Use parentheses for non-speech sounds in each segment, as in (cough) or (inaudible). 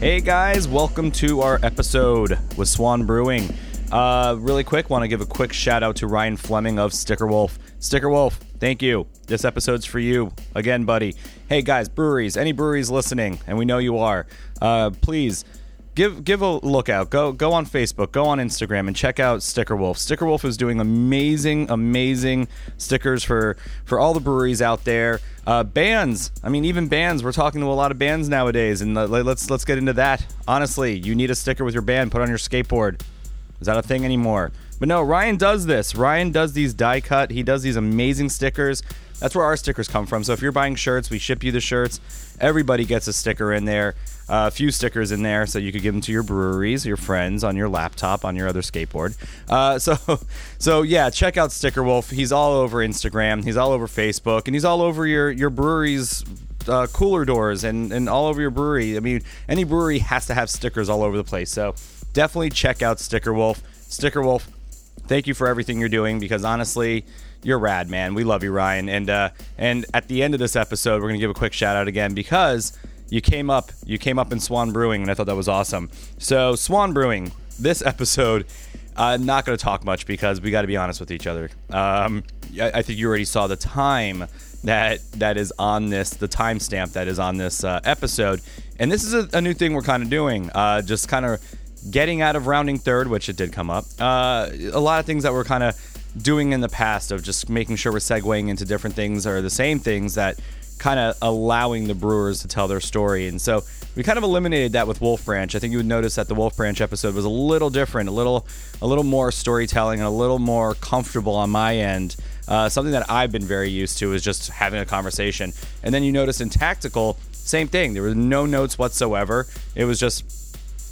Hey guys, welcome to our episode with Swan Brewing. Uh, really quick, want to give a quick shout out to Ryan Fleming of Sticker Wolf. Sticker Wolf, thank you. This episode's for you again, buddy. Hey guys, breweries, any breweries listening, and we know you are. Uh, please give give a look out. Go go on Facebook, go on Instagram, and check out Sticker Wolf. Sticker Wolf is doing amazing, amazing stickers for for all the breweries out there. Uh, bands, I mean, even bands. We're talking to a lot of bands nowadays, and let's let's get into that. Honestly, you need a sticker with your band. Put on your skateboard. Is that a thing anymore? But no, Ryan does this. Ryan does these die cut. He does these amazing stickers. That's where our stickers come from. So if you're buying shirts, we ship you the shirts. Everybody gets a sticker in there, a few stickers in there, so you could give them to your breweries, your friends, on your laptop, on your other skateboard. Uh, so, (laughs) so yeah, check out Sticker Wolf. He's all over Instagram. He's all over Facebook, and he's all over your your breweries uh, cooler doors and, and all over your brewery. I mean, any brewery has to have stickers all over the place. So definitely check out Sticker Wolf. Sticker Wolf, thank you for everything you're doing because honestly, you're rad, man. We love you, Ryan. And uh, and at the end of this episode, we're gonna give a quick shout out again because you came up, you came up in Swan Brewing, and I thought that was awesome. So Swan Brewing, this (laughs) episode, I'm not gonna talk much because we got to be honest with each other. Um, I, I, think you already saw the time that that is on this, the timestamp that is on this uh, episode, and this is a, a new thing we're kind of doing. Uh, just kind of getting out of rounding third, which it did come up. Uh, a lot of things that we're kind of doing in the past of just making sure we're segueing into different things or the same things that kind of allowing the brewers to tell their story. And so we kind of eliminated that with Wolf Branch. I think you would notice that the Wolf Branch episode was a little different, a little a little more storytelling and a little more comfortable on my end. Uh, something that I've been very used to is just having a conversation. And then you notice in tactical, same thing. There were no notes whatsoever. It was just,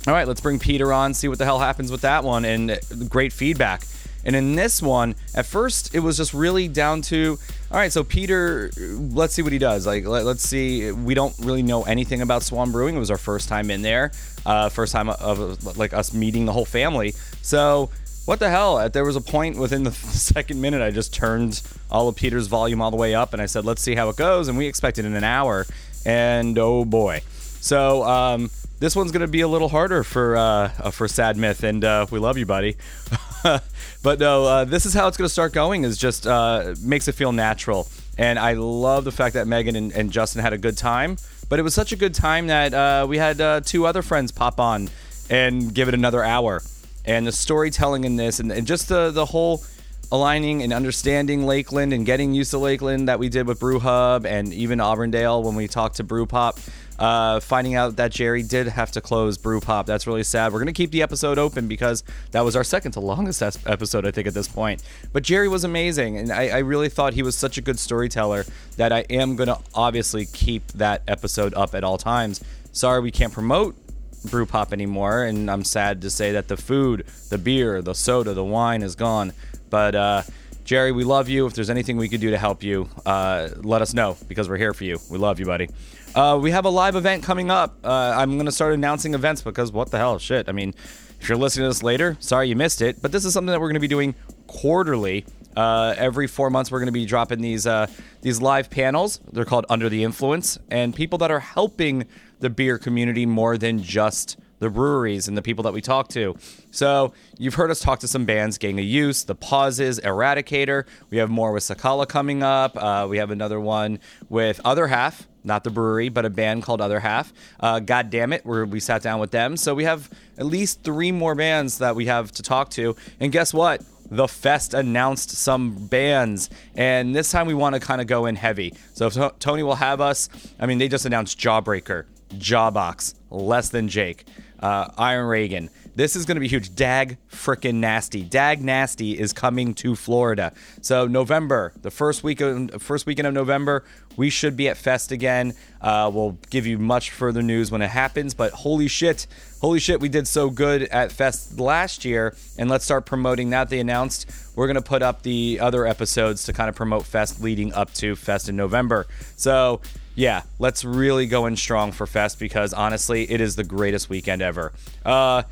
all right, let's bring Peter on, see what the hell happens with that one, and great feedback. And in this one, at first, it was just really down to, all right, so Peter, let's see what he does. Like, let, us see. We don't really know anything about Swan Brewing. It was our first time in there, uh, first time of like us meeting the whole family. So what the hell? There was a point within the (laughs) second minute, I just turned all of Peter's volume all the way up, and I said, "Let's see how it goes." And we expected in an hour, and oh boy. So um, this one's gonna be a little harder for uh, uh for Sad Myth, and uh, we love you, buddy. (laughs) (laughs) but no, uh, this is how it's going to start going. Is just uh, makes it feel natural, and I love the fact that Megan and, and, Justin had a good time. But it was such a good time that uh, we had uh, two other friends pop on and give it another hour, and the storytelling in this, and, and just the the whole aligning and understanding Lakeland and getting used to Lakeland that we did with Brew Hub and even Auburndale when we talked to Brew Pop. Uh, finding out that Jerry did have to close Brew Pop. That's really sad. We're going to keep the episode open because that was our second to longest episode, I think, at this point. But Jerry was amazing, and I, I really thought he was such a good storyteller that I am going to obviously keep that episode up at all times. Sorry, we can't promote Brew Pop anymore, and I'm sad to say that the food, the beer, the soda, the wine is gone. But uh, Jerry, we love you. If there's anything we could do to help you, uh, let us know because we're here for you. We love you, buddy. Uh, we have a live event coming up. Uh, I'm going to start announcing events because what the hell? Shit. I mean, if you're listening to this later, sorry you missed it. But this is something that we're going to be doing quarterly. Uh, every four months, we're going to be dropping these uh, these live panels. They're called Under the Influence, and people that are helping the beer community more than just the breweries and the people that we talk to. So you've heard us talk to some bands, Gang of Use, The Pauses, Eradicator. We have more with Sakala coming up. Uh, we have another one with Other Half, not the brewery, but a band called Other Half. Uh, God damn it, where we sat down with them. So we have at least three more bands that we have to talk to. And guess what? the fest announced some bands and this time we want to kind of go in heavy so tony will have us i mean they just announced jawbreaker jawbox less than jake uh, Iron Reagan. This is going to be huge. Dag frickin' nasty. Dag nasty is coming to Florida. So November, the first week of first weekend of November, we should be at Fest again. Uh, we'll give you much further news when it happens. But holy shit, holy shit, we did so good at Fest last year, and let's start promoting that. They announced we're gonna put up the other episodes to kind of promote Fest leading up to Fest in November. So yeah, let's really go in strong for Fest because honestly, it is the greatest weekend ever. Uh,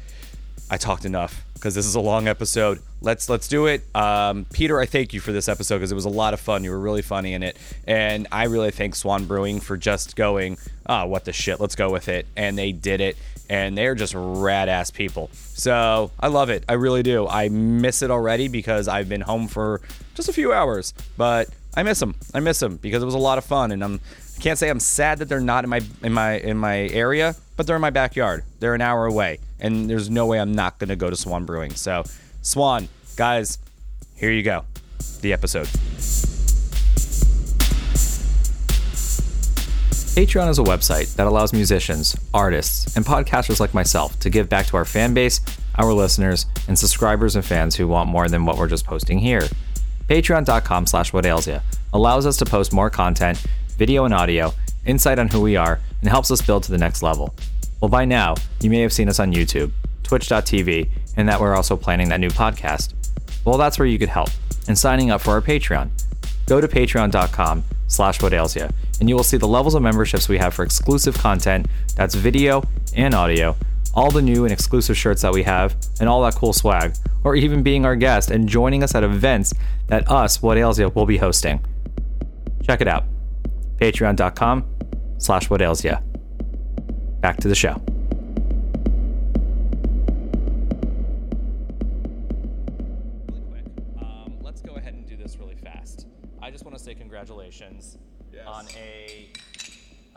I talked enough because this is a long episode. Let's let's do it. Um, Peter, I thank you for this episode because it was a lot of fun. You were really funny in it, and I really thank Swan Brewing for just going, oh, what the shit, let's go with it, and they did it, and they're just rad ass people. So I love it. I really do. I miss it already because I've been home for just a few hours, but I miss them. I miss them because it was a lot of fun, and I'm can't say I'm sad that they're not in my in my in my area, but they're in my backyard. They're an hour away, and there's no way I'm not going to go to Swan Brewing. So, Swan, guys, here you go. The episode. Patreon is a website that allows musicians, artists, and podcasters like myself to give back to our fan base, our listeners, and subscribers and fans who want more than what we're just posting here. Patreon.com slash what allows us to post more content video and audio, insight on who we are, and helps us build to the next level. Well, by now, you may have seen us on YouTube, twitch.tv, and that we're also planning that new podcast. Well, that's where you could help and signing up for our Patreon. Go to patreon.com slash what and you will see the levels of memberships we have for exclusive content that's video and audio, all the new and exclusive shirts that we have, and all that cool swag, or even being our guest and joining us at events that us, What will be hosting. Check it out patreon.com slash what ails ya. Back to the show. Really quick, um, let's go ahead and do this really fast. I just want to say congratulations Yes. on a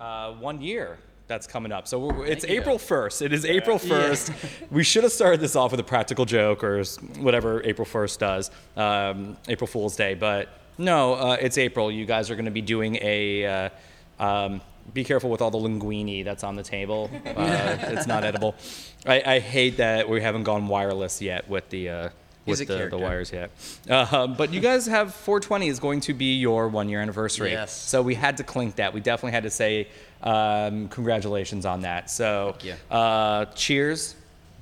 uh, one year that's coming up. So we're, it's Thank you. April 1st. It is April 1st. we should have started this off with a practical joke or whatever April 1st does, um, April Fool's Day. But no, uh, it's April. You guys are going to be doing a. Uh, um, be careful with all the linguine that's on the table. (laughs) Uh, it's not edible. I, I hate that we haven't gone wireless yet with the. Uh, with the, the wires yet. Uh, but you guys have 420 is going to be your one year anniversary. Yes. So we had to clink that. We definitely had to say um, congratulations on that. So you. uh, cheers.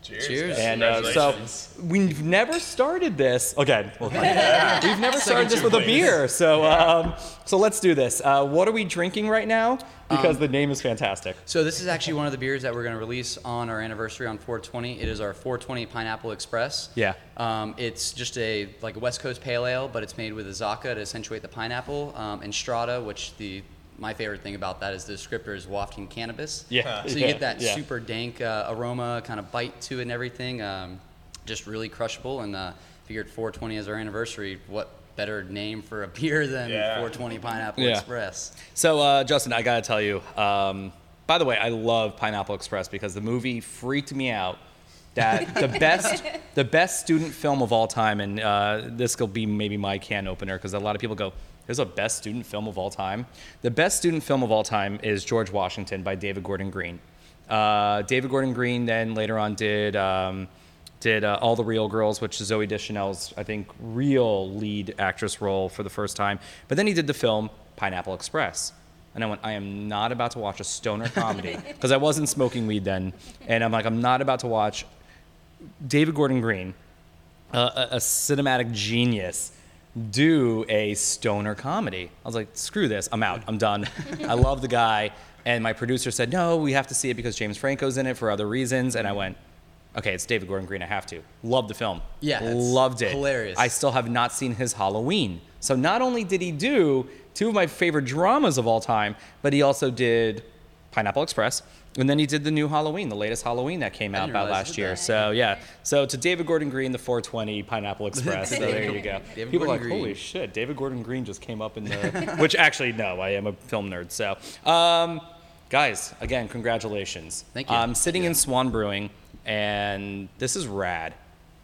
Cheers. Cheers. And uh, so we've never started this again. (laughs) We've never started this with a beer. So um, so let's do this. Uh, what are we drinking right now? Because the name is fantastic. So this is actually one of the beers that we're going to release on our anniversary on 420. It is our 420 Pineapple Express. Yeah. Um, it's just a like a West Coast pale ale, but it's made with Azacca to accentuate the pineapple, um, and Strata, which the my favorite thing about that is the descriptor is wafting cannabis. Yeah, So you yeah, get that yeah. super dank uh, aroma, kind of bite to it and everything. Um, just really crushable, and uh, figured 420 as our anniversary. What better name for a (laughs) beer than Yeah. 420 Pineapple Yeah. Express? So, uh, Justin, I gotta tell you. Um, by the way, I love Pineapple Express because the movie freaked me out. That (laughs) the best, the best student film of all time, and uh, this will be maybe my can opener because a lot of people go, "There's a best student film of all time." The best student film of all time is George Washington by David Gordon Green. Uh, David Gordon Green then later on did. Um, did uh, All the Real Girls, which is Zooey Deschanel's, I think, real lead actress role for the first time. But then he did the film Pineapple Express. And I went, I am not about to watch a stoner comedy (laughs) because I wasn't smoking weed then. And I'm like, I'm not about to watch David Gordon Green, uh, a, a cinematic genius, do a stoner comedy. I was like, screw this, I'm out, I'm done. (laughs) I love the guy. And my producer said, no, we have to see it because James Franco's in it for other reasons. And I went, okay, it's David Gordon Green, I have to. Loved the film. Yeah, it's Loved it. hilarious. I still have not seen his Halloween. So not only did he do two of my favorite dramas of all time, but he also did Pineapple Express. And then he did the new Halloween, the latest Halloween that came out about last year. that. So yeah, so to David Gordon Green, the 420 Pineapple (laughs) Express. so there you go. David People are Gordon like, holy shit, David Gordon Green just came up in the. (laughs) Which actually, no, I am a film nerd. So, um, guys, again, congratulations. Thank you. I'm sitting in Swan Brewing, and this is rad.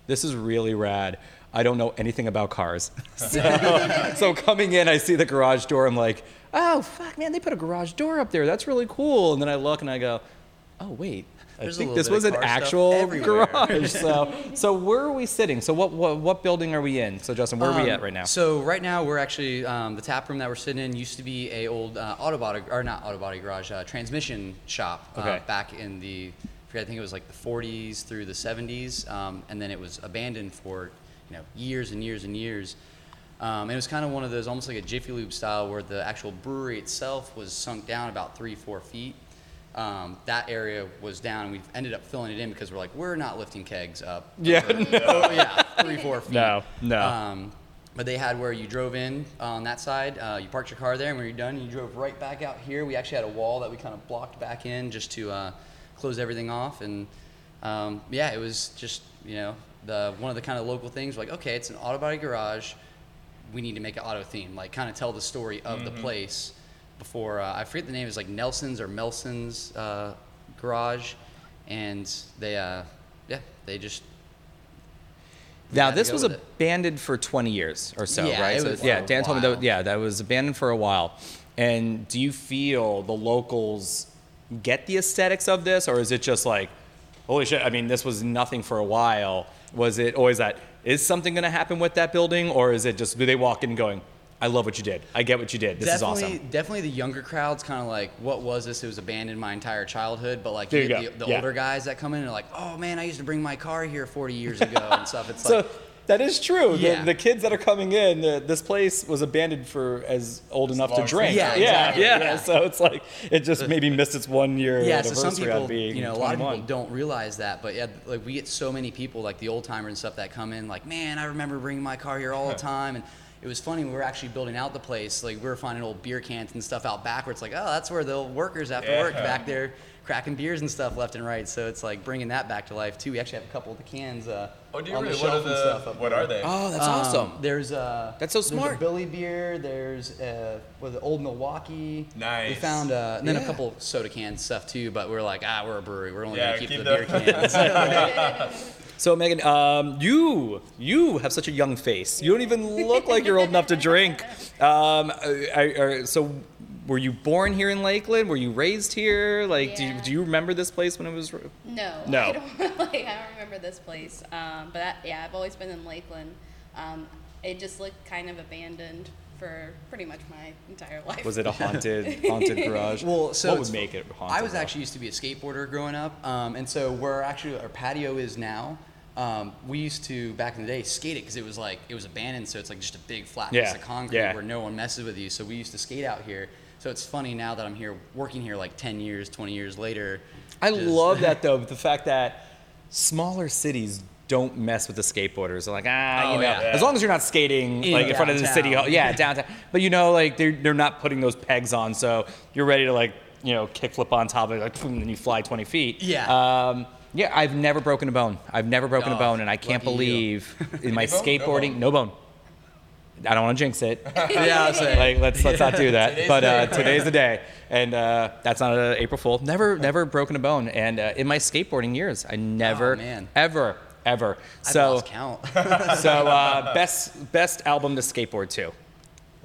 This is really rad. I don't know anything about cars. (laughs) So, so coming in, I see the garage door. I'm like, oh, fuck, man, they put a garage door up there. That's really cool. And then I look and I go, oh, wait. I There's think this was an actual garage. So, so where are we sitting? So what, what, what building are we in? So Justin, where are we Um, at right now? So right now we're actually um, the tap room that we're sitting in used to be a old uh, auto body or not auto body garage uh, transmission shop uh, Okay. back in the I forget, I think it was like the 40s through the 70s um, and then it was abandoned for you know years and years and years. Um, and it was kind of one of those almost like a Jiffy Lube style where the actual brewery itself was sunk down about three four feet. um, that area was down. and We ended up filling it in because we're like, we're not lifting kegs up. (laughs) Yeah, over- oh, (laughs) yeah, three, four (laughs) feet. No, no. Um, but they had where you drove in on that side, uh, you parked your car there, and when you're done, you drove right back out here. We actually had a wall that we kind of blocked back in just to uh, close everything off. And um, yeah, it was just you know the one of the kind of local things. Like, okay, it's an auto body garage. We need to make it auto theme, like kind of tell the story of the place. Before uh, I forget the name is like Nelson's or Melson's uh, garage, and they uh, yeah they just Now this was with it. abandoned for 20 years or so, Yeah, right? it So, yeah, Dan told me that. Yeah, that was abandoned for a while. And do you feel the locals get the aesthetics of this, or is it just like, holy shit? I mean, this was nothing for a while. Was it always that? Is something going to happen with that building, or is it just do they walk in going, I love what you did. I get what you did. This definitely, is awesome. Definitely, the younger crowd's kind of like, "What was this? It was abandoned my entire childhood." But like the, go. the Yeah. older guys that come in are like, "Oh man, I used to bring my car here 40 years ago and stuff." It's (laughs) So like, that is true. Yeah. The, the kids that are coming in, the, this place was abandoned for as old enough to drink. Yeah, yeah, exactly, yeah. yeah. So it's like it just maybe missed its one year yeah. So some people, being you know, a lot of people don't realize that. But yeah, like we get so many people, like the old timer and stuff, that come in like, "Man, I remember bringing my car here all the time." And it was funny. We were actually building out the place. Like we were finding old beer cans and stuff out back where it's like, "Oh, that's where the old workers after work back there." Cracking beers and stuff left and right, so it's like bringing that back to life too. We actually have a couple of the cans uh, Oh, do you on really? the What are shelf and stuff the? up What there. are they? Oh, that's Um, awesome. There's uh That's so There's smart. a Billy beer. There's uh was it Old Milwaukee. Nice. We found uh and then Yeah. a couple soda can stuff too, but we're like ah we're a brewery. We're only Yeah, gonna keep, keep the the- beer cans. (laughs) (laughs) So Megan, um, you you have such a young face. You don't even look like you're old enough to drink. Um, I, I, so, were you born here in Lakeland? Were you raised here? Like, do, you, do you remember this place when it was? No, No. I don't, (laughs) like, I don't remember this place. Um, but I, yeah, I've always been in Lakeland. Um, it just looked kind of abandoned for pretty much my entire life. Was it a (laughs) haunted haunted garage? Well, so what would make it haunted? I was though? actually used to be a skateboarder growing up, um, and so where actually our patio is now. Um, we used to back in the day skate it because it was like it was abandoned, so it's like just a big flat Yeah, piece of concrete yeah. where no one messes with you. So we used to skate out here. So it's funny now that I'm here working here like 10 years, 20 years later. I just- love that (laughs) though, the fact that smaller cities don't mess with the skateboarders. They're like, ah, Oh, you know, yeah. as long as you're not skating In like in front of the city hall, yeah, (laughs) downtown. But you know, like they're they're not putting those pegs on, so you're ready to like you know kickflip on top of it, like boom, and then you fly 20 feet. Yeah. Um, yeah, I've never broken a bone. I've never broken a Oh, bone, and I can't believe (laughs) in my Any bone? No skateboarding, bone. no bone. I don't want to jinx it. (laughs) yeah, I was saying. like let's let's not do that. Today's but uh, today's the day, and uh, that's not an April Fool. Never never broken a bone, and uh, in my skateboarding years, I never Oh, man. ever ever. I've So lost count. (laughs) so uh, best best album to skateboard to. Ooh,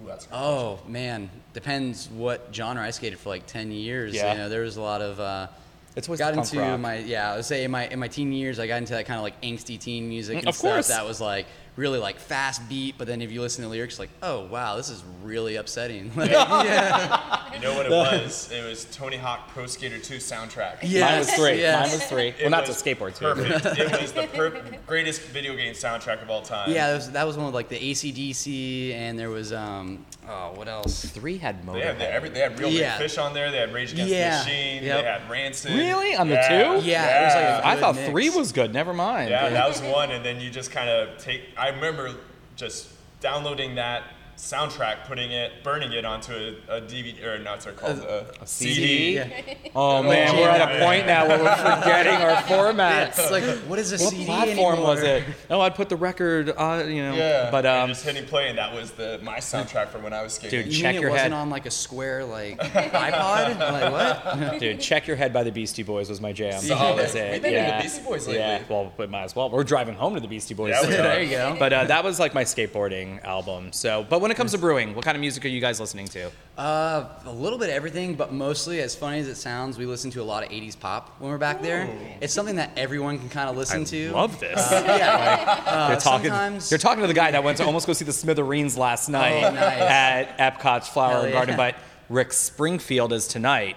that's good. Oh man, depends what genre. I skated for like ten years. Yeah. You know, there was a lot of. Uh, It's always got into rock. my yeah. I would say in my in my teen years, I got into that kind of like angsty teen music Mm, and of stuff course. that was like really like fast beat. But then if you listen to the lyrics, like oh wow, this is really upsetting. Like, (laughs) yeah. You know what it was? It was Tony Hawk Pro Skater 2 soundtrack. Yeah. Mine was three. yes. Mine was three. Well, It not was to skateboard too. Perfect. (laughs) it was the per- greatest video game soundtrack of all time. Yeah, that was, that was one of like the ACDC, and there was um oh what else? Three had They had, they, Motorhead. every, they had Real Big Yeah. Fish on there. They had Rage Against Yeah. the Machine. Yep. They had Rancid. Really? On the Yeah. two? Yeah, it was like a I good thought mix. three was good. Never mind. Yeah, that was one. And then you just kind of take. I remember just downloading that soundtrack, putting it, burning it onto a, a DVD or not, what's called a, CD? Yeah. (laughs) Oh man, we're at a point now where we're (laughs) forgetting our formats. It's like what is a What CD platform was it? No, I'd put the record on, you know. Yeah, But and um, just hitting play, and that was the my soundtrack from when I was skating. Dude, You Check mean your it wasn't head. on like a square like (laughs) iPod? like what? dude, check your head by the Beastie Boys was my jam. Solid. That's it. We've been into yeah. Beastie Boys lately. Yeah, well, we might as well. We're driving home to the Beastie Boys. Yeah, today. There you go. But uh, that was like my skateboarding album. So, but when it comes to brewing, what kind of music are you guys listening to? Uh, a little bit of everything, but mostly, as funny as it sounds, we listen to a lot of 80s pop when we're back there. It's something that everyone can kind of listen to. Love this. yeah. (laughs) Uh, They're talking. sometimes- You're talking to the guy that went to almost go see the Smithereens last night Oh, nice. at Epcot's Flower Hell and yeah. Garden. But Rick Springfield is tonight,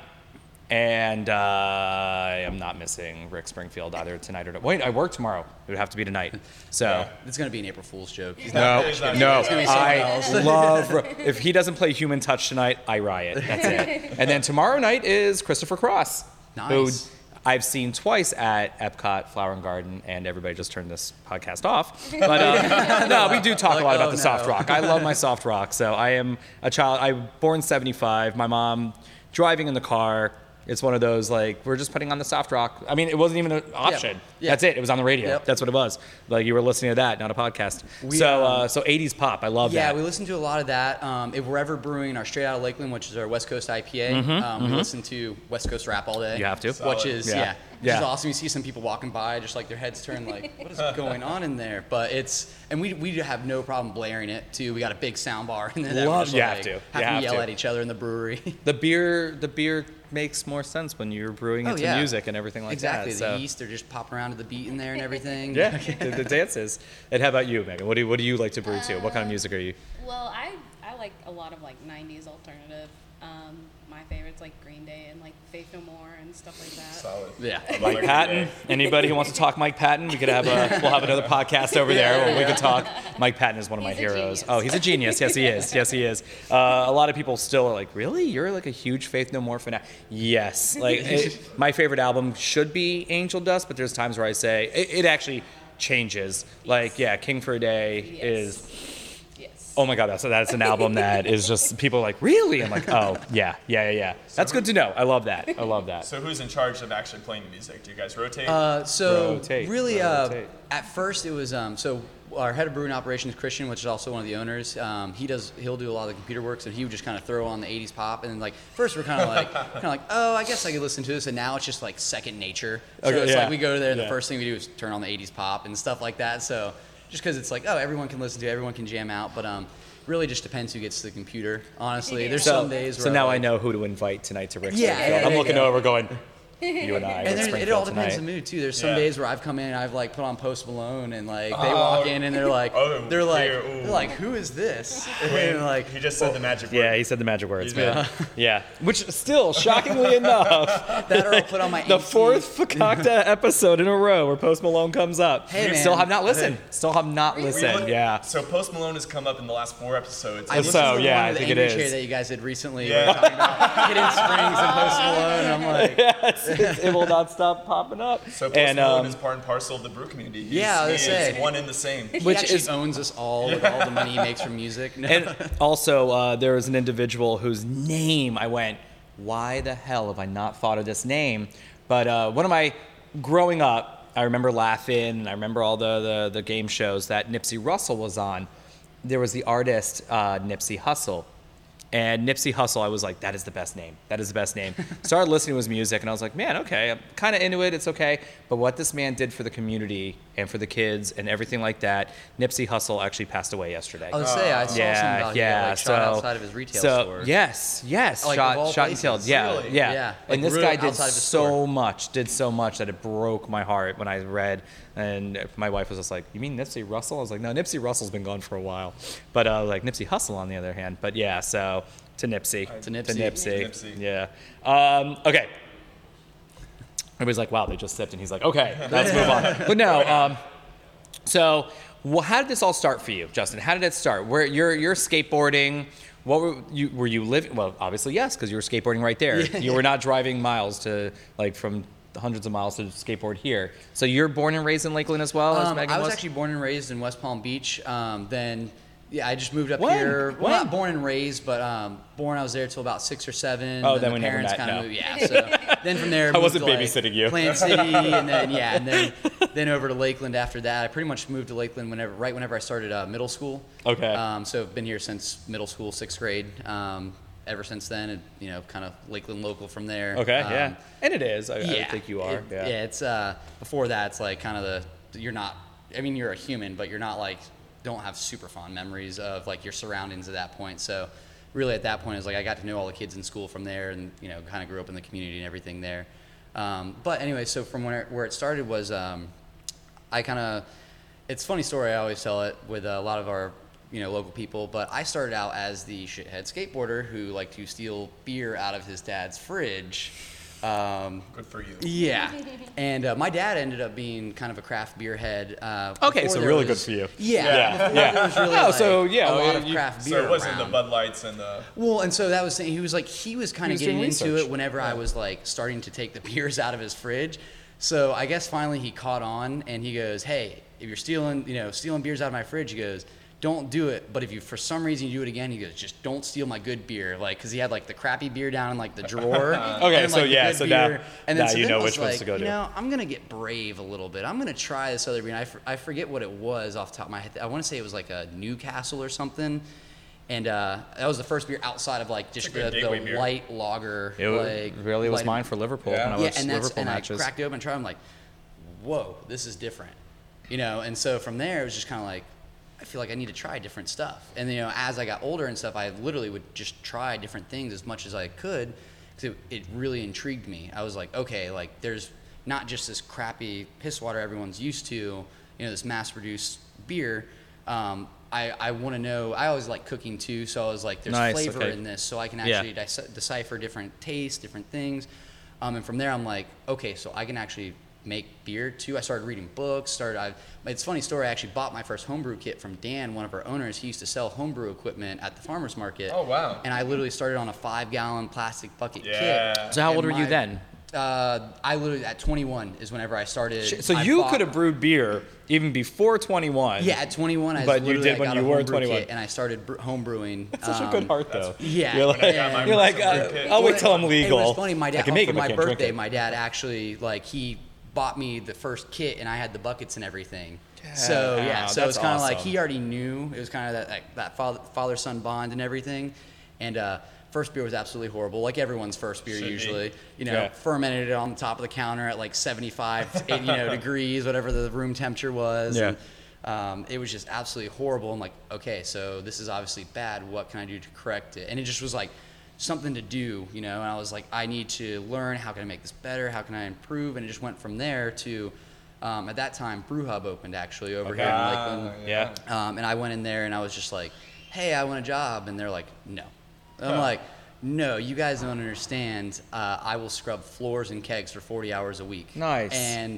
and uh, I am not missing Rick Springfield either tonight or wait. I work tomorrow. It would have to be tonight. So. It's going to be an April Fool's joke. No, It's not- no. it's gonna be someone I (laughs) love. If he doesn't play Human Touch tonight, I riot. That's it. And then tomorrow night is Christopher Cross. who Nice. I've seen twice at Epcot Flower and Garden, and everybody just turned this podcast off. (laughs) But um, no, we do talk a lot about oh, the soft no. rock. I love my soft rock. So I am a child. I was born '75. My mom driving in the car. It's one of those like we're just putting on the soft rock. I mean, it wasn't even an option. Yeah. That's it. It was on the radio. Yep. That's what it was. Like you were listening to that, not a podcast. We, so um, uh, so '80s pop. I love Yeah, that. Yeah, we listen to a lot of that. Um, if we're ever brewing our Straight Out of Lakeland, which is our West Coast IPA, um, we listen to West Coast rap all day. Mm-hmm, You have to. Which Solid. is, Yeah. Yeah. Which Yeah. is awesome. You see some people walking by, just like their heads turn, like, what is (laughs) going on in there? But it's, and we, we have no problem blaring it, too. We got a big sound bar in there. we're Love- just, you have like, to. You Have have to yell to. at each other in the brewery. (laughs) the beer the beer makes more sense when you're brewing it Oh, to yeah. music and everything like exactly. that. Exactly. The so. yeast, they're just popping around to the beat in there and everything. (laughs) Yeah, the, the dances. And how about you, Megan? What do you, what do you like to brew to? What kind of music are you? Well, I I like a lot of like '90s alternative. Um, my favorites like Green Day and like Faith No More and stuff like that. Solid. Yeah. Mike Patton. Anybody who wants to talk Mike Patton, we could have a we'll have another podcast over there where we could talk. Mike Patton is one of my He's a heroes. genius. Oh, he's a genius. Yes, he is. Yes, he is. Uh, a lot of people still are like, really? You're like a huge Faith No More fan? Yes. Like (laughs) it, my favorite album should be Angel Dust, but there's times where I say it, it actually changes. Like, yeah, King for a Day Yes. is Yes. Oh my god, that's that's an album that is just people are like really. I'm like, oh yeah, yeah, yeah, yeah. That's good to know. I love that. I love that. So who's in charge of actually playing the music? Do you guys rotate? Uh, so Rotate, really, uh, at first it was um, so our head of brewing operations, Christian, which is also one of the owners. Um, he does he'll do a lot of the computer work, so he would just kind of throw on the '80s pop, and then like first we're kind of like (laughs) kind of like oh I guess I could listen to this, and now it's just like second nature. So Okay, it's yeah. like we go there, and Yeah. the first thing we do is turn on the '80s pop and stuff like that. So just because it's like oh everyone can listen to, it, everyone can jam out, but um. Really, just depends who gets to the computer. Honestly, there's So, some days where so now I like- know who to invite tonight to Rick's. Yeah, Springfield. yeah, I'm there you looking go. over, going, you and I. And then it all depends on the mood too. There's some Yeah. days where I've come in and I've like put on Post Malone and like they Oh, walk in and they're like (laughs) oh, they're like ooh. they're like who is this? (laughs) And like he just said the magic word. Yeah, he said the magic words, man. (laughs) Yeah, which still, shockingly enough, that or I'll put on my the fourth Fakakta episode in a row where Post Malone comes up. Hey, man. Still have not listened. Still have not listened. look- Yeah. So Post Malone has come up in the last four episodes. I So, to the yeah, one I the think it is. That you guys did recently. Yeah. Yeah. Talking about Hidden Springs and Post Malone. I'm like, yes, it, it will not stop popping up. so Post and Malone um, is part and parcel of the brew community. He's, Yeah, I was he gonna is say. one and the same. Which actually is- owns us all with all the money he makes from music. No. and also, uh, there was an individual whose name I went, why the hell have I not thought of this name? But uh, one of my growing up, I remember laughing, and I remember all the, the, the game shows that Nipsey Russell was on. There was the artist uh, Nipsey Hussle. And Nipsey Hussle, I was like, that is the best name. That is the best name. (laughs) Started listening to his music, and I was like, man, okay, I'm kind of into it. It's okay. But what this man did for the community and for the kids and everything like that, Nipsey Hussle actually passed away yesterday I was gonna say I saw something yeah, about he yeah. like, so shot outside of his retail so, store. Yes, yes. Like, shot, shot and killed. Yeah, Really? yeah. Yeah, And like, this guy did outside of his so much, did so much that it broke my heart when I read. And my wife was just like, "You mean Nipsey Russell?" I was like, "No, Nipsey Russell's been gone for a while." But uh, like Nipsey Hussle, on the other hand. But yeah, so to Nipsey, To Nipsey. to Nipsey, Nipsey. yeah. Um, okay. Everybody's like, "Wow, they just sipped," and he's like, "Okay, let's move on." But no. Um, so, well, how did this all start for you, Justin? How did it start? Where you're you're skateboarding? What were you were you living? Well, obviously yes, because you were skateboarding right there. (laughs) you were not driving miles to like from hundreds of miles to skateboard here. So you're born and raised in Lakeland as well as Um, Megan I was, actually born and raised in West Palm Beach. Um, then, yeah, I just moved up When? here. Well, not born and raised, but um, born. I was there till about six or seven. Oh, then, then the we never parents met, kinda no. Moved, yeah. So (laughs) then from there, I wasn't to, like, babysitting you. Plant City, and then yeah, and then (laughs) then over to Lakeland after that. I pretty much moved to Lakeland whenever, right whenever I started uh, middle school. Okay. Um, so I've been here since middle school, sixth grade. Ever since then, and you know, kind of Lakeland local from there. Okay, Um, yeah, and it is. I, I think you are. It- yeah. it's uh, before that. It's like kind of the you're not. I mean, you're a human, but you're not like don't have super fond memories of like your surroundings at that point. So really, at that point, it's like I got to know all the kids in school from there, and you know, kind of grew up in the community and everything there. Um, but anyway, so from where where it started was um, I kind of it's a funny story. I always tell it with a lot of our you know local people. But I started out as the shithead skateboarder who liked to steal beer out of his dad's fridge. Um, Good for you. yeah, (laughs) and uh, my dad ended up being kind of a craft beer head. Uh, Okay, before so there really good was- for you. Yeah, Yeah. before Yeah. there was really Oh, like, so, yeah, a lot of you- craft beer So it wasn't around. the Bud Lights and the. Well, and so that was saying he was like he was kind of getting into it whenever I was like starting to take the (laughs) beers out of his fridge. So I guess finally he caught on and he goes, "Hey, if you're stealing, you know, stealing beers out of my fridge," he goes, "Don't do it. But if you for some reason you do it again, he goes, just don't steal my good beer." Like, cause he had like the crappy beer down in like the drawer. (laughs) and Okay, then, so like, the yeah, good so now- beer. and then, now so you then know I was which ones like, to go to. You know, I'm gonna get brave a little bit. I'm gonna try this other beer. And I, f- I forget what it was off the top of my head. I want to say it was like a Newcastle or something. And uh, that was the first beer outside of like just It's a good the, the light lager. It like, really was mine for Liverpool Yeah. when I Yeah, was and that's Liverpool and matches. I cracked it open and tried. I'm like, whoa, this is different, you know. And so from there, it was just kind of like, I feel like I need to try different stuff. And you know, as I got older and stuff, I literally would just try different things as much as I could because it, it really intrigued me. I was like, okay, like there's not just this crappy piss water everyone's used to, you know, this mass-produced beer. Um, I, I want to know. I always like cooking too, so I was like, there's Nice, flavor okay. in this, so I can Yeah. actually deci- decipher different tastes, different things. Um, and from there, I'm like, okay, so I can actually make beer too. I started reading books. Started. I, it's a funny story. I actually bought my first homebrew kit from Dan, one of our owners. He used to sell homebrew equipment at the farmers market. Oh, wow. And I literally started on a five-gallon plastic bucket Yeah. kit. So how old were you then? Uh, I literally at 21 is whenever I started. So I you bought- could have brewed beer even before 21. Yeah, at 21, I But you did I when you were 21. and I started bre- home brewing. Such a good heart, though. Yeah. You're like, got my you're like uh. I'll wait till I'm legal. It legal. was funny. My I dad can make for it, my birthday. My dad actually like he bought me the first kit, and I had the buckets and everything. So Wow, yeah, so it's that's kind of like he already knew. It was kind of that that, that father father son bond and everything. And uh, first beer was absolutely horrible, like everyone's first beer Should be. usually. You know, Yeah. fermented it on the top of the counter at like 75, (laughs) you know, degrees, whatever the room temperature was. Yeah. And, um, it was just absolutely horrible. I'm like, okay, so this is obviously bad. What can I do to correct it? And it just was like something to do, you know. And I was like, I need to learn. How can I make this better? How can I improve? And it just went from there to, um, at that time, Brew Hub opened actually over here in Ah, Lakeland. Yeah. Um, and I went in there and I was just like, hey, I want a job. And they're like, no. And I'm like, no, you guys don't understand. Uh, I will scrub floors and kegs for 40 hours a week. Nice. And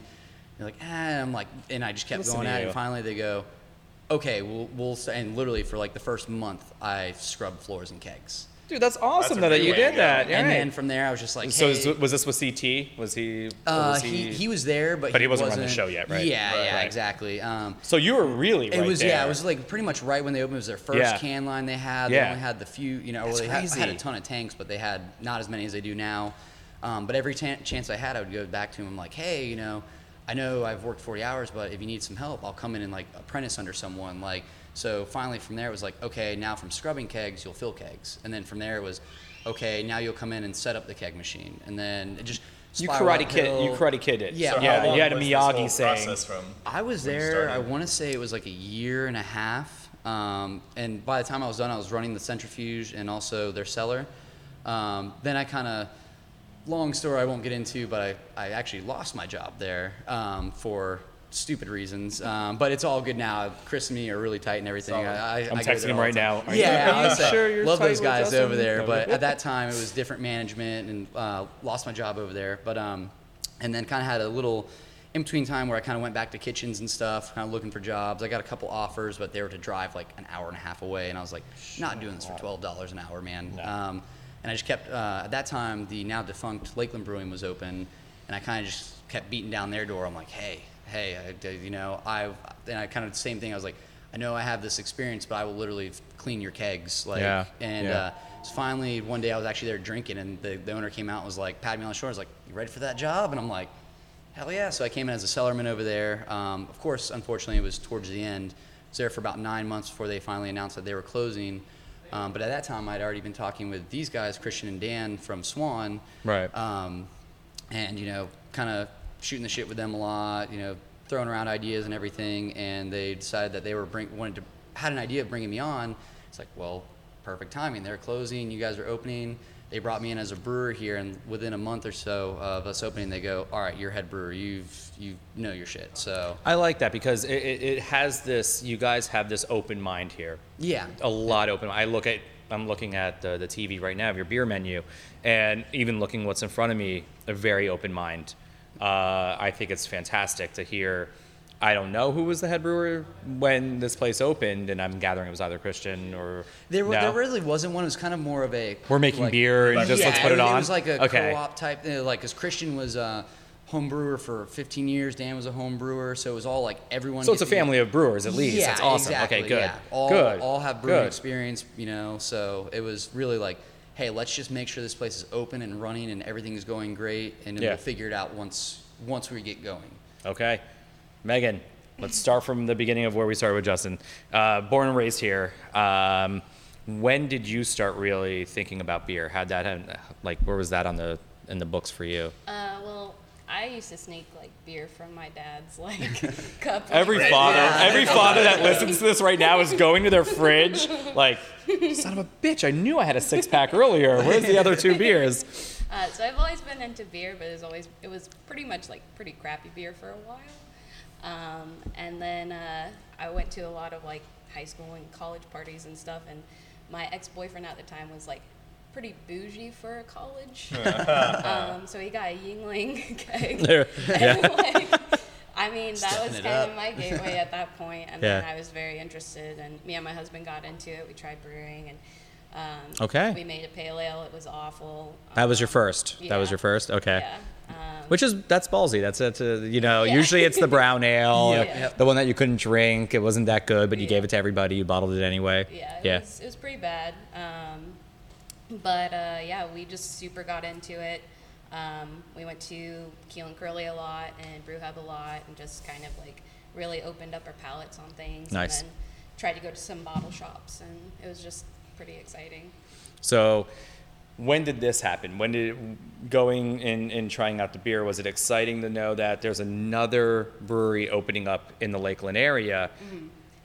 they're like, ah, I'm like, and I just kept Listen going at it. And finally they go, okay, we'll, we'll, and literally for like the first month, I scrubbed floors and kegs. Dude, that's awesome That's a though that great you way to did go. that. And right. then from there, I was just like, so hey, is- was this with CT? Was he? or uh, was he, he was there, but, But he wasn't running the show yet, right? Yeah, Right. yeah, Right. exactly. Um, So you were really right It was yeah, there. it was like pretty much right when they opened. It was their first Yeah. can line they had. Yeah. They only had the few, you know, That's well, they had, had a crazy. ton of tanks, but they had not as many as they do now. Um, but every tan chance I had, I would go back to him like, hey, you know, I know I've worked 40 hours, but if you need some help, I'll come in and like apprentice under someone. Like, so finally from there it was like, okay, now from scrubbing kegs, you'll fill kegs, and then from there it was, okay, now you'll come in and set up the keg machine, and then it just you karate kid. You karate kid it. Yeah, So yeah. how long You had a was this whole Miyagi saying. process from I was there. I want to say it was like a year and a half. Um, and by the time I was done, I was running the centrifuge and also their cellar. Um, then I kind of, long story I won't get into, but I, I actually lost my job there um, for stupid reasons. Um, but it's all good now. Chris and me are really tight and everything. Solid. I, I, I'm I texting him right time. now. Are you- Yeah, you sure you're love those guys over there. But at that time, it was different management and uh, lost my job over there. But um, and then kind of had a little in between time where I kind of went back to kitchens and stuff, kind of looking for jobs. I got a couple offers, but they were to drive like an hour and a half away, and I was like, not doing this for twelve dollars an hour, man. Um, and I just kept uh, at that time the now defunct Lakeland Brewing was open, and I kind of just kept beating down their door. I'm like, hey, hey, I, you know, I and I kind of the same thing. I was like, I know I have this experience, but I will literally clean your kegs, like, Yeah, and. yeah. Uh, so finally, one day I was actually there drinking, and the, the owner came out and was like, patted me on the shoulder, I was like, "You ready for that job?" And I'm like, "Hell yeah!" So I came in as a cellarman over there. Um, of course, unfortunately, it was towards the end. I was there for about nine months before they finally announced that they were closing. Um, but at that time, I'd already been talking with these guys, Christian and Dan from Swan, Right. um, and you know, kind of shooting the shit with them a lot, you know, throwing around ideas and everything. And they decided that they were bring, wanted to had an idea of bringing me on. It's like, well, perfect timing. They're closing. You guys are opening. They brought me in as a brewer here, and within a month or so of us opening, they go, "All right, you're head brewer. You've you know your shit." So I like that because it, it, it has this. You guys have this open mind here. yeah, A lot open. I look at I'm looking at the, the TV right now of your beer menu, and even looking what's in front of me, a very open mind. Uh, I think it's fantastic to hear. I don't know who was the head brewer when this place opened, and I'm gathering it was either Christian or There, no? there really wasn't one. It was kind of more of a. We're making like- beer and just yeah, let's put it on. It was like a Okay. co-op type. uh, Like, because Christian was a home brewer for 15 years. Dan was a home brewer, so it was all like everyone. So it's a family of brewers at least. Yeah, That's awesome. Exactly, okay, good. yeah. All, good. all have brewing Good. experience, you know. So it was really like, hey, let's just make sure this place is open and running and everything is going great, and Yeah. we'll figure it out once once we get going. Okay. Megan, let's start from the beginning of where we started with Justin. Uh, born and raised here. Um, when did you start really thinking about beer? How'd that happen? Like, where was that on the in the books for you? Uh, well, I used to sneak like beer from my dad's like (laughs) cup. Every like, father, Yeah. every father that listens to this right now is going to their fridge, like, son of a bitch! I knew I had a six pack earlier. Where's the other two beers? (laughs) Uh, so I've always been into beer, but it was always it was pretty much like pretty crappy beer for a while. Um, and then uh, I went to a lot of like high school and college parties and stuff. And my ex boyfriend at the time was like pretty bougie for a college. (laughs) um, so he got a Yuengling (laughs) keg. There- And, like, I mean, that Stepping was kind up. of my gateway at that point, and then I was very interested. And me and my husband got into it. We tried brewing, and um, Okay. we made a pale ale. It was awful. That was your Um, first. That was your first. Okay. Yeah. Um, Which is that's ballsy. That's it. Uh, you know, Yeah. usually it's the brown (laughs) ale, Yep, yep. the one that you couldn't drink. It wasn't that good, but you Yeah. gave it to everybody. You bottled it anyway. yeah, it, yeah. Was, it was pretty bad. Um, but uh, yeah, we just super got into it. Um, we went to Keel and Curley a lot and Brew Hub a lot, and just kind of like really opened up our palates on things. Nice. And then tried to go to some bottle shops, and it was just pretty exciting. So, when did this happen? When did going and, and trying out the beer was it exciting to know that there's another brewery opening up in the Lakeland area?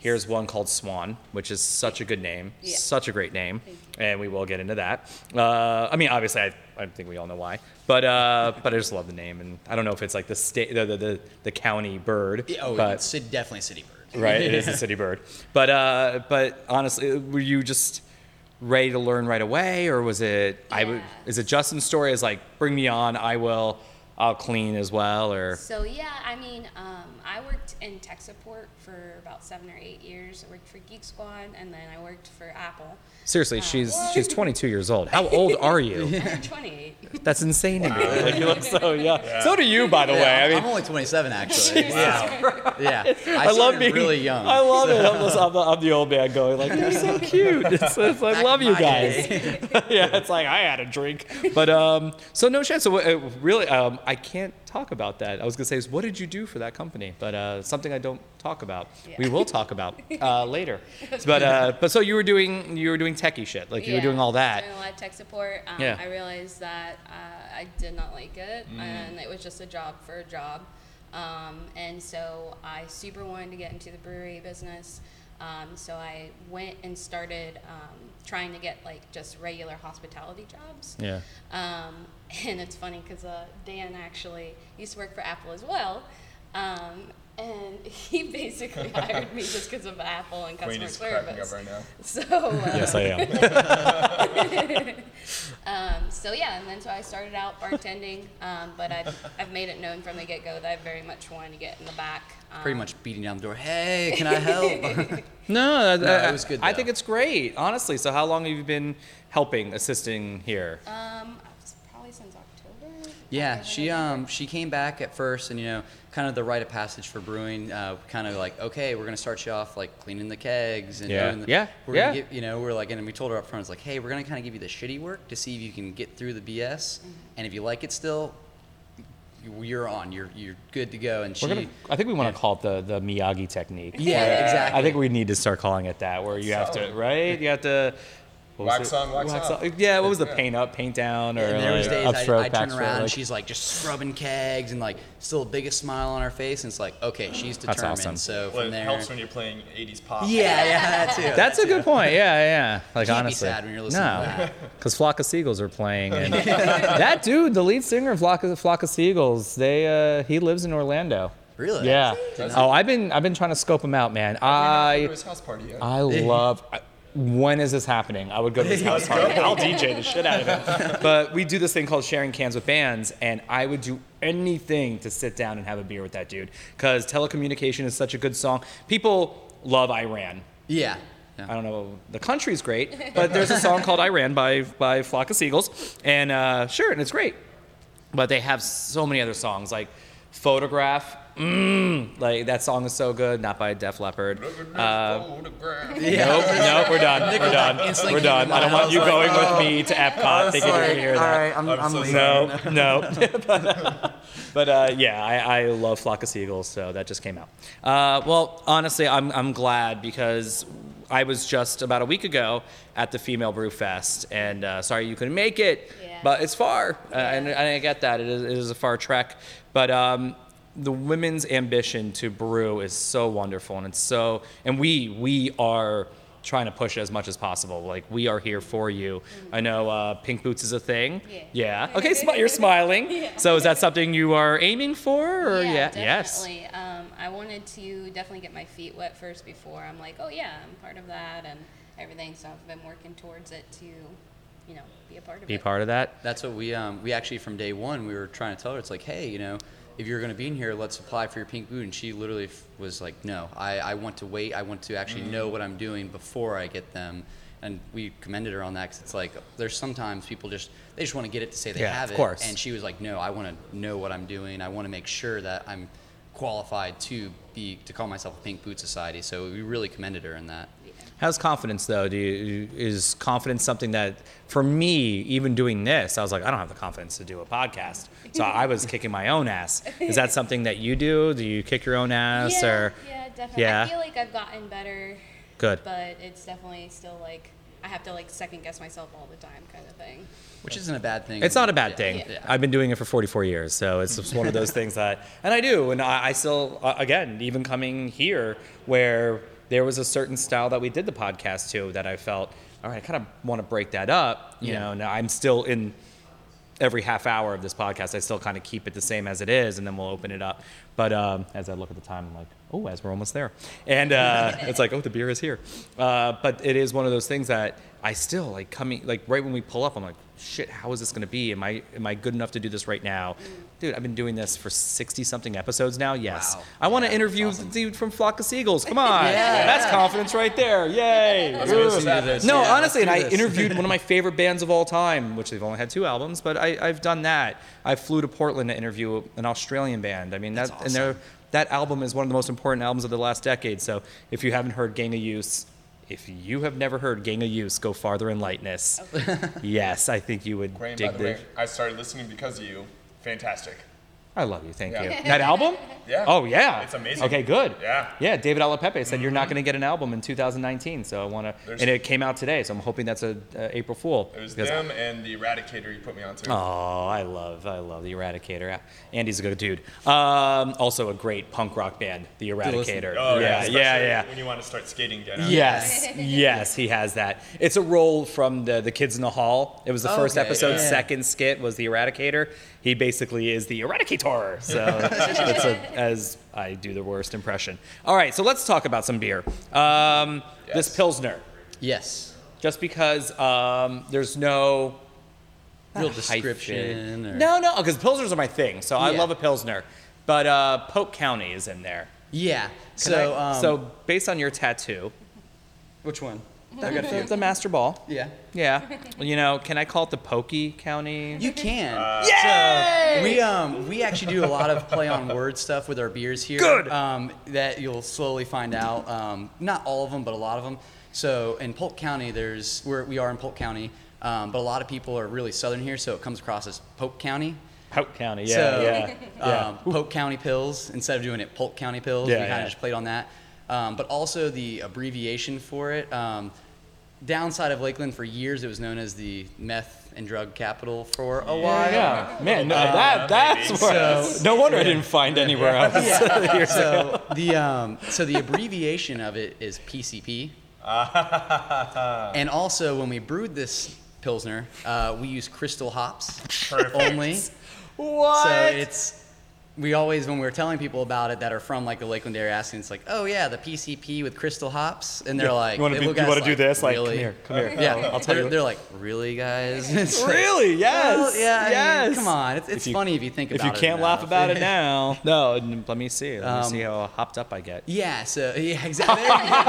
Here's one called Swan, which is such a good name, Yeah. such a great name, and we will get into that. Uh, I mean, obviously, I, I think we all know why, but uh, but I just love the name, and I don't know if it's like the state, the the, the, the county bird, Yeah, Oh, but it's ci- definitely city bird. right? It is (laughs) a city bird. But uh, but honestly, were you just ready to learn right away, or was it? I would. Is it Justin's story? Is like, bring me on. I will. I'll clean as well, or So yeah, I mean, um, I worked in tech support for about seven or eight years. I worked for Geek Squad, and then I worked for Apple. seriously, she's she's 22 years old. How old are you? (laughs) I'm 28. That's insane to me. Like, you look so young. So do you, by the way. I I'm, mean. I'm only 27 actually. yeah, yeah. I, I love being really young. I love it. I'm, just, I'm, the, I'm the old man going like, "You're so (laughs) cute." It's, it's, I love you guys. (laughs) yeah, it's like I had a drink, but um, so no chance. So uh, really, um, I can't talk about that. I was gonna say is what did you do for that company, but uh, something I don't talk about. We will talk about (laughs) uh, later. But uh, but so you were doing you were doing techie shit, like you were doing all that. Doing a lot of tech support. Um, Yeah. I realized that uh, I did not like it, and it was just a job for a job. Um, and so I super wanted to get into the brewery business. Um, so I went and started um, trying to get like just regular hospitality jobs. Yeah. Um, and it's funny because uh, Dan actually used to work for Apple as well. Um, and he (laughs) basically hired me just because of Apple and customer Queen customer is cracking up service. right now. (laughs) So (laughs) uh, Yes, I am. um, so yeah, and then so I started out bartending, um, but I've, I've made it known from the get go that I very much wanted to get in the back. Um, Pretty much beating down the door. Hey, can I help? No, No, I- it was good, I think it's great, honestly. So how long have you been helping, assisting here? Um, it's probably since October. Yeah, she um she came back at first, and you know, kind of the rite of passage for brewing. Uh, kind of like, okay, we're gonna start you off like cleaning the kegs and Yeah. doing the, Yeah, We're yeah. Gonna give, you know, we're like, and we told her up front, it's like, hey, we're gonna kind of give you the shitty work to see if you can get through the BS, and if you like it still, you- you're on. You're you're good to go. And she, We're gonna, I think we want to call it the, the Miyagi technique. yeah, exactly. I think we need to start calling it that, where you have to, right? You have to. What was Wax it? on, wax off. Yeah, what was the Yeah. paint up, paint down, or And there was like days upstroke, I, I turn backstroke, around, and she's like just scrubbing kegs and like still the biggest smile on her face, and it's like, okay, she's determined. That's determined. awesome. So Well, from it there, helps when you're playing 80s pop. yeah, yeah, that too. That's a good point. Yeah, yeah. Like Can't be honestly, sad when you're listening no, because (laughs) Flock of Seagulls are playing, and (laughs) that dude, the lead singer of Flock of, Flock of Seagulls, they uh, he lives in Orlando. Really? Yeah. Does Oh, I've been I've been trying to scope him out, man. I I to his house party. Yeah. I love. I, when is this happening? I would go to this (laughs) house party. I'll DJ the shit out of it. But we do this thing called sharing cans with bands, and I would do anything to sit down and have a beer with that dude because telecommunication is such a good song. People love Iran. Yeah. I don't know. The country's great, but there's a song called "Iran" by by Flock of Seagulls, and uh, sure, and it's great. But they have so many other songs like "Photograph." Mm, like that song is so good. Not by Def Leppard. Uh, (laughs) Yeah. Nope, nope, we're done. We're done. instantly We're done. I don't want you I was going like, with me to Epcot. They can hear that. I'm, I'm so leaving. No, (laughs) no. (laughs) but uh, but uh, yeah, I, I love Flock of Seagulls, so that just came out. Uh, well, honestly, I'm, I'm glad because I was just about a week ago at the Female Brew Fest, and uh, sorry you couldn't make it, Yeah. but it's far, uh, and, and I get that. It is, it is a far trek, but. Um, the women's ambition to brew is so wonderful, and it's so, and we we are trying to push it as much as possible. Like we are here for you. I know uh, pink boots is a thing. Yeah. Yeah. Okay, smi- you're (laughs) smiling. Yeah. So is that something you are aiming for? Or yeah, Yes. definitely. Um, I wanted to definitely get my feet wet first before I'm like, oh yeah, I'm part of that and everything. So I've been working towards it to, you know, be a part of Be it. part of that. That's what we um, we actually from day one we were trying to tell her it's like hey you know if you're going to be in here let's apply for your pink boot. And she literally f- was like no I, I want to wait. I want to actually know mm. what I'm doing before I get them. And we commended her on that because it's like there's sometimes people just they just want to get it to say they Yeah, have of it. course. and she was like no I want to know what I'm doing. I want to make sure that I'm qualified to be to call myself a pink boot society. So we really commended her in that. How's confidence though? Do you, is confidence something that, for me, even doing this, I was like, I don't have the confidence to do a podcast. So I was (laughs) kicking my own ass. Is that (laughs) something that you do? Do you kick your own ass yeah, or? yeah, definitely. Yeah. I feel like I've gotten better, Good. but it's definitely still like I have to like second guess myself all the time, kind of thing. which isn't a bad thing It's not a bad Yeah. thing. Yeah. I've been doing it for 44 years, so it's just one of those (laughs) things that, and I do, and I, I still, uh, again, even coming here, where there was a certain style that we did the podcast to that I felt, all right, I kind of want to break that up, you Yeah. know. Now I'm still in every half hour of this podcast, I still kind of keep it the same as it is, and then we'll open it up. But um, as I look at the time, I'm like, oh, as we're almost there, and uh, (laughs) it's like, oh, the beer is here. Uh, but it is one of those things that I still like coming, like right when we pull up, I'm like, shit, how is this going to be? Am I am I good enough to do this right now? Dude, I've been doing this for 60 something episodes now. Yes, Wow. I want to Yeah, interview awesome. the dude from Flock of Seagulls. Come (laughs) on, Yeah. that's confidence right there. Yay! Let's listen to this. No, Yeah, honestly, and I interviewed one of my (laughs) favorite bands of all time, which they've only had two albums, but I, I've done that. I flew to Portland to interview an Australian band. I mean, that That's and they're, awesome. That album is one of the most important albums of the last decade. So if you haven't heard Gang of Youths, if you have never heard Gang of Youths, go farther in lightness. (laughs) yes, I think you would Grain, by dig the the. way, I started listening because of you. Fantastic. I love you. Thank Yeah. you. (laughs) That album? Yeah. Oh yeah. It's amazing. Okay, good. Yeah. Yeah. David Le'aupepe said you're not going to get an album in 2019, so I want to. And it came out today, so I'm hoping that's a, April Fool. It was them and the Eradicator you put me on onto. Oh, I love, I love the Eradicator. Andy's a good dude. Um, also a great punk rock band, the Eradicator. Oh, yeah, especially yeah, yeah. When you want to start skating again. Yes, (laughs) yes, he has that. It's a role from the the Kids in the Hall. It was the first Okay, episode. yeah. Second skit was the Eradicator. He basically is the Eradicator. So (laughs) it's a, as I do the worst impression. All right, so let's talk about some beer. Um, This Yes. pilsner, yes just because um, there's no not Real description or- No, no, because pilsners are my thing. So I Yeah. love a pilsner. But uh, Polk County is in there. yeah Can so I- um, so based on your tattoo, which one I got (laughs) the, the master ball. yeah Yeah. You know, can I call it the Pokey County? You can. Uh, So we um we actually do a lot of play on word stuff with our beers here. Good. Um, that you'll slowly find out. Um, not all of them, but a lot of them. So in Polk County, there's we're, we are in Polk County, um, but a lot of people are really southern here, so it comes across as Polk County. Polk County. Yeah. so, yeah. yeah. Um, Polk County Pills instead of doing it Polk County Pills. Yeah, we kind of yeah. just played on that. Um, but also the abbreviation for it. Um, downside of Lakeland for years, it was known as the meth and drug capital for a while. yeah. Man, no, that that's maybe. where, So- no wonder I didn't find anywhere else. Yeah. (laughs) so the um, so the abbreviation of it is PCP. and also, when we brewed this pilsner, uh, we use crystal hops Perfect. only. what? So it's we always when we were telling people about it that are from like the Lakeland area, asking, it's like, oh yeah, the PCP with crystal hops, and they're like, you want to they look you want to do this? Like, really? come here, come here. Yeah, I'll, I'll tell they're, you. they're like, really, guys? (laughs) It's like, really? Yes. well, yeah, I mean, yes. come on, it's, it's you- funny if you think about it. If you can't laugh enough. about it (laughs) now, no. Let me see. Let me Um, see how hopped up I get. Yeah, so (laughs) yeah, exactly. There you go.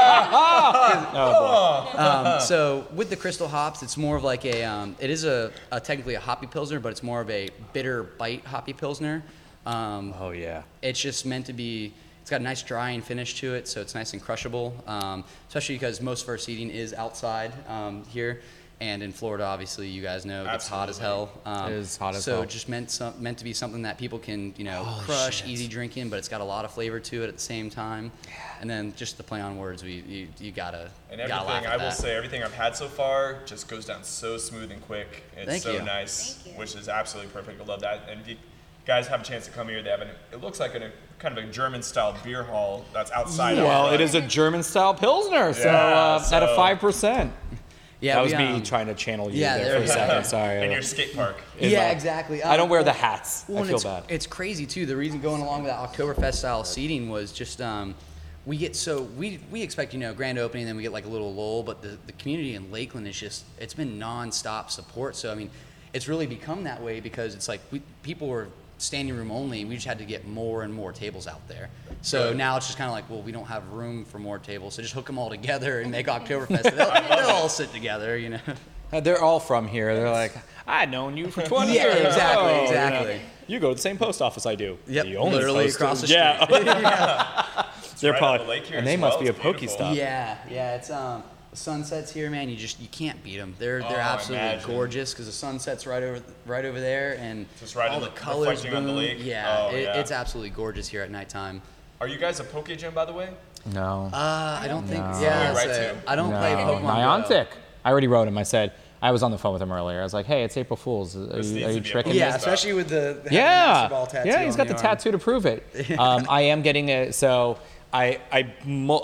Oh um, so with the crystal hops, it's more of like a, um, it is a, a technically a hoppy pilsner, but it's more of a bitter bite hoppy pilsner. Um. Oh yeah. it's just meant to be. It's got a nice drying finish to it, so it's nice and crushable. Um, especially because most of our seating is outside um, here, and in Florida, obviously, you guys know it's hot as hell. Um, It is hot as so hell. it just meant some, meant to be something that people can you know Holy crush, shit. easy drinking, but it's got a lot of flavor to it at the same time. Yeah. And then just the play on words, we you, you gotta And you gotta laugh everything, at I will that. say, everything I've had so far just goes down so smooth and quick. It's Thank so you. nice, Thank you. which is absolutely perfect. I love that. And if you guys have a chance to come here, they have an, it looks like a kind of a German style beer hall that's outside. of Well, the- it is a German style pilsner, so, Yeah, uh, at a five percent. Yeah, that we, was me um, trying to channel you yeah, there, there for a second. Sorry. in your skate park. In Yeah, my- exactly. I don't Um, wear the hats. Well, I feel it's, bad. It's crazy too. The reason going along with that Oktoberfest style seating was just um, we get so we we expect you know grand opening, then we get like a little lull, but the, the community in Lakeland is just it's been nonstop support. So I mean, it's really become that way because it's like we people were standing room only. We just had to get more and more tables out there. So Good. now it's just kind of like, well, we don't have room for more tables, so just hook them all together and make Oktoberfest. they'll, (laughs) they'll all sit together, you know. Uh, They're all from here. They're like, (laughs) I've known you for (laughs) 20 Yeah, years. exactly, Oh, you know. exactly. You go to the same post office I do. Yep, The only literally post- across the street. Yeah. They're right on probably, the lake here and as they must be a It's pokey beautiful. stop. Yeah, yeah, it's um the sunsets here, man. You just you can't beat them. They're Oh, they're I absolutely imagine. gorgeous because the sunset's right over right over there, and Just right all the the- colors reflecting on the lake. Yeah, Oh, it, yeah. it's absolutely gorgeous here at nighttime. Are you guys a poke gym, by the way? No. Uh, I don't think. No. Yeah, Right so to. I don't play Pokemon. Go. I already wrote him. I said, I was on the phone with him earlier. I was like, hey, it's April Fool's. Are This you, are you tricking me? Yeah, stuff. especially with the, the Yeah, Ball tattoo yeah, he's on got the, arm. tattoo to prove it. (laughs) um, I am getting it. So I I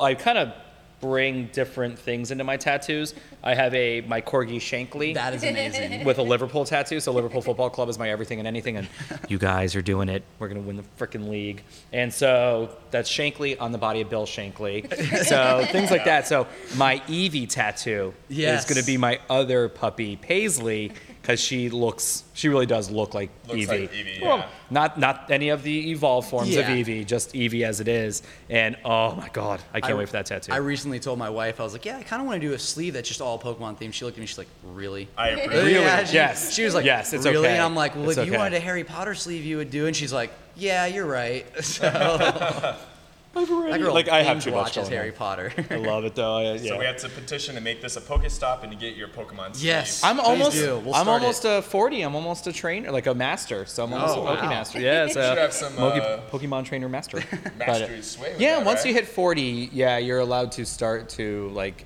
I kind of bring different things into my tattoos. I have a my corgi Shankly That is amazing. (laughs) with a Liverpool tattoo. So Liverpool Football Club is my everything and anything. And you guys are doing it. We're gonna win the freaking league. And so that's Shankly on the body of Bill Shankly. (laughs) So things like that. So my Eevee tattoo Yes. is gonna be my other puppy Paisley because she looks she really does look like Looks Eevee. like Eevee, Well, not not any of the evolved forms of Yeah. Eevee, just Eevee as it is. And oh my god, I can't I- wait for that tattoo. I recently told my wife, I was like, yeah, I kind of want to do a sleeve that's just all Pokemon themed. She looked at me, she's like, really? I (laughs) approve. Really? Yeah, she, Yes. She was like, Yes, it's really? okay. And I'm like, well, It's if you wanted a Harry Potter sleeve, you would do. And she's like, yeah, you're right. (laughs) So (laughs) that girl like I have too much watches going Harry on. Potter. (laughs) I love it though. I- yeah. So we have to petition to make this a Pokestop and to get your Pokemon. Yes. sleeve. I'm almost do. We'll I'm start almost a 40. I'm almost a trainer, like a master. So I'm almost Oh, a Pokemon wow. master. (laughs) Yeah, so should have some, Moki- uh, Pokemon trainer master. (laughs) But, Mastery sway with yeah, that, once right? you hit 40, yeah, you're allowed to start to like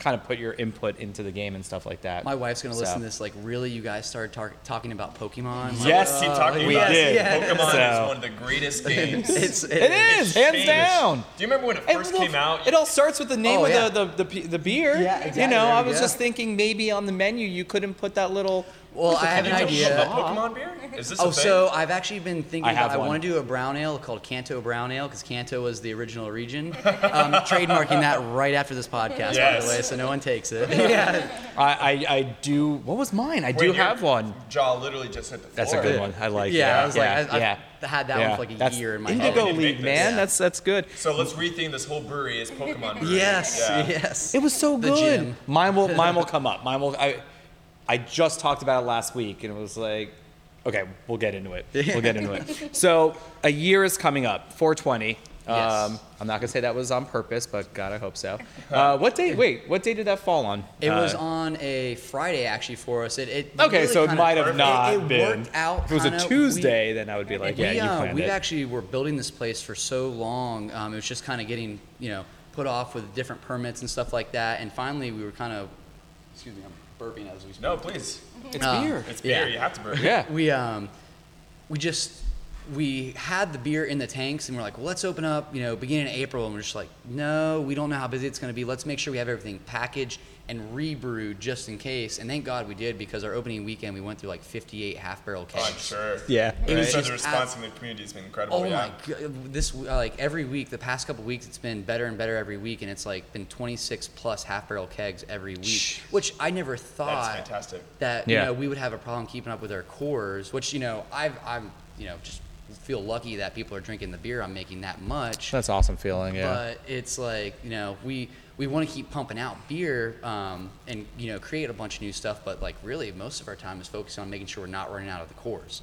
kind of put your input into the game and stuff like that. My wife's gonna So- listen to this. Like, really, you guys started tar- talking about Pokemon? Like, Yes, Keep talking we about oh, did. it. Pokemon So- is one of the greatest (laughs) games. it's It is hands changed. down. Do you remember when it And first well, came out? It all starts with the name Oh, of yeah. the, the, the, pe- the beer. Yeah, You know, I was go. just thinking maybe on the menu you couldn't put that little. Well, I have an you tell me idea. about Pokemon beer? Is this Oh, a thing? so I've actually been thinking I about. have I one. want to do a brown ale called Kanto Brown Ale because Kanto was the original region. Um, (laughs) trademarking that right after this podcast, by Yes. the way, so no one takes it. (laughs) yeah. I, I, I do. What was mine? I Wait, do your have one. Jaw literally just hit the floor. That's a good one. I like. It. Yeah, it. I was like, I, yeah. I've had that one for like a That's year in my Indigo head. we League, make man. this. That's that's good. So let's retheme this whole brewery as Pokemon (laughs) brewery. Yes, Yeah. yes. It was so The good. gym. Mine will mine will come up. Mine will. I I just talked about it last week, and it was like, okay, we'll get into it. (laughs) We'll get into it. So a year is coming up. 420. Yes. Um, I'm not gonna say that was on purpose, but God, I hope so. Uh, what day? Wait, what day did that fall on? It was Uh, on a Friday actually for us. It, it Okay, really so it might have it- not it, been. worked out. if it was a. Tuesday, then I would be like, yeah, we, you uh, planned we it. actually were building this place for so long. Um, it was just kind of getting, you know, put off with different permits and stuff like that. And finally, we were kind of, excuse me, I'm burping as we speak. No, please. it's uh, beer. It's beer. Yeah. You have to burp. Yeah. We um, we just we had the beer in the tanks and we're like, well, let's open up, you know, beginning of April. And we're just like, no, we don't know how busy it's going to be. Let's make sure we have everything packaged and rebrewed just in case. And thank God we did because our opening weekend we went through like 58 half barrel kegs. Oh, I'm sure. Yeah. It was so just the response from the community has been incredible. Oh yeah. my god! This uh, like every week, the past couple weeks, it's been better and better every week, and it's like been 26 plus half barrel kegs every week, which I never thought fantastic. that Yeah. you know we would have a problem keeping up with our cores. Which you know I've I'm you know just feel lucky that people are drinking the beer I'm making that much. That's awesome feeling. Yeah. But it's like you know we we want to keep pumping out beer um, and you know create a bunch of new stuff, but like really most of our time is focused on making sure we're not running out of the cores,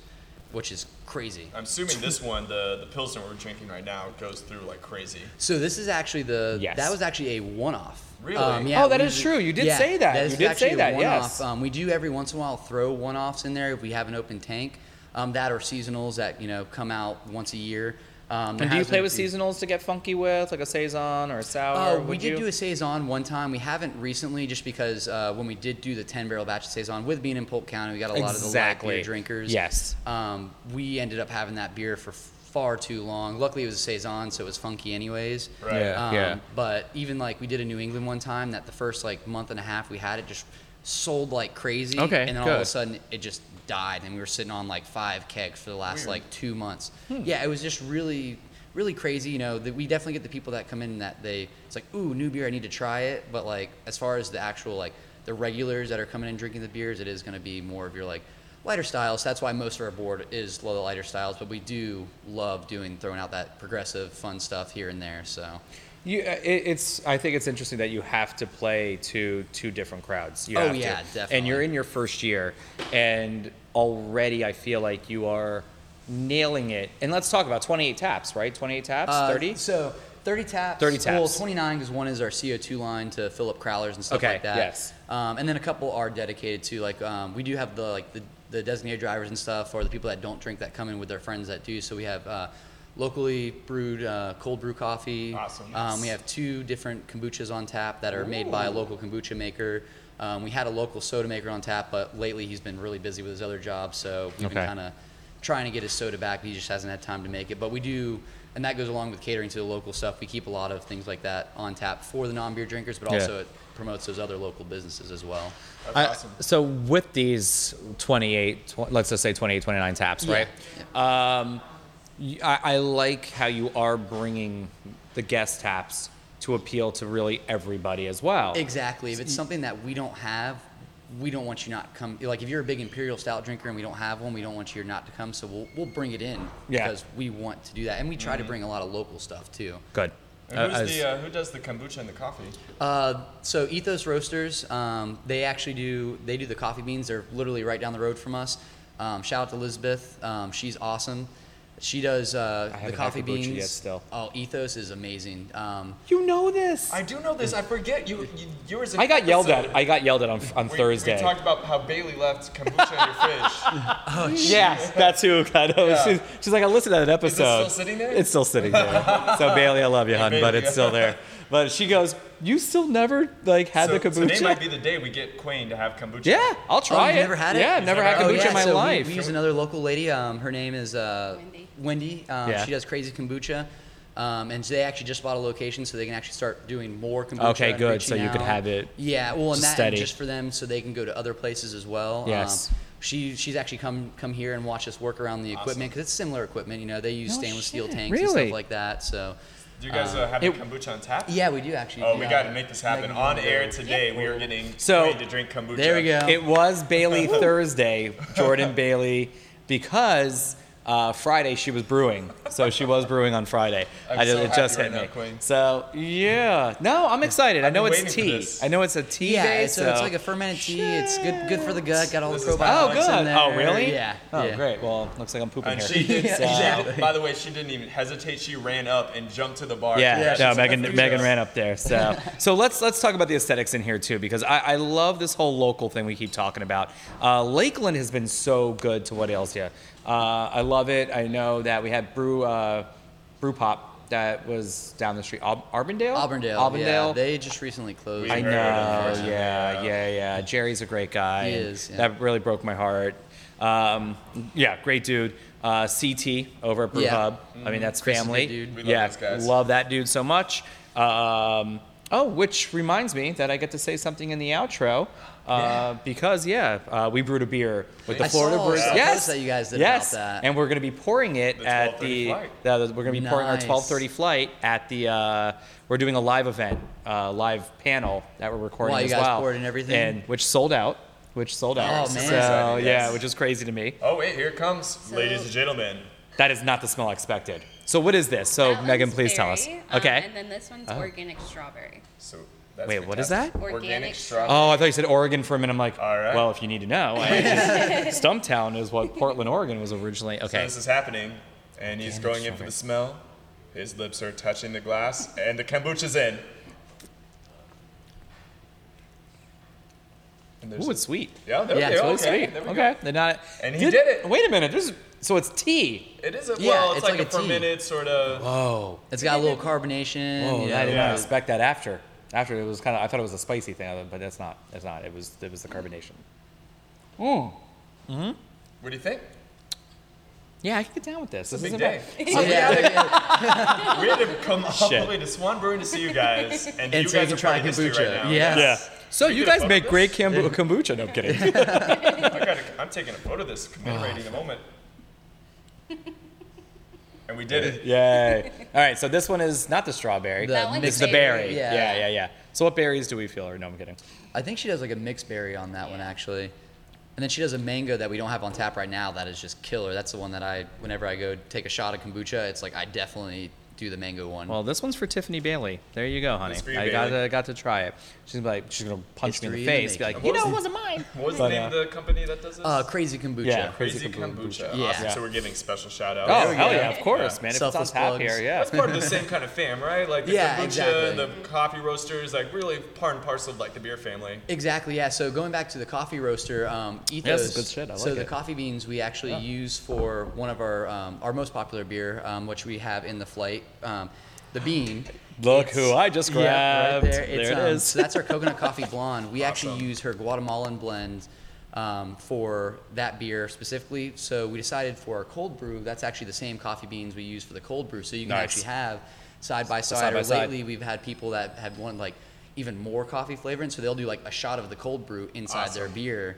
which is crazy. I'm assuming this one, the the pilsner we're drinking right now, goes through like crazy. So this is actually the Yes. that was actually a one-off. Really? Oh, that we is do- true. You did yeah, say that. is You did say that, one-off. yes. Um, we do every once in a while throw one-offs in there if we have an open tank. Um, that or seasonals that you know come out once a year. Um, and do you play with few- seasonals to get funky with, like a saison or a sour? Oh, we did you? do a saison one time. We haven't recently, just because uh, when we did do the 10 barrel batch of saison, with being in Polk County, we got a lot of the light Exactly. beer drinkers. Yes. Um, we ended up having that beer for far too long. Luckily, it was a saison, so it was funky anyways. Right. Yeah. Um, But even like we did a New England one time, that the first like month and a half we had it just sold like crazy. Okay, And then all of a sudden it just died, and we were sitting on like five kegs for the last Weird. like two months. Hmm. Yeah, it was just really, really crazy. You know, that we definitely get the people that come in that they it's like, ooh, new beer, I need to try it. But like as far as the actual like the regulars that are coming in drinking the beers, it is going to be more of your like lighter styles. That's why most of our board is low lighter styles, but we do love doing throwing out that progressive fun stuff here and there. So. You, uh, it, it's. I think it's interesting that you have to play to two different crowds. You Oh, have to. yeah, And you're in your first year, and already I feel like you are nailing it. And let's talk about 28 taps, right? 28 taps, Uh, 30. So 30 taps. 30 Well, taps. 29 because one is our CO2 line to fill up crowlers and stuff Okay, like that. yes. Um, and then a couple are dedicated to like um, we do have the like the, the designated drivers and stuff, or the people that don't drink that come in with their friends that do. So we have. Uh, Locally brewed uh, cold brew coffee. Awesome. Um, we have two different kombuchas on tap that are made by a local kombucha maker. Um, we had a local soda maker on tap, but lately he's been really busy with his other job, so we've been kind of trying to get his soda back, but he just hasn't had time to make it. But we do, and that goes along with catering to the local stuff. We keep a lot of things like that on tap for the non-beer drinkers, but Yeah. also it promotes those other local businesses as well. That's I- awesome. So with these 28, tw- let's just say 28, 29 taps, Yeah. right? Um, y- I, I like how you are bringing the guest taps to appeal to really everybody as well. Exactly. If it's something that we don't have, we don't want you not come. Like if you're a big imperial stout drinker and we don't have one, we don't want you not to come. So we'll we'll bring it in Yeah. because we want to do that, and we try to bring a lot of local stuff too. Good. And Uh, who's as- the uh, who does the kombucha and the coffee? Uh, so Ethos Roasters, um, they actually do they do the coffee beans. They're literally right down the road from us. Um, shout out to Elizabeth. Um, she's awesome. She does uh, the coffee beans. yet still. Oh, Ethos is amazing. Um, you know this. I do know this. I forget you. you yours. I got yelled at. I got yelled at on, on we, Thursday. We talked about how Bailey left kombucha in your fridge. (laughs) Oh, yes, that's who kind of. Yeah. She's, she's like, I listened to that episode. still sitting there? It's still sitting there. so (laughs) Bailey, I love you, hon, but it's still there. But she goes, you still never like had so the kombucha. today might be the day we get Queen to have kombucha. yeah, I'll oh, try you've it. never had it? Yeah, I've never never had had kombucha it? in my so we- life. We, use another local lady. Um, her name is uh, Wendy. Wendy. Um, Yeah. She does crazy kombucha. Um, and they actually just bought a location so they can actually start doing more kombucha. Okay, good. So reaching you could have it Yeah, well, and just that steady. just for them so they can go to other places as well. Yes. Um, she she's actually come come here and watch us work around the equipment because it's similar equipment. You know, they use No stainless steel shit. tanks and stuff like that. So Do you guys uh, have it- kombucha on tap? yeah, we do actually. Oh, we yeah. got to make this happen Megan, on air wanna today. We are getting So- Queen to drink kombucha. There we go. It was Bailey (laughs) Thursday, Jordan Bailey, because uh, Friday she was brewing. So she was brewing on Friday. I'm I just, so it just happy hit right me. now, Queen. So yeah, no, I'm excited. I I've know it's tea. I know it's a tea Yeah, base. so it's like a fermented tea. It's good good for the gut. Got all This the probiotics Oh, good. in there. Oh, really? Yeah. Oh, yeah. great. Well, looks like I'm pooping And here. she did. (laughs) Yeah, exactly. By the way, she didn't even hesitate. She ran up and jumped to the bar. Yeah, Yeah, no, Megan, Megan ran up there. So, (laughs) so let's let's talk about the aesthetics in here too, because I, I love this whole local thing we keep talking about. Uh, Lakeland has been so good to what ails you. Uh, I love it. I know that we had brew uh, brew pop that was down the street, Al- Arbandale. Auburndale. Arbandale. Yeah, they just recently closed. I know. Yeah, yeah. yeah, yeah. Jerry's a great guy. He is, yeah. That really broke my heart. Um, yeah, great dude. Uh, CT over at Brew Yeah. Hub. I mean, that's Chris family. dude. We love yeah, those guys. love that dude so much. Um, oh, which reminds me that I get to say something in the outro. Uh, Because yeah, uh, we brewed a beer with the I Florida saw Brewers. a Yes, that you guys did yes, about that. and we're going to be pouring it The at the. flight. the- we're going to be pouring our 12:30 flight at the. Uh, we're doing a live event, uh, live panel that we're recording Wow, you as guys well, poured and everything? and which sold out. Which sold out. Oh, man. So Exciting, yeah, which is crazy to me. Oh wait, here it comes, So- ladies and gentlemen. That is not the smell expected. So what is this? So That Megan, one's please tell us. berry, um, Okay. and then this one's Oh. organic strawberry. So that's Wait, what is that? fantastic. Organic strawberry. Oh, I thought you said Oregon for a minute. I'm like, All right. well, if you need to know, I- (laughs) Stumptown is what Portland, Oregon was originally. So Okay. this is happening, and he's Organic going in for the smell. His lips are touching the glass, and the kombucha's in. And Ooh, it's sweet. yeah, there Yeah, we it's go. really okay, sweet. there we Okay. go. They're not. And he did it. Wait a minute. This is, so it's tea. It is a Yeah, well, it's, it's like, like a a tea. fermented sort of. Whoa. It's got a little carbonation. Whoa. you know, I did Yeah. not expect that after. After it was kind of. I thought it was a spicy thing, but that's not. It's not. It was. It was the carbonation. Oh. What do you think? Yeah, I can get down with this. It's This a isn't big bad. day. So yeah, (laughs) (laughs) We had to come all Shit. the way to Swan Brewing to see you guys, (laughs) and, you so guys can are trying part of history kombucha. right now. Yeah. Yeah. So We you guys make great this? kombu- kombucha. No I'm kidding. I gotta, I'm taking a photo of this, commemorating the ah. moment. And we did it. (laughs) Yay. All right, so this one is not the strawberry. The That one's it's the berry. berry. Yeah. yeah, yeah, yeah. So what berries do we feel? Or no, I'm kidding. I think she does like a mixed berry on that one actually. And then she does a mango that we don't have on tap right now that is just killer. That's the one that I, whenever I go take a shot of kombucha, it's like I definitely do the mango one. Well, this one's for Tiffany Bailey. There you go, honey. It's for you, I got Bailey. to, got to try it. She's like, she's gonna punch me in the History in the face. Be like, making. you know, it wasn't mine. What was But, the name uh, of the company that does this? uh, crazy kombucha. Yeah. Crazy Crazy Kombucha. Yeah. Awesome. Yeah. So we're giving special shout out. Oh, There we hell go. yeah, of course, Yeah. man. If it's on Selfless tap plugs. here, yeah. That's part of the (laughs) same kind of fam, right? Like the Yeah, kombucha exactly. and the coffee roasters, like really part and parcel of like the beer family. Exactly, yeah. So going back to the coffee roaster, um, Ethos. this is good shit. I so like the it. coffee beans we actually use for one of our um, our most popular beer, um, which we have in the flight. Um, the bean. Look It's- who I just Yeah, right grabbed. there. It's, There it um, is. So that's our (laughs) coconut coffee blonde. We actually use her Guatemalan blend um, for that beer specifically. So we decided for our cold brew, that's actually the same coffee beans we use for the cold brew. So you can Nice. actually have side by side. side by or side. lately, we've had people that have wanted like even more coffee flavor, and so they'll do like a shot of the cold brew inside their Awesome. beer.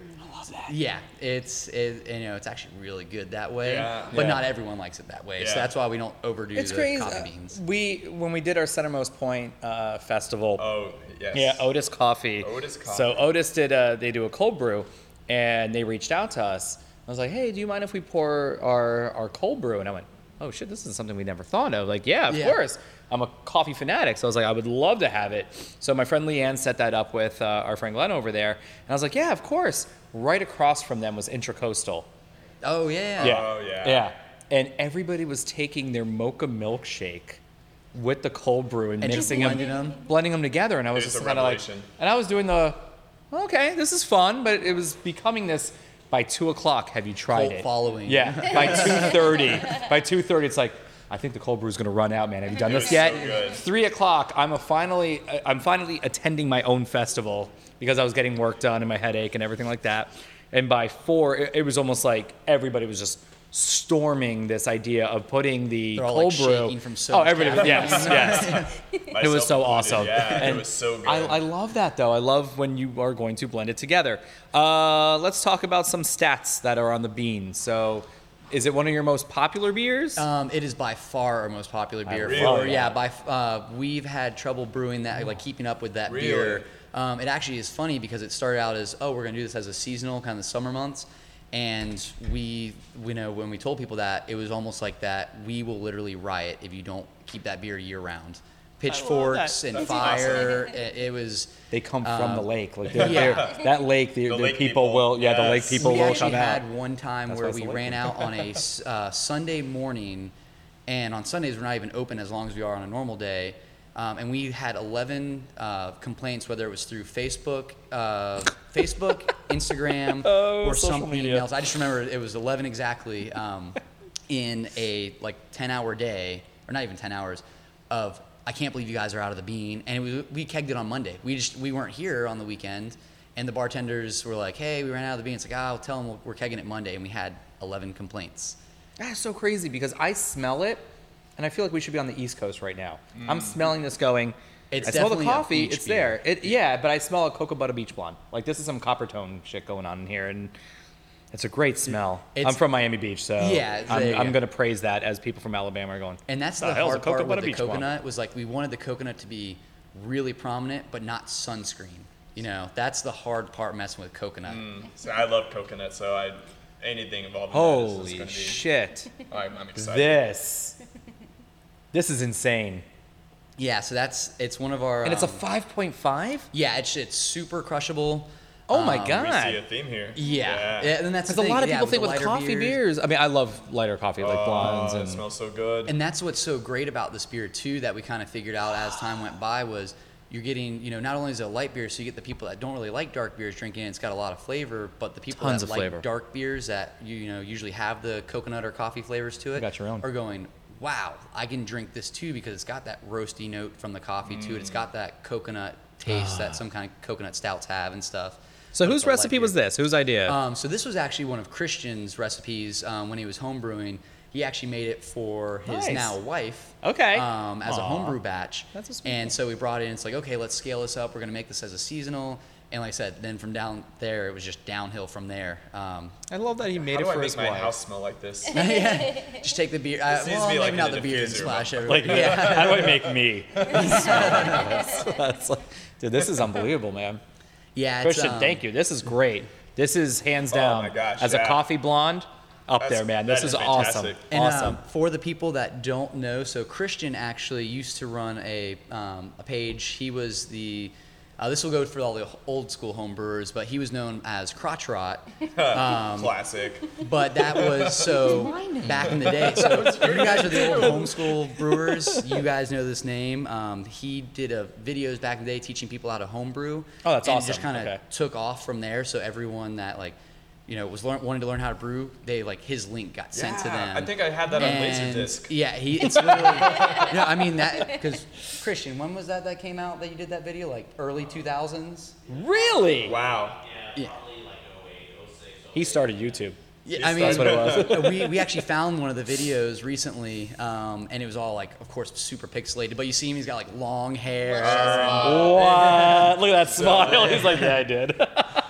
Yeah, it's it, you know it's actually really good that way, Yeah. but Yeah. not everyone likes it that way. So that's why we don't overdo It's the crazy. coffee beans. We when we did our Centermost Point uh, festival. Oh, yes. Yeah, Otis Coffee. Otis Coffee. So Otis did a, they do a cold brew, and they reached out to us. I was like, hey, do you mind if we pour our our cold brew? And I went, oh shit, this is something we never thought of. Like, yeah, of Yeah. course. I'm a coffee fanatic, so I was like, I would love to have it. So my friend Leanne set that up with uh, our friend Glenn over there, and I was like, yeah, of course. Right across from them was Intracoastal. Oh yeah. Oh, yeah. Yeah. And everybody was taking their mocha milkshake with the cold brew and, And mixing them, blending them? blending them together. And I was It's just kind of like, and I was doing the, okay, this is fun, but it was becoming this. By two o'clock, have you tried Cult it? following. Yeah. By (laughs) two thirty, by two thirty, it's like, I think the cold brew is going to run out, man. Have you done this was yet? so good. Three o'clock, I'm a finally, I'm finally attending my own festival because I was getting work done and my headache and everything like that. And by four, it, it was almost like everybody was just storming this idea of putting the They're all, cold like, brew. shaking from so oh, much everybody, yes, caffeine. (laughs) yes. it was so included. awesome. Yeah, and it was so good. I, I love that though. I love when you are going to blend it together. Uh, let's talk about some stats that are on the bean. So, is it one of your most popular beers? Um, it is by far our most popular beer. Really? For, yeah, by uh, we've had trouble brewing that, like keeping up with that Really? beer. Um, it actually is funny because it started out as, oh, we're gonna do this as a seasonal kind of the summer months, and we, you know when we told people that, it was almost like that. We will literally riot if you don't keep that beer year round. Pitchforks and That's fire. It, it was. they come from the um, lake. Like they're, yeah. they're- that lake, the, The the lake people, people. will. Yeah, the lake people we will come out. had one time That's where we ran out on a uh, Sunday morning, and on Sundays we're not even open as long as we are on a normal day. Um, and we had 11 uh, complaints, whether it was through Facebook, uh, Facebook, (laughs) Instagram, Oh, or something some media. emails. I just remember it was 11 exactly um, in a like 10 hour day, or not even 10 hours, of I can't believe you guys are out of the bean. And was, we kegged it on Monday. We just we weren't here on the weekend, and the bartenders were like, "Hey, we ran out of the bean." It's like, "Oh, I'll tell them we're kegging it Monday," and we had 11 complaints. That's so crazy because I smell it, and I feel like we should be on the East Coast right now. I'm mm. smelling this going. It's I smell the coffee. It's there. beer. It yeah, but I smell a cocoa butter beach blonde. Like this is some Coppertone shit going on in here, and it's a great smell. I'm from Miami Beach, so Yeah, there I'm, I'm go. gonna praise that as people from Alabama are going. And that's "The the hard part butter with the beach blonde?" coconut was like we wanted the coconut to be really prominent, but not sunscreen. You know, that's the hard part messing with coconut. So I love coconut, so I anything involved in that is Holy just gonna be. shit! (laughs) I'm, I'm excited. this, this is insane, Yeah, so that's it's one of our. and it's a um, 5.5. Yeah, it's it's super crushable. Oh my Um, god! We see a theme here. Yeah, yeah. and that's Because a lot of yeah, people think the with coffee beers. I mean, I love lighter coffee like blondes Oh, and it smells so good. And that's what's so great about this beer too that we kind of figured out as time went by was you're getting, you know, not only is it a light beer, so you get the people that don't really like dark beers drinking, it, it's got a lot of flavor, but the people Tons that like flavor. dark beers that you, you know usually have the coconut or coffee flavors to it got your own. are going, wow, I can drink this too because it's got that roasty note from the coffee to it. Mm. It's got that coconut taste that some kind of coconut stouts have and stuff. So whose it's a light recipe was this? Whose idea? Um, so this was actually one of Christian's recipes um, when he was homebrewing. He actually made it for his Nice. now wife. Okay. Um, as a Aw. homebrew batch. That's a sweet and so we brought it in. It's like, okay, let's scale this up. We're gonna make this as a seasonal. And like I said, then from down there, it was just downhill from there. Um, I love that he made How it do I for make his my wife. house smell like this? (laughs) (laughs) yeah, just take the beer. Uh, This needs to well, be maybe like not in the the beer and diffuser. splash (laughs) Like, everywhere. yeah. how do I make me? That's like, dude, this is unbelievable, man. Yeah. Christian, um, thank you. This is great. This is hands Oh down my gosh, as a coffee blonde up That's- there, man. This that is, is awesome. And awesome. um, for the people that don't know, so Christian actually used to run a, um, a page. He was the, uh, this will go for all the old school home brewers, but he was known as Crotch Rot. (laughs) Um, Classic. But that was so back in the day. So if you guys are the old homeschool brewers, you guys know this name. Um, he did a videos back in the day teaching people how to homebrew. Oh, that's and awesome. It just kind of Okay. took off from there. So everyone that like, you know, was learn, wanting to learn how to brew, they like his link got sent to them. I think I had that on And, Laserdisc. Yeah, he. It's literally. (laughs) no, I mean that because Christian, when was that that came out that you did that video? Like early two thousands. really? Wow. Yeah. He started YouTube. Yeah, I mean, That's what it was. (laughs) we, we actually found one of the videos recently, um, and it was all like, of course, super pixelated. But you see him; he's got like long hair. What? Look at that smile. He's like, yeah, I did. (laughs)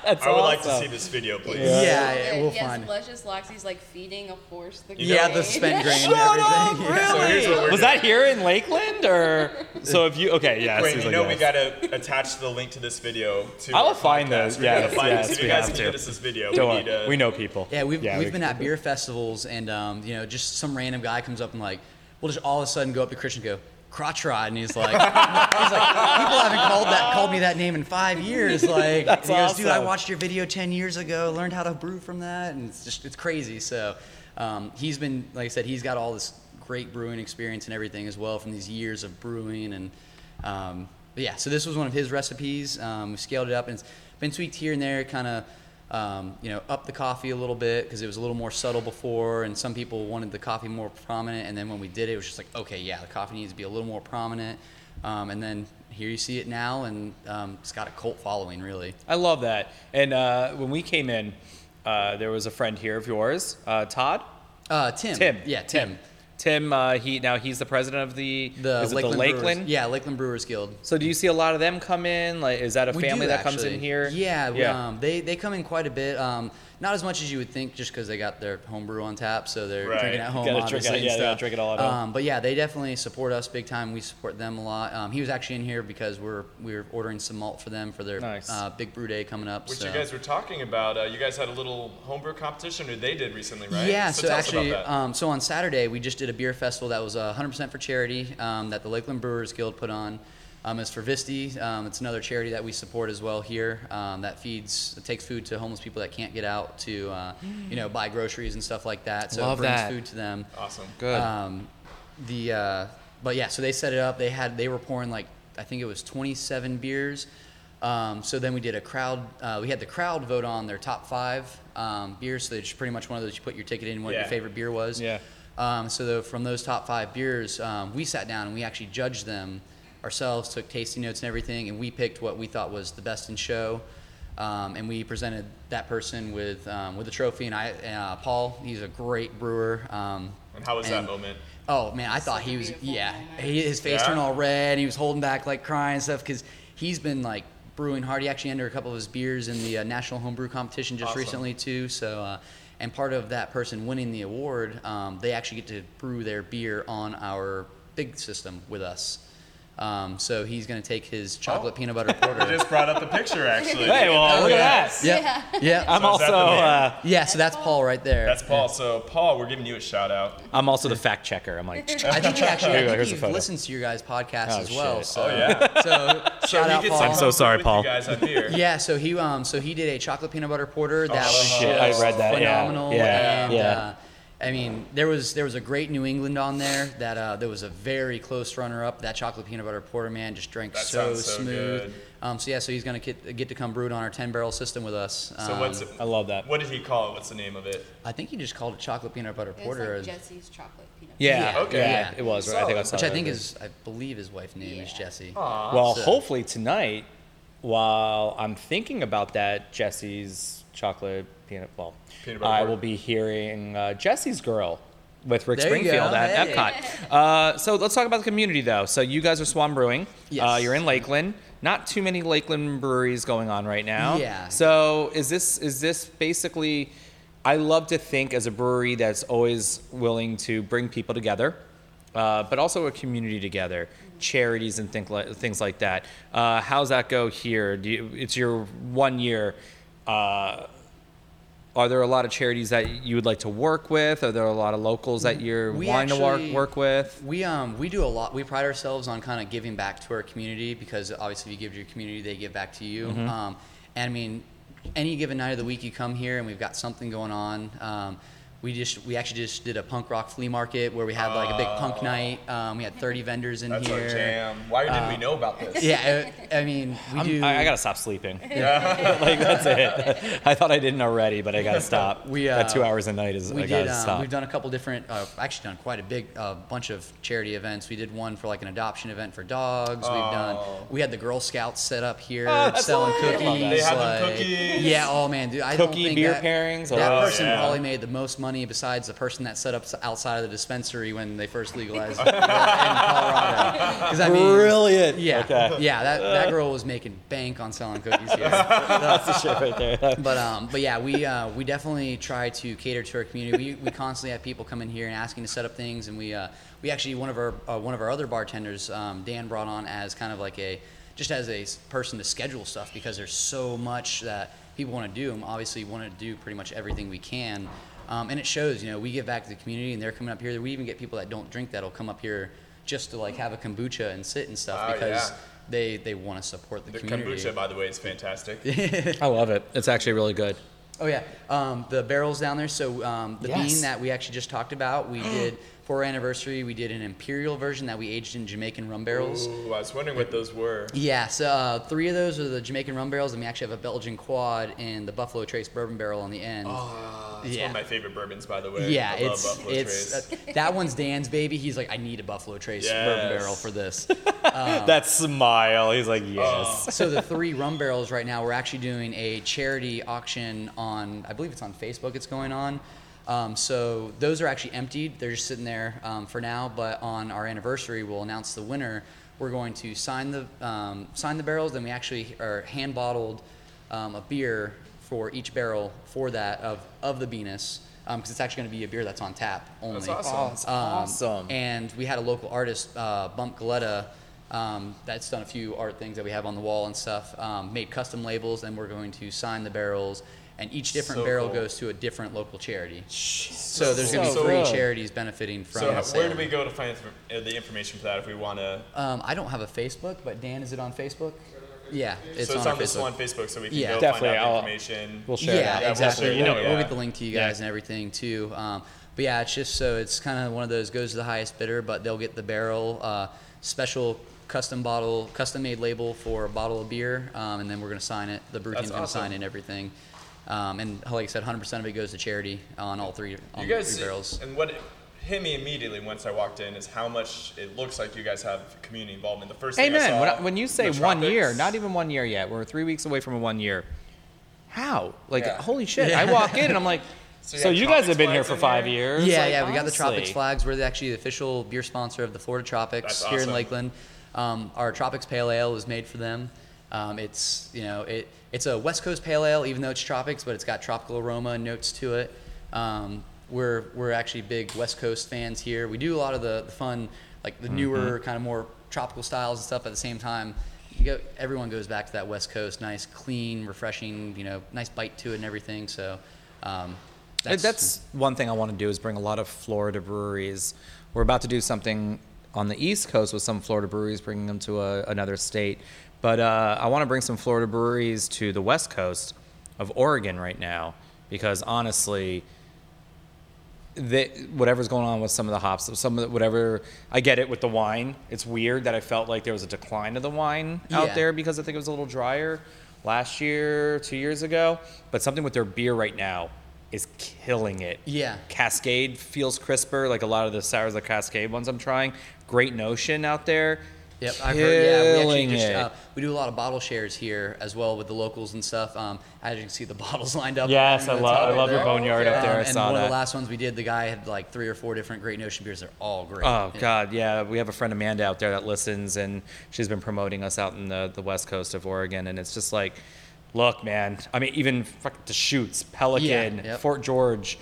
That's I would like to see this video, please. Yeah, yeah, And we'll he has find. luscious locks. He's like feeding a horse the Yeah, grain. the spent grain (laughs) and Shut up, everything. Yeah. So here's what we're Was doing. that here in Lakeland or? So if you okay, yes. Wait, he's you like, know we gotta attach the link to this video to I will find podcast. those, We gotta yes, find yes, this. If we you guys have can to. get us this video, Don't we need to. we know people. Yeah, we've, Yeah, we've we- been at beer festivals, and um, you know, just some random guy comes up and like, we'll just all of a sudden go up to Christian and go, crotch rod, and he's like, (laughs) he's like, people haven't called that called me that name in five years. Like, That's (laughs) and he goes, dude, I watched your video ten years ago, learned how to brew from that, and it's just it's crazy. So, um, he's been like I said, he's got all this great brewing experience and everything as well from these years of brewing and. Um, yeah, so this was one of his recipes. Um, we scaled it up, and it's been tweaked here and there, kind of, um, you know, up the coffee a little bit because it was a little more subtle before, and some people wanted the coffee more prominent. And then when we did it, it was just like, okay, yeah, the coffee needs to be a little more prominent. Um, and then here you see it now, and um, it's got a cult following, really. I love that. And uh, when we came in, uh, there was a friend here of yours, uh, Todd. Uh, Tim. Tim. Yeah, Tim. Tim. Tim, uh, he now he's the president of the The is it Lakeland, the Brewers- Lakeland. yeah, Lakeland Brewers Guild. So do you see a lot of them come in? Like, is that a We family do, that comes in here? Yeah, Yeah. Um, they they come in quite a bit. Um, not as much as you would think, just because they got their homebrew on tap, so they're Right. drinking at home. Gotta drink obviously, it- and yeah, they stuff. drink it all at home. Um, but yeah, they definitely support us big time. We support them a lot. Um, he was actually in here because we're we're ordering some malt for them for their Nice. uh, big brew day coming up. Which so. you guys were talking about. Uh, you guys had a little homebrew competition, or they did recently, right? Yeah, so, tell us actually, about that. um, so on Saturday we just did a beer festival that was uh, 100% for charity um, that the Lakeland Brewers Guild put on. Um, it's for Visti. Um, it's another charity that we support as well here um, that feeds, it takes food to homeless people that can't get out to, uh, you know, buy groceries and stuff like that. So Love it brings that. food to them. awesome. Good. Um, the uh, but yeah, so they set it up. They had they were pouring like I think it was 27 beers. Um, so then we did a crowd. Uh, we had the crowd vote on their top five um, beers. So it's pretty much one of those you put your ticket in what your Yeah. favorite beer was. Yeah. Um, so the, from those top five beers, um, we sat down and we actually judged them ourselves. Took tasting notes and everything, and we picked what we thought was the best in show. Um, and we presented that person with um, with a trophy. And I, uh, Paul, he's a great brewer. Um, And how was that moment? Oh man, I thought he was yeah. He, his face Yeah? turned all red. And he was holding back like crying and stuff because he's been like brewing hard. He actually entered a couple of his beers in the uh, national homebrew competition just Awesome. recently too. So. Uh, and part of that person winning the award, um, they actually get to brew their beer on our big system with us. Um, so he's going to take his chocolate Oh. peanut (laughs) butter You porter. just brought up the picture, (laughs) actually. Hey, well, look yeah. at that. Yep. (laughs) Yeah. I'm So also uh, yeah. So that's Paul right there. That's Paul. So, Paul, we're giving you a shout out. I'm also the fact checker. I'm like, I think he actually Here I here's think a he photo. listens to your guys' podcast Oh, as well. shit. So, Oh, yeah. so shout he out Paul. I'm so sorry, Paul. You guys on beer. Yeah, so he um so he did a chocolate peanut butter porter that Oh, was shit, I read that, yeah. phenomenal. Yeah, and, yeah. Uh, I mean, there was there was a great New England on there that uh, there was a very close runner up. That chocolate peanut butter porter man just drank That so so smooth. good. Um, so yeah, so he's gonna get, get to come brew it on our 10 barrel system with us. So, Um, what's I love that. What did he call it? What's the name of it? I think he just called it chocolate peanut butter It was porter, like Jesse's chocolate peanut. Yeah, Yeah, okay. yeah, yeah. it was. Right? I think I saw which I think is I believe his wife's name is Yeah. Jesse. Well, So- hopefully tonight, while I'm thinking about that Jesse's chocolate peanut, well, Peanut butter I will be hearing uh, Jesse's Girl with Rick There you Springfield go, at hey. Epcot. Uh, so let's talk about the community, though. So you guys are Swan Brewing. Yes. Uh, you're in Lakeland. Not too many Lakeland breweries going on right now. Yeah. So is this is this basically? I love to think as a brewery that's always willing to bring people together, uh, but also a community together, charities and think li- things like that. Uh, how's that go here? Do you, it's your one year. Uh, are there a lot of charities that you would like to work with? Are there a lot of locals that you're We wanting actually- to work work with? We um we do a lot. We pride ourselves on kind of giving back to our community because obviously if you give to your community, they give back to you. Mm-hmm. Um, and I mean, any given night of the week you come here and we've got something going on. Um, we just we actually just did a punk rock flea market where we had like a big punk night. Um, we had 30 vendors in That's here. our jam. Why didn't we know about this? Yeah, I, I mean we I'm- do. I, I gotta stop sleeping. Yeah. (laughs) (laughs) like that's it. I thought I didn't already, but I gotta stop. (laughs) We, that uh, two hours a night is We I did. gotta Um, stop. we've done a couple different. Uh, actually, done quite a big uh, bunch of charity events. We did one for like an adoption event for dogs. Oh. We've done. Oh. We had the Girl Scouts set up here Oh, that's selling awesome. cookies. They had them like- cookies. Yeah. Oh man, dude. I don't Cookie think beer that, pairings? That Oh, person yeah. probably made the most money besides the person that set up outside of the dispensary when they first legalized (laughs) in Colorado. 'Cause, I mean, Brilliant. Yeah. Okay. Yeah. That that girl was making bank on selling cookies here. (laughs) That's the shit right there. (laughs) But um, but yeah, we uh, we definitely try to cater to our community. We, we constantly have people come in here and asking to set up things, and we uh, we actually one of our uh, one of our other bartenders, um, Dan, brought on as kind of like a just as a person to schedule stuff because there's so much that people want to do. And obviously, want to do pretty much everything we can, um, and it shows. You know, we give back to the community, and they're coming up here. We even get people that don't drink that'll come up here just to like have a kombucha and sit and stuff Oh, because yeah. they they want to support the, community. The community. kombucha, by the way, is fantastic. (laughs) I love it. It's actually really good. Oh yeah, um, the barrels down there. So um, the Yes. bean that we actually just talked about, we (gasps) did for anniversary. We did an imperial version that we aged in Jamaican rum barrels. Ooh, I was wondering what those were. Yeah, so uh, three of those are the Jamaican rum barrels, and we actually have a Belgian quad and the Buffalo Trace bourbon barrel on the end. Oh, Yeah. one of my favorite bourbons, by the way. yeah, I it's it's uh, that one's Dan's baby. He's like, I need a Buffalo Trace bourbon barrel for this. (laughs) that smile. He's like, yes. so the three rum barrels right now, we're actually doing a charity auction on, I believe it's on Facebook. It's going on. Um, so those are actually emptied. They're just sitting there um, for now. But on our anniversary, we'll announce the winner. We're going to sign the um, sign the barrels. Then we actually are hand bottled um, a beer for each barrel for that of of the Venus. Because it's actually going to be a beer that's on tap only. That's awesome. Oh, it's awesome. And we had a local artist, uh, Bump Galetta, um, that's done a few art things that we have on the wall and stuff. Um, made custom labels, and we're going to sign the barrels. And each different So barrel cool. goes to a different local charity. So there's going to So be three good. charities benefiting from So the how- sale. where do we go to find inf- uh, the information for that if we want to? Um, I don't have a Facebook, but Dan, is it on Facebook? Yeah, it's so it's on, on, our this Facebook. one Facebook, so we can Yeah. go Definitely, find out I'll- the information. We'll share yeah, that. Yeah, we'll exactly. share We'll, that, we'll yeah. get the link to you Yeah. guys and everything too. Um, but yeah, it's just so it's kind of one of those goes to the highest bidder, but they'll get the barrel, uh, special custom bottle, custom made label for a bottle of beer, um, and then we're gonna sign it. The brew That's team's gonna sign awesome. it and everything. Um, and like I said, 100% of it goes to charity on all three on You guys, three barrels. and what hit me immediately once I walked in is how much it looks like you guys have community involvement. The first thing I Amen. saw When, I- when you say in the one year, not even one year yet, we're three weeks away from a one year. how? Like, Yeah. holy shit! I walk in and I'm like, (laughs) so, you have you guys have been here for five there? years. Yeah, Like, yeah, we got the Tropics flags. We're actually the official beer sponsor of the Florida Tropics That's here in. Lakeland. Um, our Tropics Pale Ale is made for them. Um, it's you know it it's a West Coast Pale Ale, even though it's tropics, but it's got tropical aroma and notes to it. Um, we're we're actually big West Coast fans here. We do a lot of the, the fun, like the newer kind of more tropical styles and stuff. At the same time, you go everyone goes back to that West Coast, nice, clean, refreshing, you know, nice bite to it and everything. So. Um, That's, one thing I want to do is bring a lot of Florida breweries. We're about to do something on the East Coast with some Florida breweries, bringing them to a, another state. But uh, I want to bring some Florida breweries to the West Coast of Oregon right now because honestly, they, whatever's going on with some of the hops, some of the, whatever I get it with the wine. It's weird that I felt like there was a decline of the wine out Yeah. there because I think it was a little drier last year, two years ago. But something with their beer right now is killing it. Yeah. Cascade feels crisper, like a lot of the sours, the Cascade ones I'm trying. Great Notion out there. Yep, I've heard. Yeah, we Killing actually just it. uh, we do a lot of bottle shares here as well with the locals and stuff. Um, as you can see, the (laughs) bottles lined up. Yes, I love- I love your boneyard up there. I and saw one of that. the last ones we did, the guy had like three or four different Great Notion beers. They're all great. Oh Yeah. God, yeah. We have a friend Amanda out there that listens, and she's been promoting us out in the, the west coast of Oregon, and it's just like, look, man. I mean, even fuck shoots, Pelican, yep. Fort George.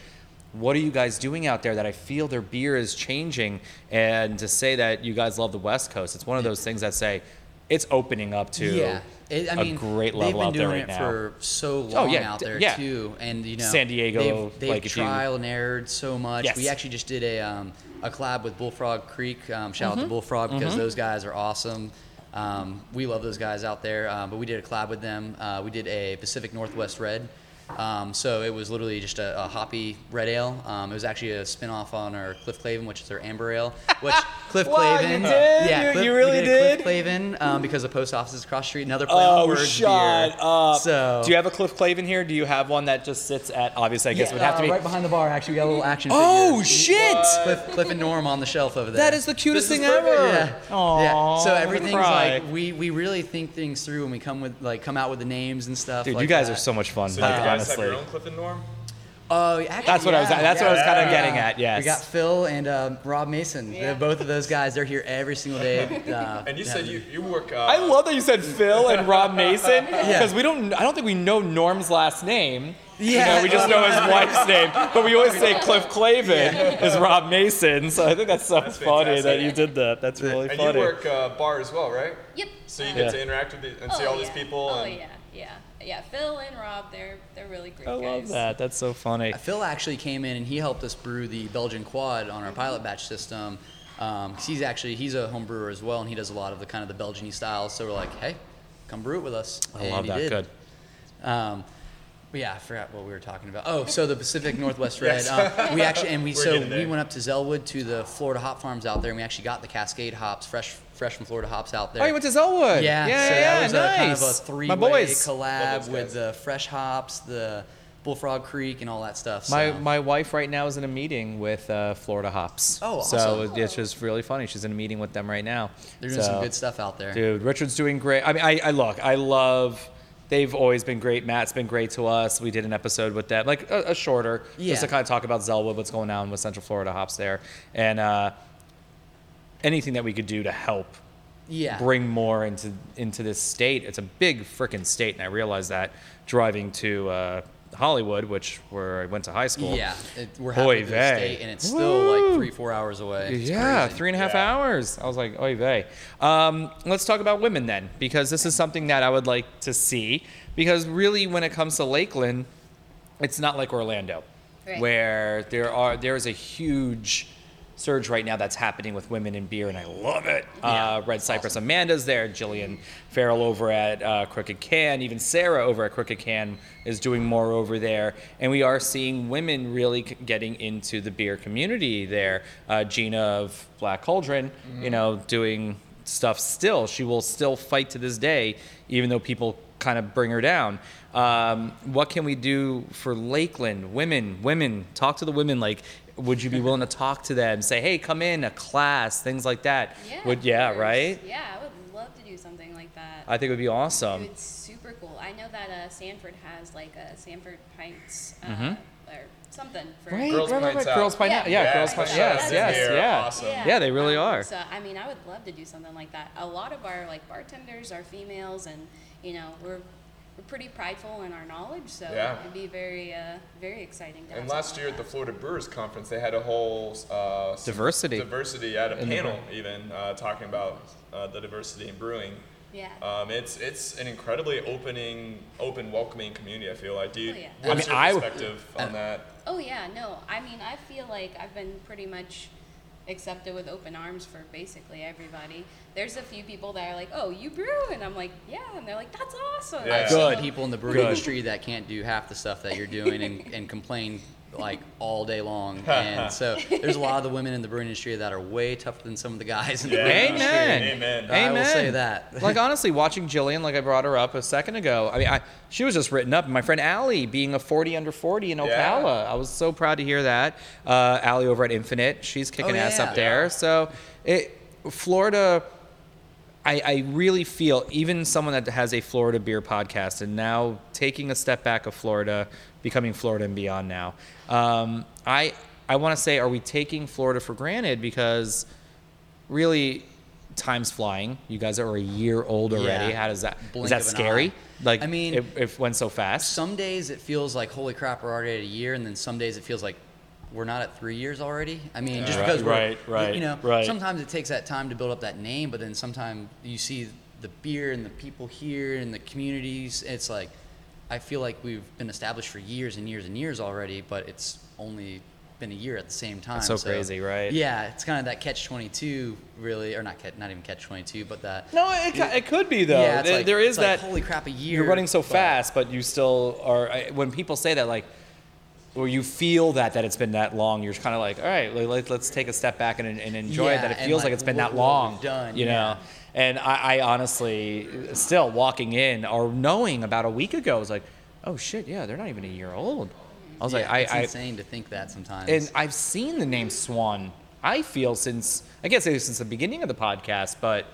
What are you guys doing out there that I feel their beer is changing? And to say that you guys love the West Coast, it's one of those things that say it's opening up to Yeah, it, I a mean, great they've level been out there doing it now. for so long oh, yeah, out there yeah. too, and you know, San Diego, they've, they've like, if you- trial and errored so much. Yes. We actually just did a um, a collab with Bullfrog Creek. Um, shout Mm-hmm. out to Bullfrog because those guys are awesome. Um, we love those guys out there, um, but we did a collab with them. Uh, we did a Pacific Northwest Red. Um, so it was literally just a, a hoppy red ale. Um, it was actually a spin-off on our Cliff Clavin, which is our amber ale. Which (laughs) Cliff Wow, you Clavin, did? yeah, You- Cliff, you we really did. did? Cliff Clavin, um, because the post office is across the street. Another play on Oh, words shut beer. up! So do you have a Cliff Clavin here? Do you have one that just sits at? Obviously, I guess it would have to uh, be. right behind the bar. Actually, we got a little action. Oh figure. shit! Cliff, Cliff and Norm on the shelf over there. That is the cutest This thing perfect. ever. Yeah. Aw, yeah. So everything's like we, we really think things through when we come with like come out with the names and stuff. Dude, like you guys that. are so much fun. So like, you guys have your own Cliff and Norm? Oh, actually, That's what I was- yeah, that's what I was kinda yeah. getting at, yes. We got Phil and uh, Rob Mason. Yeah. Both of those guys. They're here every single day. (laughs) Uh, And you said you, you work. Uh, I love that you said Phil and Rob Mason (laughs) because we don't. I don't think we know Norm's last name. You Yeah. know, we just know his (laughs) wife's name, but we always say Cliff Clavin is Rob Mason. So I think that's so That's funny that you did that. That's really And funny. you work uh, bar as well, right? Yep. So you um, get Yeah. to interact with the, and see oh, all these people. Oh and yeah, yeah, yeah. Phil and Rob, they're they're really great I guys. love that. That's so funny. Phil actually came in and he helped us brew the Belgian quad on our pilot batch system. Um, 'cause he's actually he's a home brewer as well, and he does a lot of the kind of the Belgian styles. So we're like, hey, come brew it with us. I And love that. did. Good. Um, but yeah, I forgot what we were talking about. Oh, so the Pacific Northwest (laughs) Red. Yes. Um, we actually and we (laughs) We're so we went up to Zellwood to the Florida hop farms out there, and we actually got the Cascade hops, fresh fresh from Florida hops out there. Oh, you went to Zellwood. Yeah, yeah, so yeah, that was a kind of a nice. three-way My boys. collab Love those with guys. the fresh hops, the Bullfrog Creek, and all that stuff. My so. my my wife right now is in a meeting with uh, Florida Hops. Oh, So awesome. it's just really funny. She's in a meeting with them right now. They're doing So- some good stuff out there. Dude, Richard's doing great. I mean, I, I look, I love. They've always been great. Matt's been great to us. We did an episode with them, like a, a shorter, Yeah. just to kind of talk about Zellwood, what's going on with Central Florida hops there, and uh, anything that we could do to help Yeah. bring more into into this state. It's a big freaking state, and I realized that driving to uh, Hollywood, which where I went to high school. Yeah, it, we're Oy happy the state, and it's still Woo. like three, four hours away. It's Yeah, crazy. three and a half Yeah. hours. I was like, oy vey. Um, let's talk about women then, because this is something that I would like to see. Because really, when it comes to Lakeland, it's not like Orlando, Right. where there are there is a huge surge right now that's happening with women in beer, and I love it. Uh, Red Cypress Amanda's there, Jillian Farrell over at uh, Crooked Can, even Sarah over at Crooked Can is doing more over there, and we are seeing women really c- getting into the beer community there. Uh, Gina of Black Cauldron, you know, doing stuff still. She will still fight to this day, even though people kind of bring her down. Um, what can we do for Lakeland? Women, women, talk to the women. Like, would you be willing to talk to them? Say, hey, come in a class, things like that. Yeah. Would yeah, course. right? Yeah, I would love to do something like that. I think it would be awesome. it's super cool. I I know that uh, Sanford has like a Sanford Pints uh, Mm-hmm. or something for Right, Girls right, right, right. Girls Pint Yeah. Out. Yeah, Yeah, Girls Pints Pint. Out. Yes, That's yes, They're yeah. awesome. Yeah, they really um, are. So I mean, I would love to do something like that. A lot of our like bartenders are females, and you know we're we're pretty prideful in our knowledge. So Yeah. it'd be very uh, very exciting. To have And last year at the Florida Brewers Conference, they had a whole uh, Diversity. diversity at a In panel, even uh, talking about uh, the diversity in brewing. yeah. Um, it's it's an incredibly opening, open, welcoming community. I feel like, dude. Oh, yeah. What's I mean, your I- perspective on that? Oh yeah, no. I mean, I feel like I've been pretty much accepted with open arms for basically everybody. There's a few people that are like, "Oh, you brew," and I'm like, "Yeah," and they're like, "That's awesome." Yeah. I've Good. seen people in the brewing (laughs) industry that can't do half the stuff that you're doing and, and complain like all day long. (laughs) And so there's a lot of the women in the brewing industry that are way tougher than some of the guys in the Yeah. brewing industry. Amen. Amen. I will say that. (laughs) like honestly, watching Jillian, like I brought her up a second ago. I mean, I, she was just written up. My friend Allie being a 40 under 40 in Ocala, Yeah. I was so proud to hear that. Uh, Allie over at Infinite, she's kicking Oh, ass up there. Yeah. So, it, Florida. I, I really feel even someone that has a Florida beer podcast and now taking a step back of Florida, becoming Florida and beyond now. Um, I I want to say, are we taking Florida for granted because really time's flying. You guys are a year old already. Yeah. How does that? Blink is that scary? eye. Like, I mean- it, it went so fast. Some days it feels like holy crap, we're already at a year, and then some days it feels like we're not at three years already. I mean, just Right, because we're right, right, you know, right. sometimes it takes that time to build up that name, but then sometimes you see the beer and the people here and the communities. It's like I feel like we've been established for years and years and years already, but it's only been a year at the same time. so crazy, right? Yeah, it's kind of that catch twenty two, really, or not catch, not even catch twenty two, but that. no, it, ca- it could be though. Yeah, there, like- there is it's like, that. holy crap, a year. You're running so but- fast, but you still are. I- When people say that, like, or you feel that that it's been that long, you're kind of like, all right, let, let's take a step back and, and enjoy Yeah, that it feels like, like, it's been that long. done, you yeah. And I, I honestly, still walking in or knowing about a week ago, I was like, oh shit, yeah, they're not even a year old. I was Yeah, like, I, it's I, insane to think that sometimes. and I've seen the name Swan. I feel since I can't say since the beginning of the podcast, but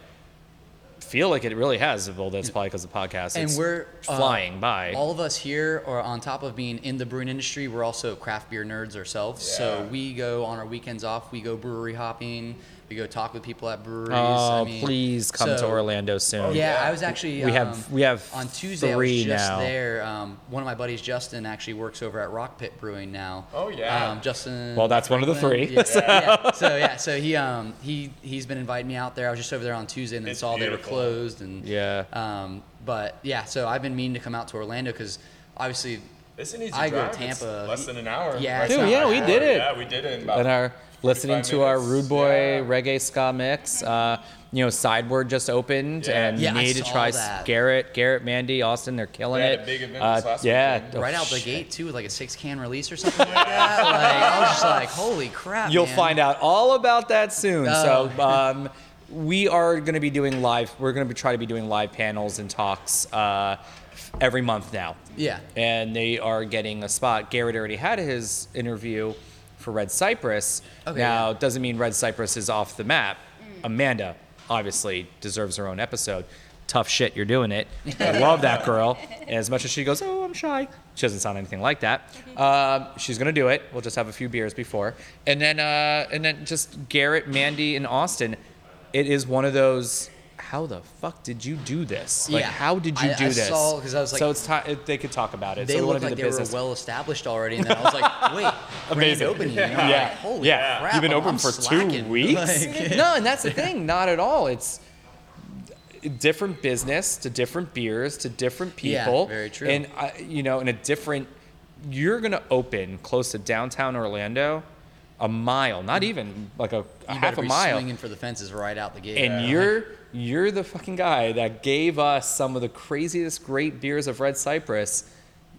feel like it really has. Well, that's probably because the podcast. and we're uh, flying by. All of us here are on top of being in the brewing industry. We're also craft beer nerds ourselves. So we go on our weekends off. We go brewery hopping. We go talk with people at breweries. oh, I mean, please come to Orlando soon. Yeah, yeah. I was actually. We um, have- we have on Tuesday. I was just now. there. Um, one of my buddies, Justin, actually works over at Rock Pit Brewing now. Oh, yeah. Um, Justin. Well, that's one of the three. Yeah, (laughs) yeah. So yeah, so he um he he's been inviting me out there. I was just over there on Tuesday and then It's saw they were closed and Yeah. Um, but yeah, so I've been meaning to come out to Orlando because obviously It's an easy I go to Tampa. It's less than an hour. Yeah, Right Dude, yeah, now. we did it. Yeah, we did it in about and our listening 45 to our. Rude Boy Yeah. reggae ska mix. Uh, you know, Sideward just opened, Yeah. and Yeah, you I need to try that. Garrett, Garrett, Mandy, Austin. They're killing They it. a big event Uh, yeah, weekend. oh, right out the gate too with like a six can release or something like that. (laughs) Like I was just like, holy crap! You'll man. find out all about that soon. Oh. So (laughs) um, we are going to be doing live. We're going to be try to be doing live panels and talks uh, every month now. Yeah. And they are getting a spot. Garrett already had his interview for Red Cypress. Okay, now yeah. doesn't mean Red Cypress is off the map. Mm. Amanda obviously deserves her own episode. Tough shit, you're doing it. I love that girl. And as much as she goes, oh, I'm shy. She doesn't sound anything like that. Um, she's gonna do it. We'll just have a few beers before, and then uh, and then just Garrett, Mandy, and Austin. It is one of those. How the fuck did you do this? Like, Yeah. how did you I- do I this? saw- 'cause I was like- so it's time they could talk about it. They so looked like the they business. were well established already, and then I was like, (laughs) wait, Amazing. grand opening. And I'm like, Yeah. holy Yeah. crap! You've been open I'm for slacking. two weeks. Like- (laughs) no, and that's the thing. Not at all. It's different business to different beers to different people. Yeah, people. very true. And uh, you know, in a different, you're gonna open close to downtown Orlando, a mile, not even like a, a you half better a be mile, swinging for the fences right out the gate. and you're you're the fucking guy that gave us some of the craziest great beers of Red Cypress.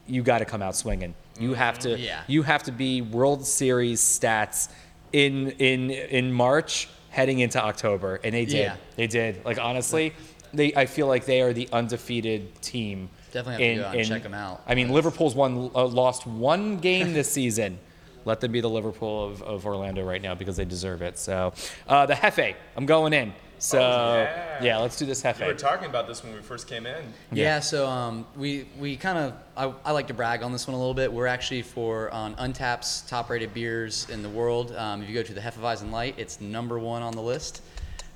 You got to come out swinging. You have to. Yeah. You have to be World Series stats in in in March heading into October, and they did. Yeah. They did. Like honestly, they. I feel like they are the undefeated team. Definitely have to go out and them out. I mean, Liverpool's won uh, lost one (laughs) game this season. Let them be the Liverpool of, of Orlando right now because they deserve it. So, uh, the Hefe, I'm going in. So yeah. yeah. let's do this You were talking about this when we first came in. Yeah, so um, we we kind of I, I like to brag on this one a little bit. We're actually for on Untappd's top-rated beers in the world. Um, if you go to the Hefeweizen Light, it's number one on the list.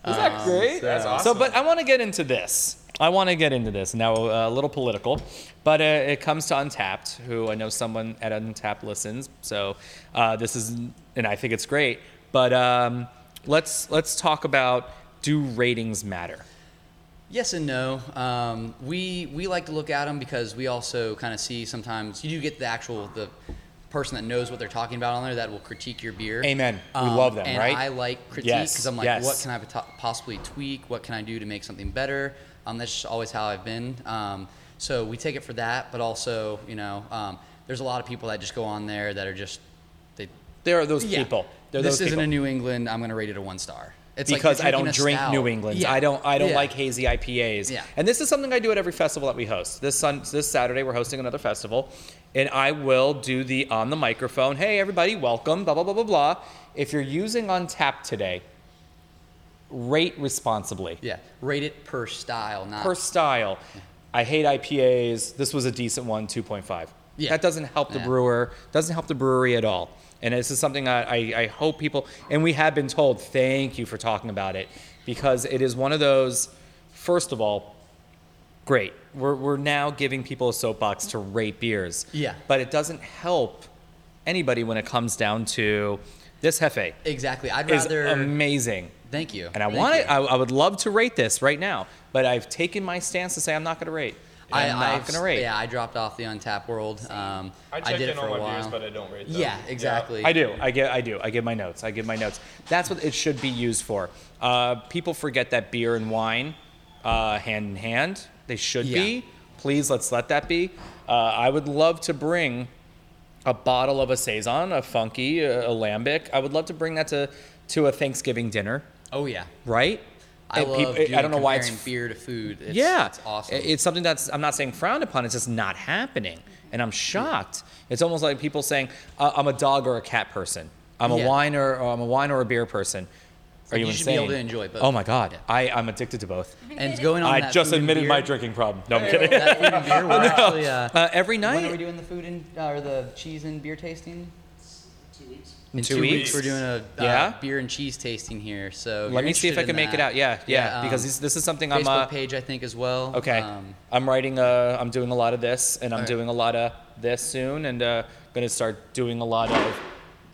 Is that Um, great? so- That's So, awesome. but I want to get into this. I want to get into this now. uh, A little political, but uh, it comes to Untappd, who I know someone at Untapped listens. So uh, this is, and I think it's great. But um, let's let's talk about do ratings matter? Yes and no. Um, we we like to look at them because we also kind of see sometimes you do get the actual the person that knows what they're talking about on there that will critique your beer. Amen. We love them, and right? I like critique Yes, because I'm like, yes. what can I possibly tweak? What can I do to make something better? Um, that's just always how I've been. Um, so we take it for that, but also, you know, um, there's a lot of people that just go on there that are just they. There are those Yeah. people. There are this isn't people. a New England. I'm going to rate it a one star. It's because you're I don't drink stout. New Englands. Yeah. I don't. I don't Yeah. like hazy IPAs. Yeah. And this is something I do at every festival that we host. This sun, this Saturday we're hosting another festival, and I will do the on the microphone. Hey everybody, welcome. Blah blah blah blah blah. If you're using Untappd today, rate responsibly. Yeah, rate it per style, not Per style. I hate IPAs. This was a decent one, 2.5. Yeah. That doesn't help the Yeah. brewer, doesn't help the brewery at all. And this is something I, I, I hope people, and we have been told, thank you for talking about it, because it is one of those, first of all, great. We're, we're now giving people a soapbox to rate beers. Yeah. But it doesn't help anybody when it comes down to this Hefe exactly. I'd rather. amazing. thank you. And I Thank want you. it. I, I would love to rate this right now, but I've taken my stance to say I'm not going to rate. I'm not I've- going to rate. Yeah, I dropped off the Untap world. Um, I check did in it for on a my while. beers, but I don't rate them. yeah, exactly. I do. I get. I do. I give my notes. I give my notes. That's what it should be used for. Uh, people forget that beer and wine, uh, hand in hand. They should Yeah. be. Please let's let that be. Uh, I would love to bring a bottle of a saison, a funky, a, a lambic. I would love to bring that to to a Thanksgiving dinner. Oh yeah. Right? I And love. peop- doing, I don't know why it's comparing beer to food. It's, yeah, it's awesome. It's something that's I'm not saying frowned upon. It's just not happening, and I'm shocked. It's almost like people saying uh, I'm a dog or a cat person. I'm a Yeah. wine or, or I'm a wine or a beer person. Are like you you insane? should be able to enjoy both. Oh my god, Yeah. I I'm addicted to both. (laughs) and going on I that just admitted beer, my drinking problem. No, I'm kidding. That food and beer, (laughs) we're actually. Uh, Uh, every when are we night, doing the food and uh, or the cheese and beer tasting? In In two, two weeks. weeks, we're doing a uh, Yeah? beer and cheese tasting here. So Let me see if I can in make it out. Yeah, yeah, um, because this, this is something Facebook I'm. Uh, page I think as well. Okay. Um, I'm writing. Uh, I'm doing a lot of this, and I'm Alright. doing a lot of this soon, and uh, gonna start doing a lot of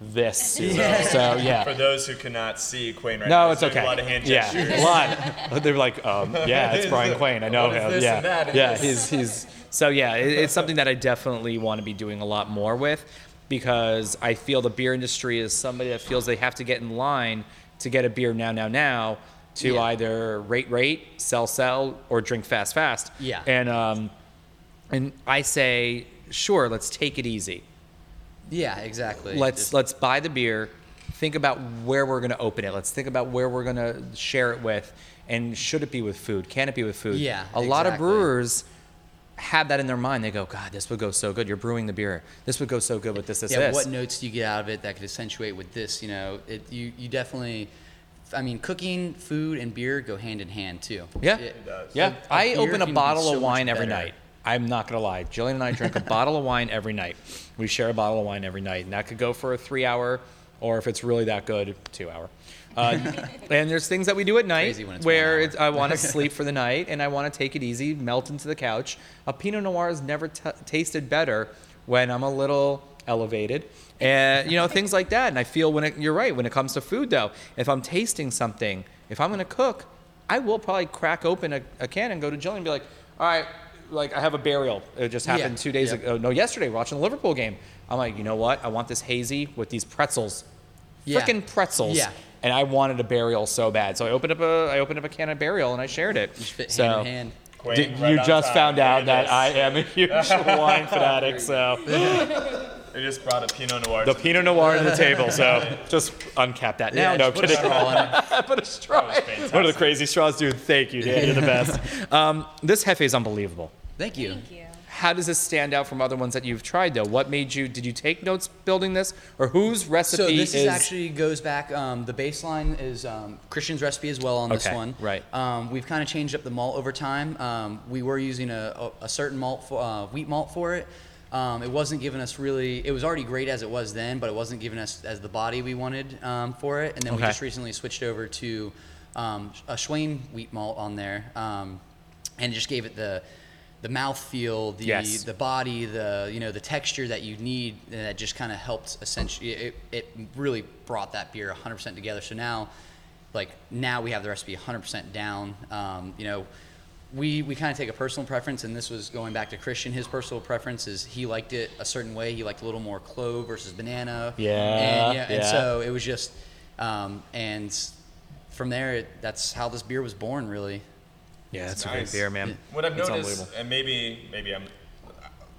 this (laughs) soon. So yeah. For those who cannot see Quayne right No, now, it's okay. A lot of hand yeah, gestures. a lot. They're like, um, (laughs) yeah, it's Brian Quain. I know him. yeah, and that and yeah. He's he's. So yeah, it, it's something that I definitely want to be doing a lot more with, because I feel the beer industry is somebody that feels they have to get in line to get a beer now, now, now, to Yeah. either rate, rate, sell, sell, or drink fast, fast. Yeah. And um, and I say, sure, let's take it easy yeah, exactly. let's Just- let's buy the beer think about where we're going to open it let's think about where we're going to share it with and should it be with food can it be with food Yeah, a lot of brewers have that in their mind. They go god this would go so good. You're brewing the beer. This would go so good with this this yeah, this. what notes do you get out of it that could accentuate with this? You know, it you you definitely. I mean, cooking, food, and beer go hand in hand too. yeah. It- does. yeah. A i beer open a bottle so of wine every night. I'm not going to lie. Jillian and i drink a (laughs) bottle of wine every night. We share a bottle of wine every night and that could go for a three hour or if it's really that good two hour uh, and there's things that we do at night it's where it's, I want to sleep (laughs) for the night and I want to take it easy, melt into the couch. A Pinot Noir has never t- tasted better when I'm a little elevated, and you know things like that. And I feel when it, you're right when it comes to food though, if I'm tasting something, if I'm going to cook, I will probably crack open a, a can and go to Jillian and be like, all right. Like I have a burial. It just happened Yeah. two days Yep. ago. No, yesterday watching the Liverpool game. I'm like, you know what? I want this hazy with these pretzels, Yeah. freaking pretzels Yeah. And I wanted a burial so bad. So I opened up a I opened up a can of burial and I shared it. Just fit so hand in hand. Quayne, did- right you just time. found out it that is. I am a huge (laughs) wine fanatic. So They just brought a Pinot Noir. the to Pinot Noir on the (laughs) table. So just uncap that now. Yeah, no just put a kidding. straw in it. (laughs) Put a straw. One of the crazy straws, dude. Thank you, Dan. You're the best. Um, this Hefe is unbelievable. Thank you. Thank you. How does this stand out from other ones that you've tried though? What made you? Did you take notes building this, or whose recipe So this is? is actually goes back. Um, the baseline is um, Christian's recipe as well on this Okay, one. right. Um, we've kind of changed up the malt over time. Um, we were using a, a, a certain malt, for, uh, wheat malt for it. Um, it wasn't giving us really. It was already great as it was then, but it wasn't giving us as the body we wanted um, for it. And then we just recently switched over to um, a Swaen wheat malt on there, um, and it just gave it the the mouth feel, the Yes. the body, the you know the texture that you need, and that just kind of helped. Essentially, it, it really brought that beer 100% together. So now, like now we have the recipe 100% down. Um, you know, we we kind of take a personal preference, and this was going back to Christian. His personal preference is he liked it a certain way. He liked a little more clove versus banana. Yeah, and, and yeah. so it was just, um, and from there, it, that's how this beer was born, really. Yeah, that's a great beer, man. What I've It's noticed, unbelievable. and maybe maybe I'm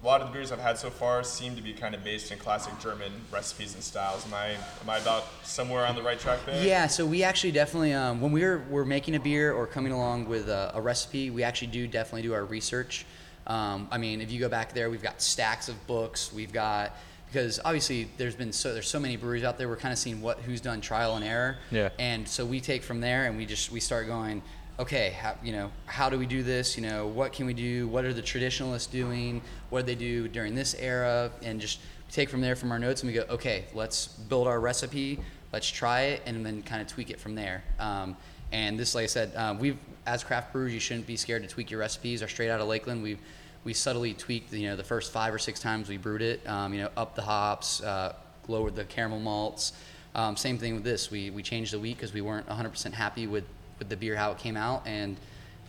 a lot of the beers I've had so far seem to be kind of based in classic German recipes and styles. Am I am I about somewhere on the right track there? Yeah, so we actually definitely, um, when we're, we're making a beer or coming along with a, a recipe, we actually do definitely do our research. Um, I mean, if you go back there, we've got stacks of books. We've got because obviously there's been so there's so many breweries out there. We're kind of seeing what who's done trial and error. Yeah. And so we take from there and we just we start going, okay, how, you know, how do we do this? You know, what can we do? What are the traditionalists doing? What did they do during this era? And just take from there from our notes and we go, okay, let's build our recipe. Let's try it and then kind of tweak it from there. Um, and this, like I said, uh, we've as craft brewers, you shouldn't be scared to tweak your recipes. Are straight out of Lakeland. We've we subtly tweaked, you know, the first five or six times we brewed it. Um, you know, up the hops, uh, lowered the caramel malts. Um, same thing with this. We we changed the wheat because we weren't 100% happy with with the beer how it came out, and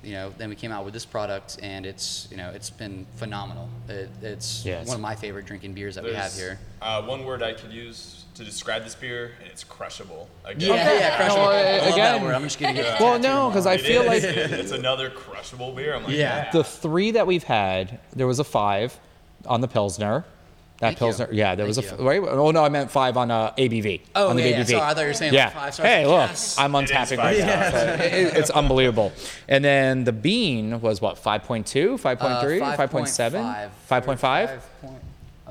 you know, then we came out with this product, and it's you know, it's been phenomenal. It, it's Yeah, it's- one of my favorite drinking beers that we have here. Uh, one word I could use to describe this beer, and it's crushable. Yeah, Again, yeah, crushable. No, uh, I love that again- word. I'm just gonna get. Well, no, because I feel is. like it's another crushable beer. I'm like, Yeah. the three that we've had, there was a five on the Pilsner. That Thank you. Pilsner, yeah, there was a Thank f- Oh no, I meant five on uh, ABV. Oh, on the yeah, yeah. ABV. Sorry, I thought you were saying yeah. like five stars. Hey, look, Yes. I'm It is untapping five myself. stars. It- it's unbelievable. And then the bean was what 5.2, 5.3, Uh, 5.7, 5.5.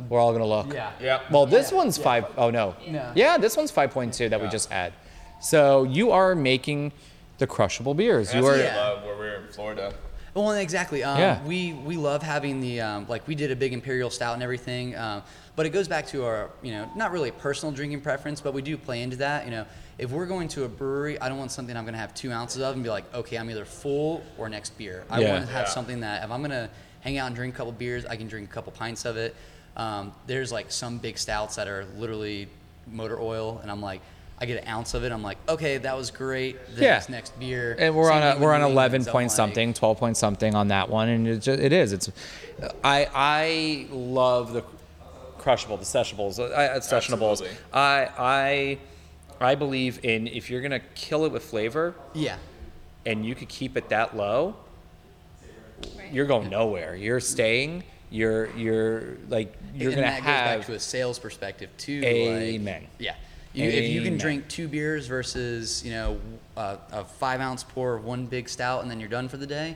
We're all gonna look. Yeah. Yeah. Well, this one's five oh no. No. Yeah, this one's 5.2 that we just had. So you are making the crushable beers. That's You are. what I Yeah. love where we're in Florida. Well, exactly. Um, Yeah. We we love having the um, like we did a big imperial stout and everything, um, but it goes back to our you know not really personal drinking preference, but we do play into that. You know, if we're going to a brewery, I don't want something I'm going to have two ounces of and be like, okay, I'm either full or next beer. I Yeah. want to have Yeah. something that if I'm going to hang out and drink a couple beers, I can drink a couple pints of it. Um, there's like some big stouts that are literally motor oil, and I'm like. I get an ounce of it. I'm like, okay, that was great. The Yeah. next, next beer. And we're Same on a we're on 11 England's. Point like- something, 12 point something on that one, and it, just, it is. It's I I love the crushable, the sessionables, uh, uh, sessionables. Absolutely. I I I believe in if you're gonna kill it with flavor Yeah. and you could keep it that low, Right. you're going nowhere. You're staying. You're you're like you're and gonna that have goes back to a sales perspective too. Amen. Like, yeah. You, if you can drink two beers versus you know uh, a five ounce pour of one big stout and then you're done for the day,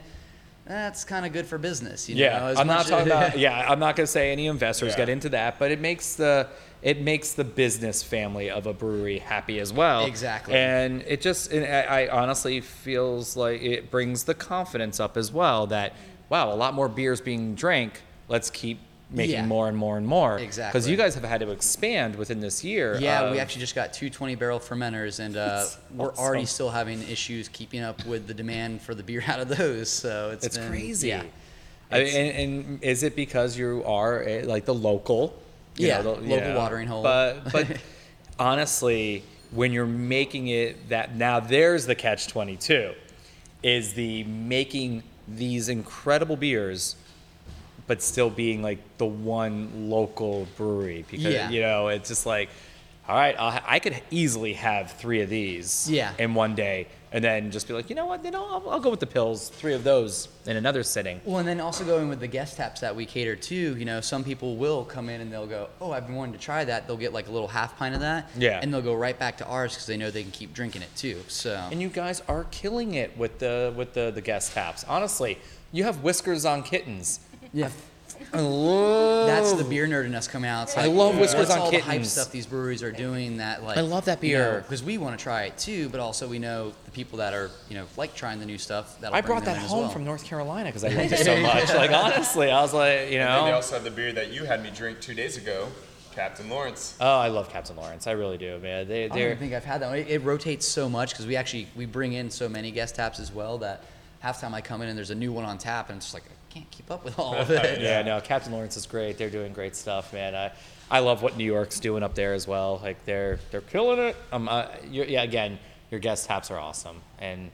that's kind of good for business. You know, Yeah, as I'm not much- talking about. (laughs) Yeah, I'm not gonna say any investors Yeah. get into that, but it makes the it makes the business family of a brewery happy as well. Exactly. and it just and I, I honestly feels like it brings the confidence up as well that wow, a lot more beers being drank. Let's keep making Yeah. more and more and more. Exactly. Because you guys have had to expand within this year. Yeah, we actually just got two 20 barrel fermenters, and uh, we're awesome. already still having issues keeping up with the demand for the beer (laughs) out of those. So it's It's been- crazy. Yeah. I- It's- and, and is it because you are eh, like the local? you Yeah, the- local watering hole. But (laughs) but honestly, when you're making it that now there's the catch twenty two, is the making these incredible beers, but still being like the one local brewery because Yeah. you know it's just like. All right, ha- I could easily have three of these Yeah. in one day, and then just be like, you know what, you know, I'll, I'll go with the pills, three of those in another sitting. Well, and then also going with the guest taps that we cater to, you know, some people will come in and they'll go, "Oh, I've been wanting to try that." They'll get like a little half pint of that, Yeah. and they'll go right back to ours because they know they can keep drinking it too. So And you guys are killing it with the with the the guest taps. Honestly, you have whiskers on kittens. Yeah, I love. That's the beer nerd in us coming out. It's I love Whiskers what's on all the hype Kittens. stuff these breweries are doing that like I love that beer. because we want to try it too, but also we know the people that are you know like trying the new stuff. That'll I brought that home well. from North Carolina because I (laughs) loved it so much. Like honestly, I was like, you know. And they know. also have the beer that you had me drink two days ago, Captain Lawrence. Oh, I love Captain Lawrence. I really do, man. They, I don't they're even think I've had that one. It, it rotates so much because we actually we bring in so many guest taps as well that half time I come in and there's a new one on tap and it's just like I can't keep up with all (laughs) of it. Yeah, no, Captain Lawrence is great. They're doing great stuff, man. I, I love what New York's doing up there as well. Like they're they're killing it. Um, uh, you're, yeah, again, your guest taps are awesome. And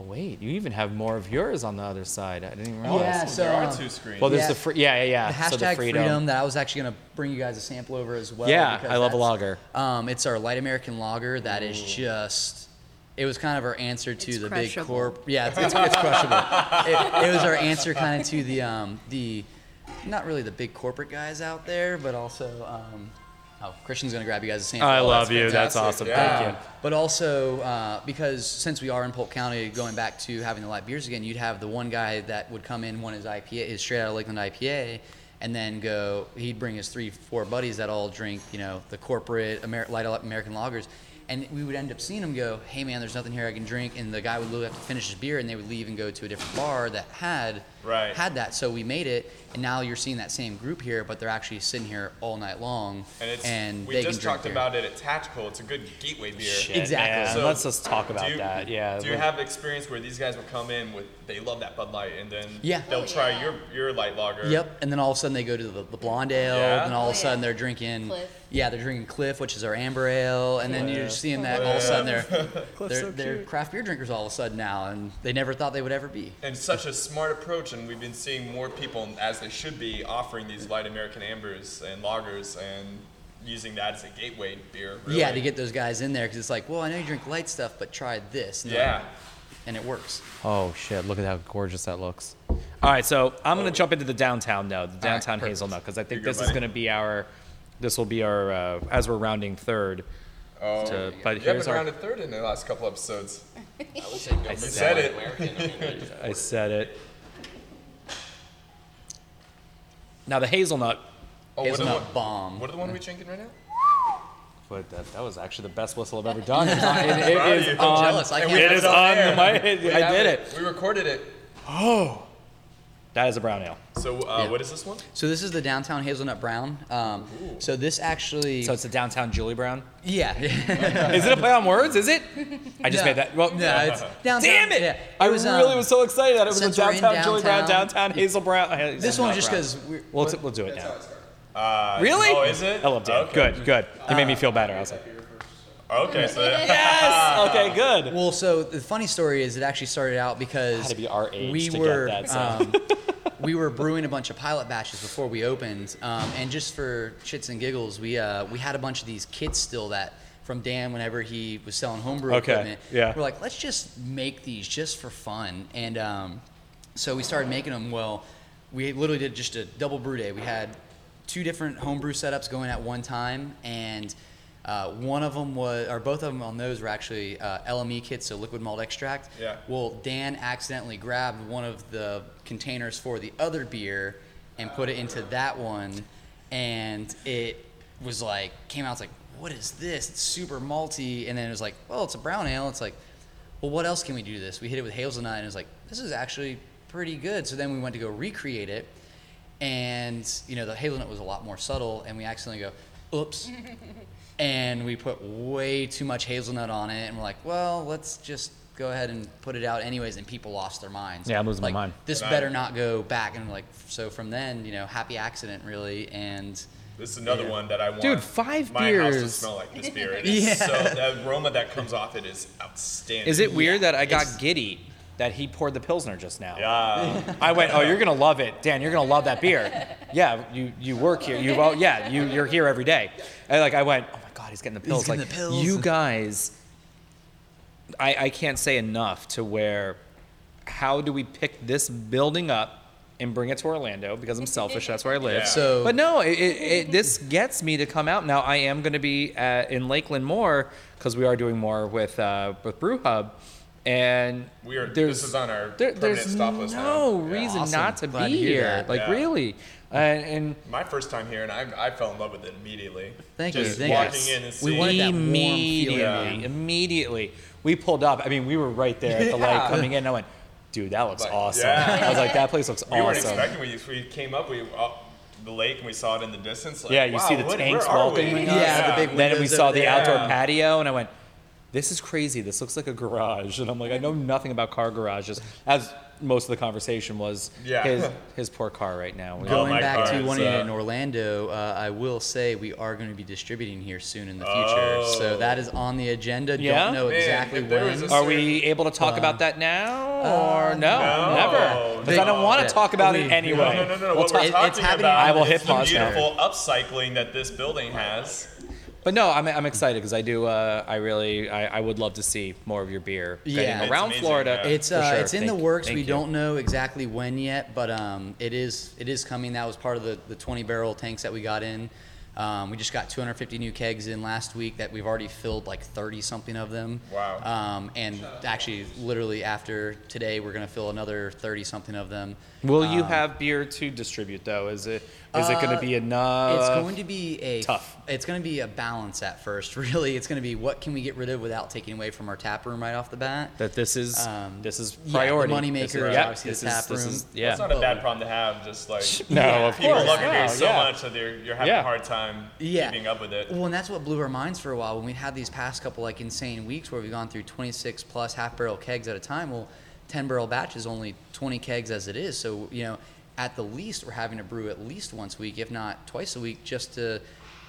oh, wait, you even have more of yours on the other side. I didn't even realize. Yeah, so there are um, two screens. Well, there's Yeah. the free. Yeah, yeah, yeah. The so the hashtag freedom. freedom. that I was actually gonna bring you guys a sample over as well. Yeah, I love a that's- lager. Um, it's our light American lager that is just. It was kind of our answer to It's the crushable. big corp. Yeah, it's, it's, it's crushable. it, it was our answer kind of to the um, the, not really the big corporate guys out there, but also. Um, oh, Christian's gonna grab you guys a sample. I Oh, love that's you. That's awesome. Yeah. Thank you. But also uh, because since we are in Polk County, going back to having the light beers again, you'd have the one guy that would come in, one his IPA, his straight out of Lakeland IPA, and then go. He'd bring his three, four buddies that all drink, you know, the corporate Amer- light American lagers. And we would end up seeing them go, "Hey man, there's nothing here I can drink," and the guy would literally have to finish his beer, and they would leave and go to a different bar that had Right. had that. So we made it, and now you're seeing that same group here, but they're actually sitting here all night long, And it's and we they just can drink talked beer. about it at Tactical. It's a good gateway beer. Shit, Exactly. man. So, Let's just talk about you, that. Yeah. Do you have experience where these guys will come in with they love that Bud Light and then Yeah. they'll Oh, try yeah. your your light lager. Yep, and then all of a sudden they go to the, the blonde ale, Yeah? and all Oh, of a oh, sudden yeah. they're drinking. Cliff. Yeah, they're drinking Cliff, which is our amber ale, and then you're seeing that all of a sudden they're (laughs) they're, so they're craft beer drinkers all of a sudden now, and they never thought they would ever be. And such a smart approach, and we've been seeing more people, as they should be, offering these light American ambers and lagers and using that as a gateway beer. Really. Yeah, to get those guys in there because it's like, well, I know you drink light stuff, but try this. And Yeah. and it works. Oh shit! Look at how gorgeous that looks. All right, so I'm gonna jump into the downtown now, the downtown perfect. hazelnut, because I think You're good, this is buddy. gonna be our, this will be our uh, as we're rounding third. Oh, to- but you here's haven't our- rounded third in the last couple episodes. (laughs) I You said it. I said it. Now the hazelnut, Oh, what are the Hazelnut one- bomb. What are the one we're drinking right now? but that, that was actually the best whistle I've ever done. (laughs) It's on- it- it Proud of is you. I'm on- jealous. I can't. we It on on the mic. I did it. We recorded it. Oh. That is a brown ale. So uh, Yeah. what is this one? So this is the downtown hazelnut brown. Um, so this actually, So it's the downtown Julie Brown. yeah. (laughs) Is it a play on words? Is it? I just No. made that. Well, No, it's (laughs) downtown. Damn it! Yeah. I was, really um, was so excited that it was a since downtown Julie Brown, downtown- downtown Hazel Brown. uh, This Hazelnut one's just because we're. We'll, t- we'll do it now. Uh, Really? Oh, is it? I love Dan. Okay. Good, good. You made me feel better. I was like, Okay, so yes. (laughs) Okay, good. Well, so the funny story is, it actually started out because Had to be our age we to get were that sound. um, (laughs) we were brewing a bunch of pilot batches before we opened, um, and just for shits and giggles, we uh, we had a bunch of these kits still that from Dan whenever he was selling homebrew Okay, equipment. yeah. we're like, let's just make these just for fun, and um, so we started making them. Well, we literally did just a double brew day. We had two different homebrew setups going at one time, and uh, one of them was, or both of them on those were actually uh, LME kits, so liquid malt extract. Yeah. Well, Dan accidentally grabbed one of the containers for the other beer and put it into that one, and it was like came out. It's like, what is this? It's super malty, and then it was like, well, it's a brown ale. It's like, well, what else can we do to this? We hit it with hazelnut, and it was like, this is actually pretty good. So then we went to go recreate it, and you know the hazelnut was a lot more subtle, and we accidentally go, oops, (laughs) and we put way too much hazelnut on it, and we're like, well, let's just go ahead and put it out anyways, and people lost their minds. Yeah, I'm losing my mind. This And I- better not go back, and like so from then, you know, happy accident really, and This is another Yeah. one that I want. Dude, five my house to smell like this beer. (laughs) It is Yeah. so the aroma that comes off it is outstanding. Is it weird that I got It's- giddy that he poured the pilsner just now? Yeah. (laughs) I went, oh, you're gonna love it, Dan. You're gonna love that beer. (laughs) Yeah, you you work here. You well, yeah, you you're here every day. And like I went, oh my god, he's getting the pills. getting like the pills. you guys, I I can't say enough to where, how do we pick this building up? And bring it to Orlando because I'm selfish. That's where I live. Yeah. So- but no, it, it, it, this gets me to come out. Now I am going to be uh in Lakeland more because we are doing more with uh, with Brew Hub. and We are- there's this is on our there- permanent there's stop list no now. Yeah. reason Awesome. not to Glad be to here. that. Like Yeah. really, and, and My first time here, and I, I fell in love with it immediately. Thank you, Just thank you. walking in and We seeing. wanted that warm immediately, feeling. immediately, we pulled up. I mean, we were right there at the light coming in. And I went, dude, that looks Like, awesome. yeah. I was like, that place looks we weren't awesome. expecting we we came up we up the lake and we saw it in the distance. Like, Yeah, you wow, see the what- tanks where are we? us. Yeah, the big Then we saw the there. outdoor patio, and I went, "This is crazy. This looks like a garage." And I'm like, I know nothing about car garages, as most of the conversation was Yeah. his (laughs) his poor car right now. Oh Going my back God, to one it's, in uh, Orlando, uh, I will say we are going to be distributing here soon in the future. Oh. So that is on the agenda. Yeah? Don't know Man, exactly when. was a Are we able to talk about that now, or no, no. never? Because I don't want to Yeah. talk about it anyway. No, no, no, no. We'll what talk- we're talking it's happening about I will is hit the pause now. beautiful upcycling that this building has. But no, I'm, I'm excited because I do. Uh, I really, I, I would love to see more of your beer Yeah. getting It's around amazing, Florida. yeah. It's for uh, sure. it's in the Thank- works. thank We you. don't know exactly when yet, but um, it is it is coming. That was part of the, the 20 barrel tanks that we got in. Um, we just got 250 new kegs in last week that we've already filled like 30 something of them. Wow. Um, and actually, literally after today, we're gonna fill another 30 something of them. Will you Um, have beer to distribute though? Is it is it going to Uh, be enough? It's going to be a tough. It's going to be a balance at first. (laughs) Really, it's going to be what can we get rid of without taking away from our tap room right off the bat. that this is Um, this is yeah, the priority. moneymaker This is yep, obviously this the is- tap this room. is- yeah. It's not a bad problem to have. Just like No, of people course. love your beer so yeah. much that you're, you're having Yeah. a hard time Yeah. keeping up with it. Well, and that's what blew our minds for a while when we had these past couple like insane weeks where we've gone through 26 plus half barrel kegs at a time. Well, 10 barrel batch is only 20 kegs as it is. So, you know, at the least we're having to brew at least once a week, if not twice a week, just to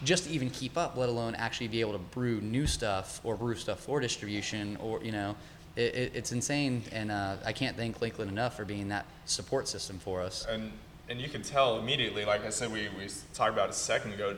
just to even keep up, let alone actually be able to brew new stuff or brew stuff for distribution or, you know, it, it, it's insane. And uh, I can't thank Lakeland enough for being that support system for us. and and you can tell immediately. Like I said, we we talked about a second ago.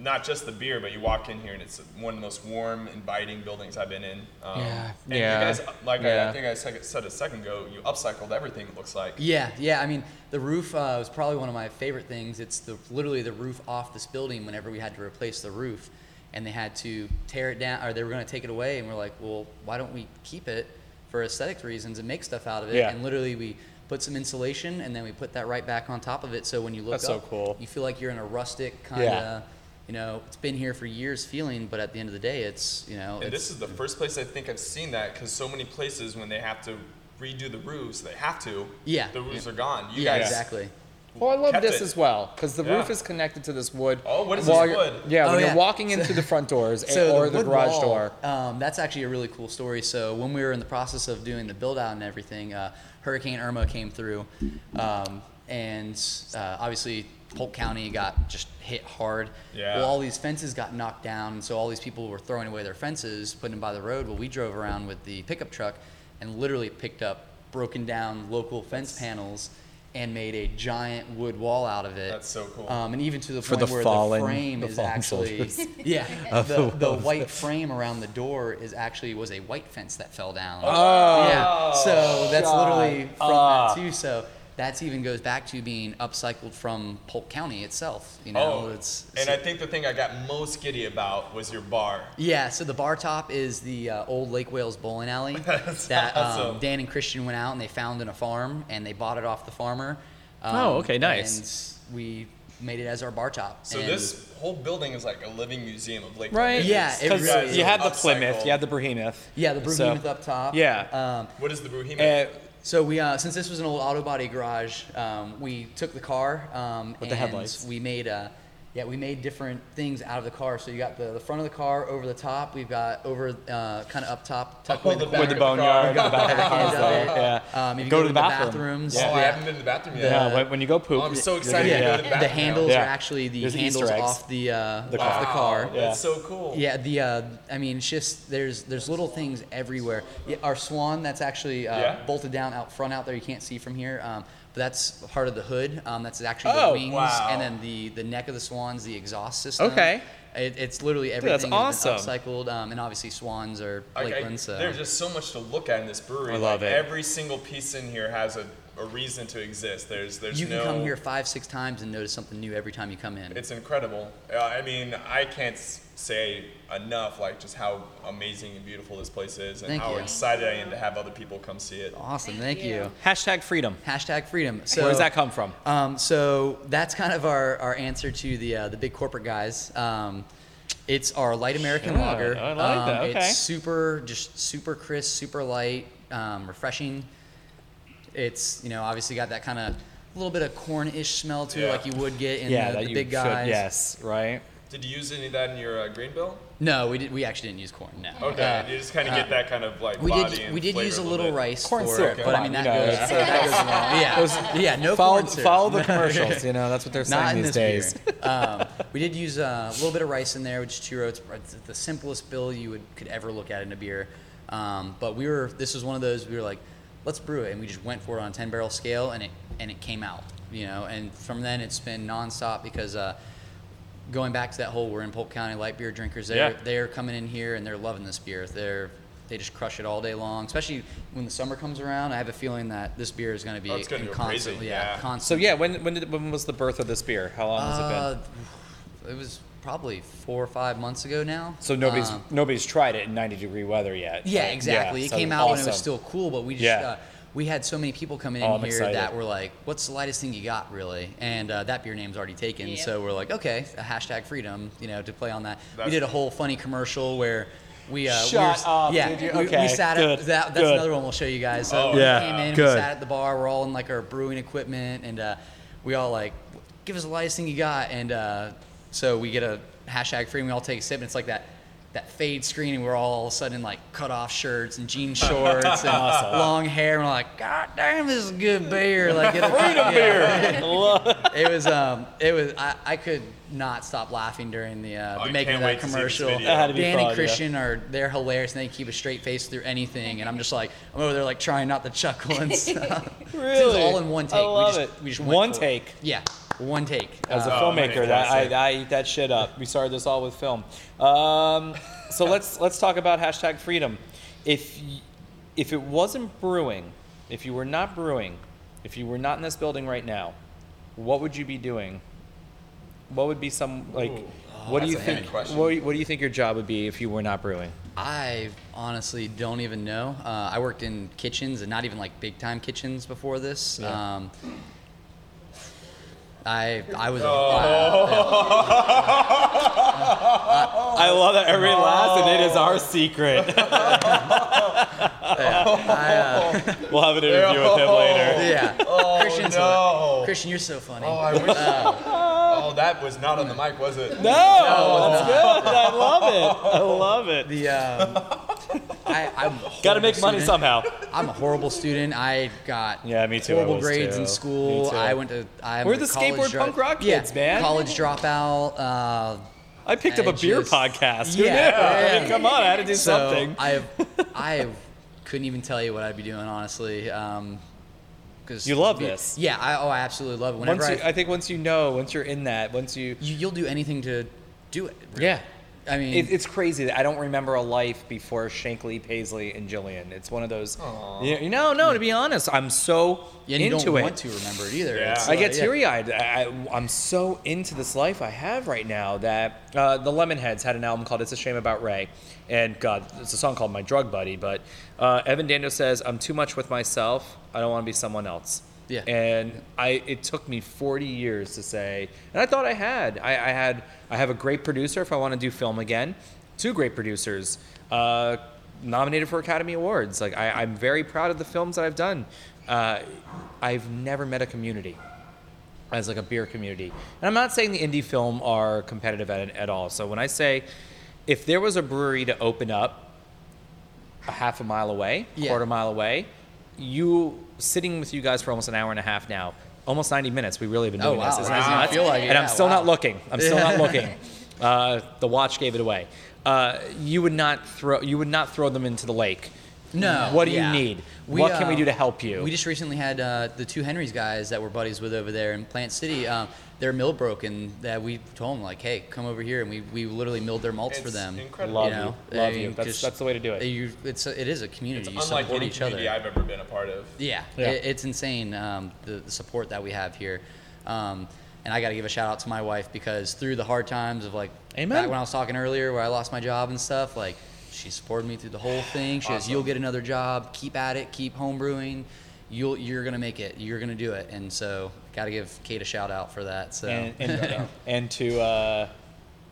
Not just the beer, but you walk in here and it's one of the most warm, inviting buildings I've been in. Um, Yeah, And yeah, you guys, like I, yeah. I think I said, said a second ago, you upcycled everything. It looks like. Yeah, yeah. I mean, the roof uh, was probably one of my favorite things. It's the literally the roof off this building. Whenever we had to replace the roof, and they had to tear it down, or they were going to take it away, and we're like, well, why don't we keep it for aesthetic reasons and make stuff out of it? Yeah. And literally, we put some insulation, and then we put that right back on top of it. So when you look That's so cool. you feel like you're in a rustic kind of. Yeah. You know, it's been here for years feeling, but at the end of the day, it's you know, And it's, this is the first place I think I've seen that because so many places when they have to redo the roofs, they have to. Yeah. The roofs are gone. You yeah, guys, exactly. Well, I love this it. as well because the Yeah. roof is connected to this wood. Oh, what is while this you're- wood? Yeah, Oh, when yeah. you're walking into the front doors So or the wood garage wall, door. Um, that's actually a really cool story. So when we were in the process of doing the build out and everything, uh, Hurricane Irma came through, um, and uh, obviously Polk County got just hit hard. Yeah. Well, all these fences got knocked down, and so all these people were throwing away their fences, putting them by the road. Well, we drove around with the pickup truck and literally picked up broken down local fence panels and made a giant wood wall out of it. That's so cool. Um, and even to the For point the where fallen- the frame the is fallen actually soldiers. (laughs) (laughs) yeah Of the, the the world. white frame around the door is actually was a white fence that fell down. Oh, yeah. So that's literally from Ah. that too. So that's even goes back to being upcycled from Polk County itself. You know, Oh, it's and I think the thing I got most giddy about was your bar. yeah, so the bar top is the uh, old Lake Wales bowling alley (laughs) that um. Dan and Christian went out and they found in a farm and they bought it off the farmer. Um, Oh, okay, nice. And we made it as our bar top. So And- this whole building is like a living museum of Lake. Wales. Right. Yeah, it Because really you had the Upcycled. Plymouth, you had the Behemoth. yeah, the So- up top. Yeah. Um, What is the Behemoth? Uh, So we, uh, since this was an old auto body garage, um, we took the car um, With the headlights. we made, uh, yeah, we made different things out of the car. So you got the, the front of the car over the top. We've got over uh, kind of up top, tucked Oh, away the the with the of the boneyard, the back of the Back end house of there. it. Yeah. Um, if you go, to the, the bathroom. bathrooms, oh, I haven't been to the bathroom yet. Yeah, when, when you go poop. Oh, I'm so excited gonna- go to the bathroom the handles Yeah. are actually the There's handles off the uh, The off car. the car. Wow, Yeah. That's so cool. Yeah, the uh, I mean, it's just there's there's little things everywhere. Yeah, our swan that's actually uh, Yeah. bolted down out front out there. You can't see from here, um, but that's part of the hood. Um, that's actually Oh, the wings, wow. and then the the neck of the swan's the exhaust system. Okay. It, it's literally that's everything has been awesome. upcycled, um, and obviously swans are I- I- Lakeland. so There's just so much to look at in this brewery. I love like, it. Every single piece in here has a, a reason to exist. There's there's you can no. come here five six times and notice something new every time you come in. It's incredible. Uh, I mean, I can't s- say enough, like just how amazing and beautiful this place is, and Thank how you. excited I am to have other people come see it. Awesome, Thank thank, you. you. Hashtag freedom. Hashtag freedom. So Where does that come from? Um, so that's kind of our, our answer to the uh, the big corporate guys. Um, it's our light American Sure, lager. I like that, Um, okay. It's super, just super crisp, super light, um, refreshing. It's you know obviously got that kind of little bit of corn-ish smell to it, like you would get in yeah, the, that the you big should- guys. yes, right. Did you use any of that in your uh, grain bill? No, we did. We actually didn't use corn. No. Okay, Uh, you just kind of get that kind of like we body did. and We did flavor use a little little bit. rice Corn for syrup, it, but I on, mean you that know, goes. it's- that goes along. (laughs) Yeah. yeah. No Follow, corn syrup. follow the (laughs) commercials. You know that's what they're saying Not in these this days. (laughs) um, we did use uh, a little bit of rice in there, which is churro. It's, it's the simplest bill you would could ever look at in a beer. Um, but we were. This was one of those. We were like, let's brew it, and we just went for it on a 10 barrel scale, and it and it came out. You know, and from then it's been nonstop because. Uh, Going back to that whole, we're in Polk County light beer drinkers. They're Yeah. they're coming in here and they're loving this beer. They're they just crush it all day long. Especially when the summer comes around. I have a feeling that this beer is going to be Oh, it's gonna in go constant, crazy, yeah, yeah. So yeah, when when did when was the birth of this beer? How long has it been? Uh, it was probably four or five months ago now. So nobody's Um, nobody's tried it in 90 degree weather yet. yeah, right? exactly. it so came out when it was still cool, but we just Yeah. uh, we had so many people coming Oh, in I'm here excited. that were like, "What's the lightest thing you got, really?" And uh, that beer name's already taken, Yep. so we're like, "Okay, a hashtag freedom," you know, to play on that. we did a whole funny commercial where. We, uh, we were, up, yeah, did you? we, we sat good, at that. That's good. another one we'll show you guys. So Oh, we yeah, came in, good. we sat at the bar. We're all in like our brewing equipment, and uh, we all like, give us the lightest thing you got. And uh, so we get a hashtag free, and we all take a sip, and it's like that that fade screen, and we're all, all of a sudden like cut off shirts and jean (laughs) shorts and long hair, and we're like, God damn, this is good beer. Like it, (laughs) freedom beer. it was um, it was I, I could not stop laughing during the, uh, Oh, the making of that to see this commercial. That had to be Dan fun, and yeah. Christian are they're hilarious and they keep a straight face through anything, and I'm just like I'm over there like trying not to chuckle and (laughs) stuff. It's Really? all in one take. I love we just, it. We just went One for it. take. Yeah, one take. As a Uh, filmmaker, that. I, I eat that shit up. We started this all with film. Um, so (laughs) let's let's talk about hashtag freedom. If if it wasn't brewing, if you were not brewing, if you were not in this building right now, what would you be doing? What would be some like? what do you think? What, what do you think your job would be if you were not brewing? I honestly don't even know. Uh, I worked in kitchens and not even like big time kitchens before this. Yeah. Um, I I was. (laughs) I love that every last, and it is our secret. (laughs) we'll have an interview with him later. yeah. Oh Christian's no! Christian, you're so funny. Oh, I wish. oh, that was not on the mic, was it? No, that's good. I love it. I love it. The um, I I'm Got to make money student. somehow. I'm a horrible student. I got Yeah, me too. I horrible grades too. in school. I went to I'm We're the college skateboard dro- punk rock yeah, kids, man. College dropout. Uh, I picked up I a beer just- podcast. Who Yeah, knew? (laughs) I mean, come on, I had to do so something. I (laughs) I couldn't even tell you what I'd be doing honestly. Um, because You love this. Yeah. I, oh, I absolutely love it. Whenever Once I, you, I think once you know, once you're in that, once you, you, you'll do anything to do it. yeah. I mean, It, it's crazy that I don't remember a life before Shankly, Paisley, and Jillian. It's one of those. You you know, no. To be honest, I'm so yeah, and you into don't it. want to remember it either. Yeah. I get yeah. teary eyed. I, I, I'm so into this life I have right now that uh, the Lemonheads had an album called It's a Shame About Ray. And God, it's a song called My Drug Buddy. But uh, Evan Dando says, I'm too much with myself. I don't want to be someone else. Yeah. And I, it took me 40 years to say, and I thought I had. I, I had, I have a great producer if I want to do film again. Two great producers. Uh, nominated for Academy Awards. Like I, I'm very proud of the films that I've done. Uh, I've never met a community as like a beer community. And I'm not saying the indie film are competitive at, at all. So when I say if there was a brewery to open up a half a mile away, Yeah. quarter mile away, you sitting with you guys for almost an hour and a half now, almost 90 minutes. We really have been Oh, doing wow. this. Isn't it feel like it. and I'm still wow. not looking. I'm still not looking. Uh, the watch gave it away. Uh, you would not throw. You would not throw them into the lake. No. What do yeah. you need? We, what can we uh, do to help you? We just recently had uh, the two Henrys guys that we're buddies with over there in Plant City. Um, their mill broke, and that we told them like, "Hey, come over here," and we, we literally milled their malts for them. incredible. Love you know, you. Love They you. That's- just- that's the way to do it. you- it's a, it is a community. you Unlike support any each other. I've ever been a part of. Yeah, Yeah. It, it's insane um, the, the support that we have here. Um, and I got to give a shout out to my wife because through the hard times of like Amen. Back when I was talking earlier, where I lost my job and stuff, like she supported me through the whole thing. She goes, Awesome. "You'll get another job. Keep at it. Keep homebrewing. You'll you're gonna make it. You're gonna do it." And so, got to give Kate a shout out for that. So. and, and, and, (laughs) and to uh,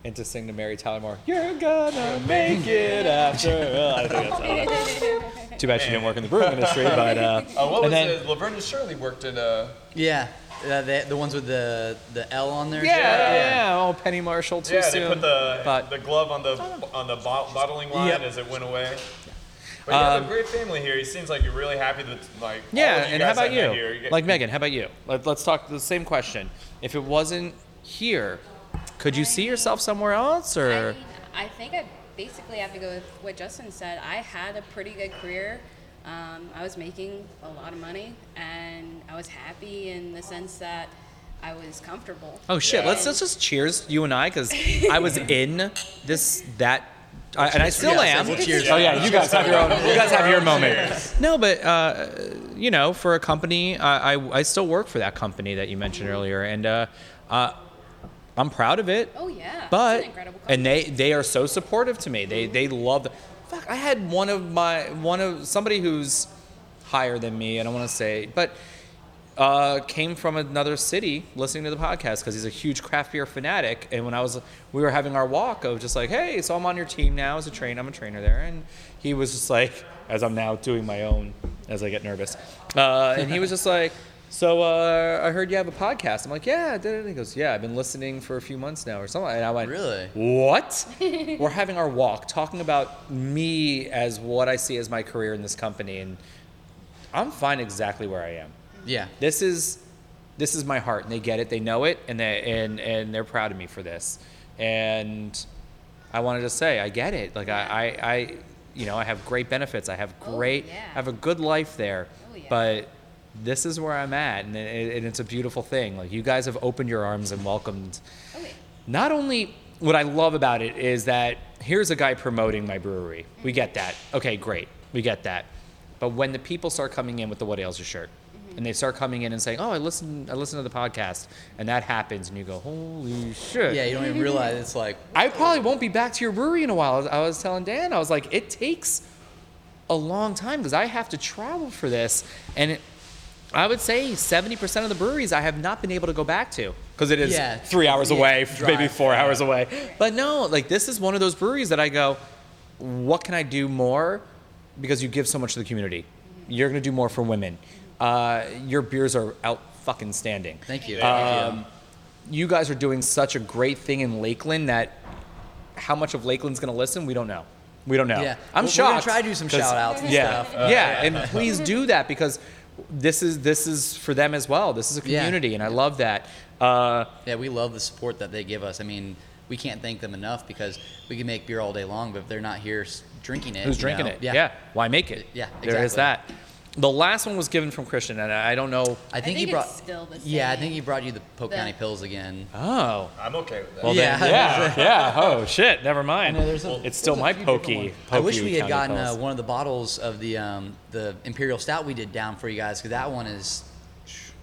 and to sing to Mary Tyler Moore, "You're gonna make it after." (laughs) all." I think that's, I don't know. Too bad she didn't work in the brewing industry, but uh, (laughs) Oh, what and was then, it? Laverne and Shirley worked in a. yeah, uh, the, the ones with the the L on there. Yeah, yeah, yeah. Oh, Penny Marshall too Yeah, soon. they put the but the glove on the on the bo- bottling line Yep. as it went away. But you have Um, a great family here. It seems like you're really happy that like all yeah, of you and how about you? Here. Like Megan, how about you? Let, let's talk the same question. If it wasn't here, could you see yourself somewhere else, I, or mean, I think I basically have to go with what Justin said. I had a pretty good career. Um, I was making a lot of money, and I was happy in the sense that I was comfortable. Oh shit! Yeah. Let's let's just cheers you and I because I was (laughs) in this that. I, and I still Yeah, am. so we'll cheers. Oh yeah, you guys have your own. You guys have your moment. No, but uh, you know, for a company, I, I I still work for that company that you mentioned earlier, and uh, uh, I'm proud of it. Oh yeah, but an incredible and they they are so supportive to me. They they love. The, fuck, I had one of my one of somebody who's higher than me. I don't want to say, but uh, came from another city listening to the podcast because he's a huge craft beer fanatic. And when I was, we were having our walk of just like, hey, so I'm on your team now as a trainer. I'm a trainer there, and he was just like, as I'm now doing my own, as I get nervous, uh, and he was just like. So uh, I heard you have a podcast. I'm like, yeah. I did." And he goes, yeah. I've been listening for a few months now, or something. And I went, Really? What? (laughs) We're having our walk, talking about me as what I see as my career in this company, and I'm fine exactly where I am Yeah. this is this is my heart and they get it they know it and they and and they're proud of me for this and i wanted to say i get it like I, I i you know i have great benefits i have Oh, great yeah. i have a good life there Oh, yeah. but this is where i'm at and, it, and it's a beautiful thing like you guys have opened your arms and welcomed Oh, yeah. not only what I love about it is that here's a guy promoting my brewery. We get that. Okay, great. We get that. But when the people start coming in with the What Ails Your shirt, mm-hmm. and they start coming in and saying, "Oh, I listen, I listen to the podcast," and that happens, and you go, "Holy shit!" Yeah, you don't even realize it's like I probably won't be back to your brewery in a while. I was telling Dan, I was like, it takes a long time because I have to travel for this, and it, I would say 70% of the breweries I have not been able to go back to because it is Yeah, three hours yeah, away, maybe drive. four hours away. But no, like this is one of those breweries that I go, what can I do more? Because you give so much to the community. You're gonna do more for women. Uh, your beers are out fucking standing. thank you. Um, you guys are doing such a great thing in Lakeland that how much of Lakeland's going to listen, we don't know. We don't know. Yeah. I'm We're- we're gonna try to do some shout outs and yeah, stuff. yeah, and please do that because this is this is for them as well. This is a Yeah. community, and I love that. Uh, Yeah, we love the support that they give us. I mean, we can't thank them enough because we can make beer all day long, but if they're not here drinking it, who's drinking know, it? Yeah. Why make it? Yeah, There is that. The last one was given from Christian, and I I don't know. I think, think he it's brought. still the Yeah, I same. think he brought you the Polk The- County Pills again. Oh. I'm okay with that. Well, Yeah. then, yeah, yeah. Oh shit! Never mind. I know, there's a- it's still there's a my few different pokey. ones. I wish we had gotten uh, one of the bottles of the um, the Imperial Stout we did down for you guys because that one is.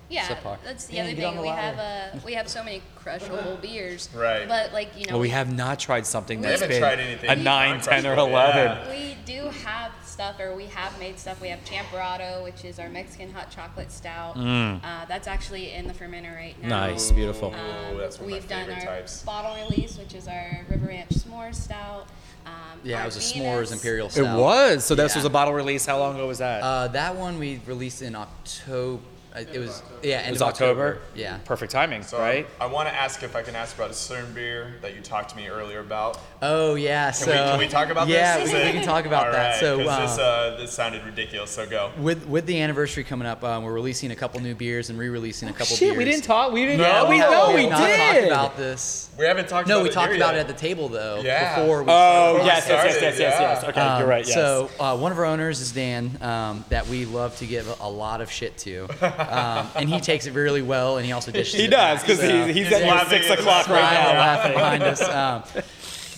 Yeah, subpar. that's the Yeah, other get on thing. the We have ladder. uh, we have so many crushable (laughs) beers. Right. But like you know, Well, we have not tried something We that's haven't been tried anything a 9, 10, or non-crushable, 11. yeah. We do have stuff, or we have made stuff. We have Champorado, which is our Mexican hot chocolate stout. Uh, that's actually in the fermenter right now. Mm. Nice, beautiful. Ooh, that's one of my We've done our types. bottle release, which is our River Ranch S'mores Stout. Um, Yeah, it was a Venus- s'mores Imperial stout. It was. So this Yeah. was a bottle release. How long ago was that? Uh, that one we released in October. It was yeah, end it was of October. Yeah. Perfect timing, So right? I want to ask if I can ask about a certain beer that you talked to me earlier about. Oh yeah. Can, so we, can we talk about yeah, this? we, we can (laughs) talk about All that. right, So 'cause uh, this, uh, this sounded ridiculous. So go. with with the anniversary coming up, um, we're releasing a couple new beers and re-releasing a couple Shit, beers. we didn't talk. We didn't. No, No, we no, know we we have not did. talked about this. We haven't talked No, about we it talked about yet. it at the table though. Yeah. Before we Oh yes, yes, yes, yes, yes, yes. Okay, Um, you're right. Yes. So uh, one of our owners is Dan, um, that we love to give a lot of shit to, (laughs) um, and he takes it really well, and he also dishes. he it does because so- he's, he's He's at laughing six o'clock right now. laughing behind us. (laughs) Um,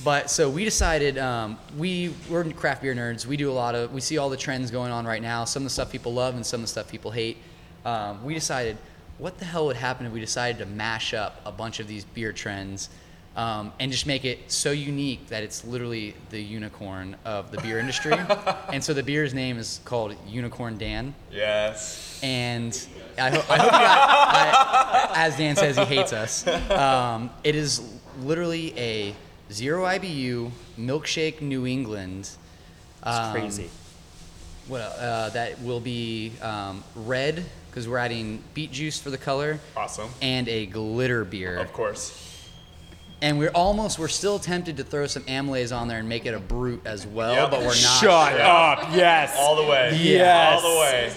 but so we decided um, we we're craft beer nerds. We do a lot of we see all the trends going on right now. Some of the stuff people love and some of the stuff people hate. Um, we decided what the hell would happen if we decided to mash up a bunch of these beer trends um, and just make it so unique that it's literally the unicorn of the beer industry. (laughs) and so the beer's name is called Unicorn Dan. Yes. And I, ho- I hope you guys, I, as Dan says, he hates us. Um, it is literally a zero IBU milkshake New England. Um, Crazy. What uh, that will be um, red because we're adding beet juice for the color, Awesome. and a glitter beer. Of course. And we're almost, we're still tempted to throw some amylase on there and make it a brut as well, Yep. but we're not. Shut Yeah. up. Yes. All the way. Yes. All the way.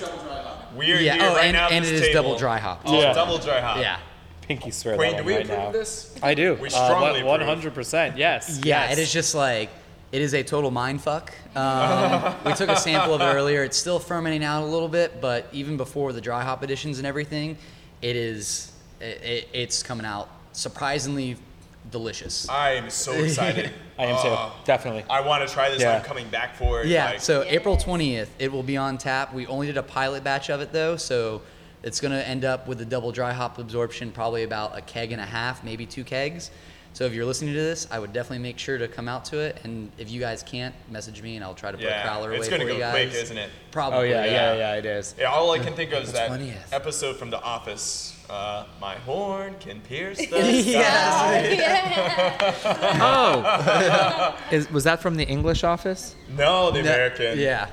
We are Yeah, here oh, right and- now at and this it is table. double dry hop. Oh, Yeah. double dry hop. Yeah. Pinky swear Wayne, that do we right approve now. this? I do. We Uh, strongly one approve. hundred percent. Yes. Yeah, yes. it is just like it is a total mind fuck. Um, (laughs) we took a sample of it earlier. It's still fermenting out a little bit, but even before the dry hop additions and everything, it is it, it, it's coming out surprisingly delicious. I am so excited. (laughs) I am too. Uh, Definitely. I want to try this. Yeah. I'm coming back for it. Yeah, Like, so April 20th, it will be on tap. We only did a pilot batch of it though, so it's going to end up with a double dry hop absorption, probably about a keg and a half, maybe two kegs. So if you're listening to this, I would definitely make sure to come out to it. And if you guys can't, message me and I'll try to put Yeah, a crowler away it's for gonna you go guys. quick, isn't it? Probably. Oh yeah, yeah, yeah. yeah, it is. Yeah, all I can think of is that 20th. episode from The Office. Uh, my horn can pierce the (laughs) sky. Yes. Oh, (laughs) is, was that from the English office? No, the American. Yeah.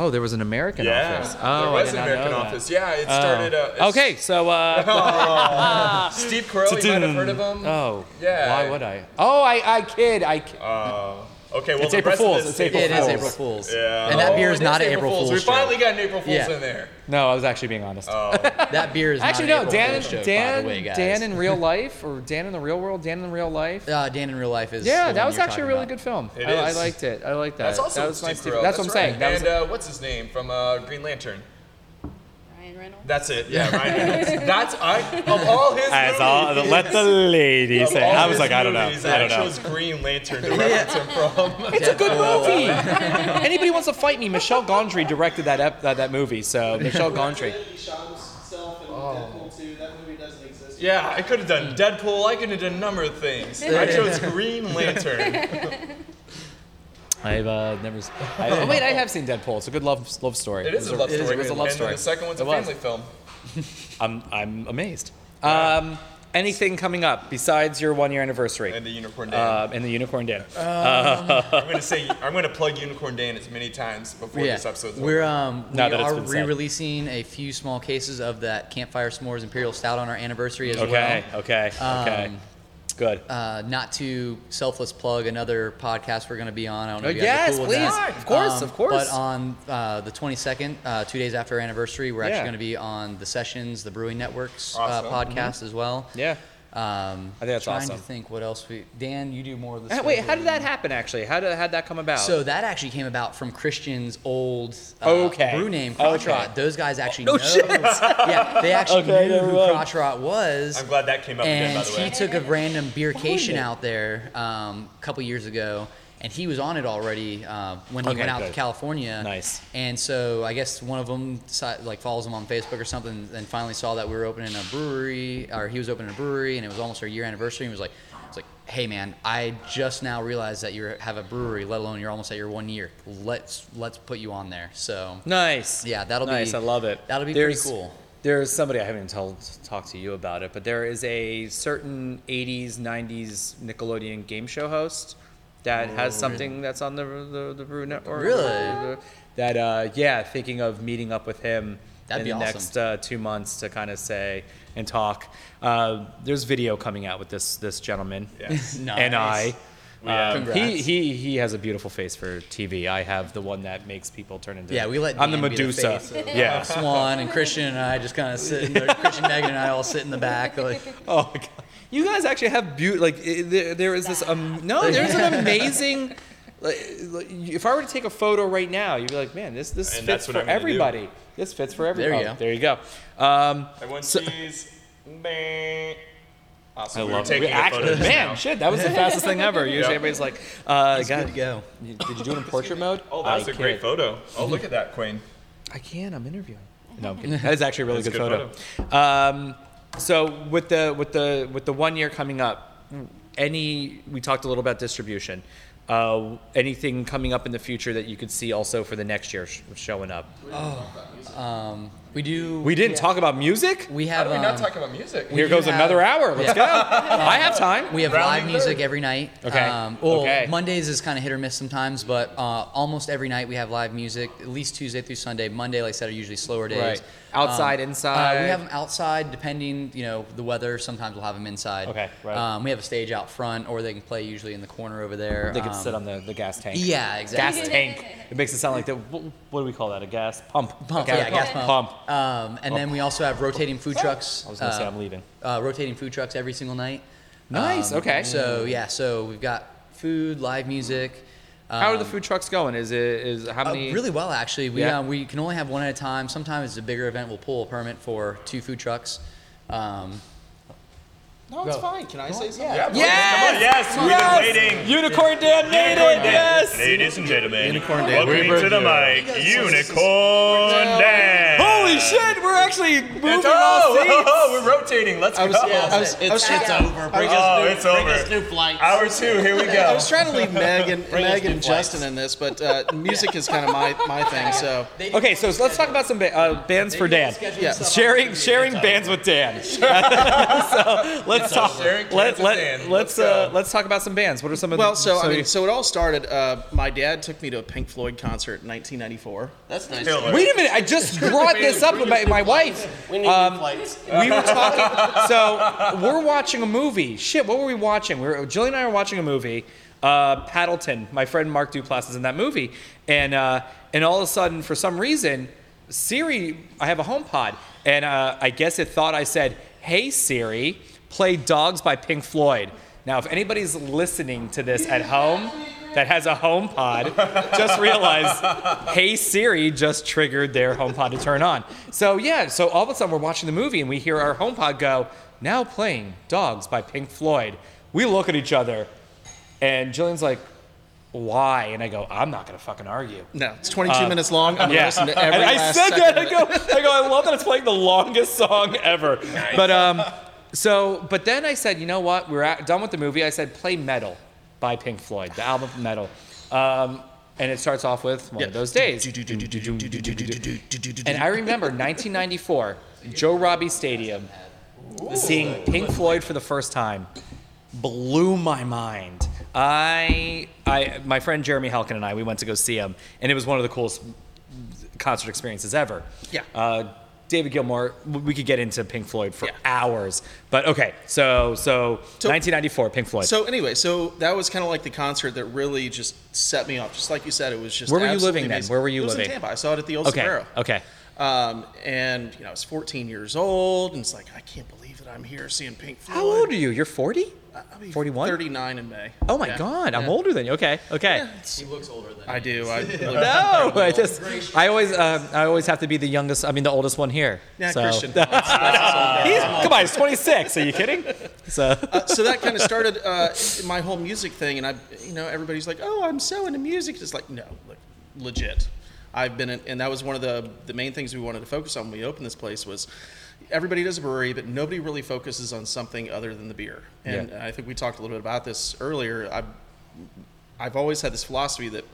Oh, there was an American Yeah. office. Oh, there was an American. Office. Yeah, it Oh. started. Uh, it's- okay, so uh, (laughs) Steve Carell, you might have heard of him. oh, Yeah. Why would I? Oh, I, I kid, I. Kid. Uh, okay, well, It's the April rest Fools, this it's April It is Fools. April Fool's. Yeah. And that Oh, beer it is not an April Fool's. We finally got an April Fool's Yeah. in there. no, I was actually being honest. Oh, (laughs) That beer is actually, not no. April Dan, Fool's joke, Dan, by the way, guys. Dan in real (laughs) life, or Dan in the real world, Dan in real life. uh, Dan in real life is. Yeah, the that one was you're actually a really about. good film. It I, I liked it. I liked that. that's also that was Steve nice. to- Carell. That's, what I'm saying. right. That was, and uh, what's his name from uh, Green Lantern? Ryan Reynolds. That's it. Yeah, Ryan Reynolds. That's I of all his As movies. all, let the lady of say. I was his like, I don't know. I don't I know. chose Green Lantern to reference him from. (laughs) It's a good movie. Anybody wants to fight me? Michel Gondry directed that ep- that, that movie. So Michel Gondry. He shot himself in Deadpool 2. That movie doesn't. Yeah, I could have done Deadpool. I could have done a number of things. I chose Green Lantern. (laughs) I've uh, never. s- I, (laughs) oh, wait, I have seen Deadpool. It's a good love love story. It is a love it is- story. It was a love and story. the second one's It a was. family film. (laughs) I'm I'm amazed. Um, anything coming up besides your one year anniversary? And the Unicorn Dan. Uh, and the Unicorn Den. (laughs) I'm gonna say I'm gonna plug Unicorn Dan as many times before Yeah, this episode's we're over. um we Now that it's are been said. re-releasing a few small cases of that Campfire S'mores Imperial Stout on our anniversary as okay, well. okay, okay. Um, Good. Uh, not to selfless plug another podcast we're going to be on. I don't know if you yes, cool please. Of course, of course. But on uh, the 22nd, uh, two days after our anniversary, we're Yeah. actually going to be on the Sessions, the Brewing Network's Awesome. uh, podcast as well. yeah. Um, I think that's trying awesome. to think what else we. Dan, you do more of the. Uh, Wait, how did that happen? Actually, how did how did that come about? So that actually came about from Christian's old uh, Okay. brew name, Okay. Those guys actually No know. shit. (laughs) Yeah, they actually Okay, knew who mind. Crotch Rot was. I'm glad that came up again, by and the way. he took a random beercation out there um, a couple years ago, and he was on it already uh, when he Okay, went out good. to California. Nice. And so I guess one of them like follows him on Facebook or something, and finally saw that we were opening a brewery, or he was opening a brewery, and it was almost our year anniversary. And he was like, "It's like, hey man, I just now realized that you have a brewery, let alone you're almost at your one year. Let's let's put you on there." So nice. Yeah, that'll be- nice. I love it. that'll be pretty cool. There's somebody I haven't even told talked to you about it, but there is a certain '80s, '90s Nickelodeon game show host that has something that's on the the, the Brew Network. Really? That uh, yeah, thinking of meeting up with him That'd in the awesome. next uh, two months to kind of say and talk. Uh, there's video coming out with this this gentleman Yes. (laughs) and I. We Um, he, he he has a beautiful face for TV. I have the one that makes people turn into. Yeah, we let I'm the Dan be the Medusa. face of- (laughs) yeah. Swan and Christian and I just kind of sit in the, Christian, Megan and I all sit in the back. Like, (laughs) Oh my god! You guys actually have beauty. Like i- there, there is this. Um, no, (laughs) there's an amazing. Like, like, if I were to take a photo right now, you'd be like, man, this this And fits for I'm do. everybody. This fits for everybody. There you everybody. go. There you go. Um, I want so- cheese. Bang. Awesome. I we love taking it. the Actually, photos man, now. shit, that was the (laughs) fastest thing ever. Usually, Yep. everybody's like, uh, it's God, good to go. did you do it in (laughs) portrait mode? Oh, that's I a great photo. Oh, look at that, Queen. I can. I'm interviewing. No, I'm kidding. that is actually a really That's good, a good photo. Um, so with the with the with the one year coming up, any, we talked a little about distribution. Uh, anything coming up in the future that you could see also for the next year sh- showing up? Um, we do. We didn't talk about music? We How have. do we not um, talk about music? Here do goes have- another hour. Let's go. I have time. We have Rounding live music third. every night. Okay. Um, well, Okay. Mondays is kind of hit or miss sometimes, but uh, almost every night we have live music. At least Tuesday through Sunday. Monday, like I said, are usually slower days. Right. Outside, Um, inside? Uh, we have them outside, depending, you know, the weather. Sometimes we'll have them inside. Okay, right. Um, we have a stage out front, or they can play usually in the corner over there. They can Um, sit on the, the gas tank. Yeah, exactly. Gas tank. It makes it sound like the, what, what do we call that? A gas pump? Pump, Gas yeah, gas pump. Um, and then we also have rotating food trucks. I was to say uh, I'm leaving. uh, rotating food trucks every single night. Nice, Um, okay. So yeah, so we've got food, live music. How are the um, food trucks going? Is it is how uh, many? really well, actually. We Yeah. uh, we can only have one at a time. Sometimes it's a bigger event. We'll pull a permit for two food trucks. Um, No, it's Go. fine. Can I say something? Yeah, Yes! Come on, yes, we've Yes! been waiting. Unicorn Dan made it. Yes. Ladies and gentlemen, Unicorn Dan. welcoming to the mic, Unicorn Dan. Holy shit! We're actually moving It's, our oh, seats. oh, oh, we're rotating. Let's I was, go. I was, I was It's- trying, it's over. Bring Oh, us new, it's bring over. us new flights. Hour two, here we go. I go. was trying to leave (laughs) Meg and, Bring us Meg new and flights. Justin in this, but uh, music is kind of my, my thing. (laughs) So Okay, so let's talk about some ba- uh, bands for Dan. Yeah. Sharing sharing bands with Dan. (laughs) so let's talk. Sharing Let, cans with let, Dan. let's Let's uh, let's talk about some bands. What are some of well, the, so, I mean, so it all started. Uh, my dad took me to a Pink Floyd concert in 1994. That's nice. Killer. Wait a minute! I just brought (laughs) this up with my, my wife. (laughs) We need Um, flights. we were (laughs) talking. So we're watching a movie. Shit, what were we watching? We were Jillian and I were watching a movie. Uh, Paddleton. My friend Mark Duplass is in that movie, and uh, and all of a sudden, for some reason, Siri. I have a HomePod, and uh, I guess it thought I said, "Hey Siri, play Dogs by Pink Floyd." Now, if anybody's listening to this at home that has a HomePod, just realize, hey Siri just triggered their HomePod to turn on. So yeah, so all of a sudden we're watching the movie and we hear our HomePod go, now playing Dogs by Pink Floyd. We look at each other, and Jillian's like, why? And I go, I'm not gonna fucking argue. No, it's 22 minutes long. I'm gonna Yeah, listen to every and I last said that. I go, I go. I love that it's playing the longest song ever. But um, so but then I said, you know what? We're at, done with the movie. I said, play Meddle by Pink Floyd, the album Meddle. Um, and it starts off with one of those days. And I remember 1994, Joe Robbie Stadium, seeing Pink Floyd for the first time blew my mind. I, I, my friend Jeremy Helkin and I, we went to go see him, and it was one of the coolest concert experiences ever. Yeah. Uh, David Gilmour, we could get into Pink Floyd for Yeah. hours, but okay. So, so, So- 1994, Pink Floyd. So anyway, so that was kind of like the concert that really just set me off. Just like you said, it was just. Where were you living then? Where were you it was living? In Tampa. I saw it at the old okay, Sparrow. okay. Um, and you know, I was 14 years old, and it's like I can't believe that I'm here seeing Pink Floyd. How old are you? You're 40? I'll be 41? 39 in May. Oh my Yeah. God, I'm Yeah. older than you. Okay, okay. he looks older than I do. I (laughs) No, I just, I always, um, I always have to be the youngest. I mean, the oldest one here. Yeah, so. Christian. (laughs) (laughs) He's, come on, he's 26. Are you kidding? So, Uh, so that kind of started uh, my whole music thing, and I, you know, everybody's like, "Oh, I'm so into music." It's like, no, like, legit. I've been, in, and that was one of the the main things we wanted to focus on when we opened this place was. Everybody does a brewery, but nobody really focuses on something other than the beer. And Yeah. I think we talked a little bit about this earlier. I've, I've always had this philosophy that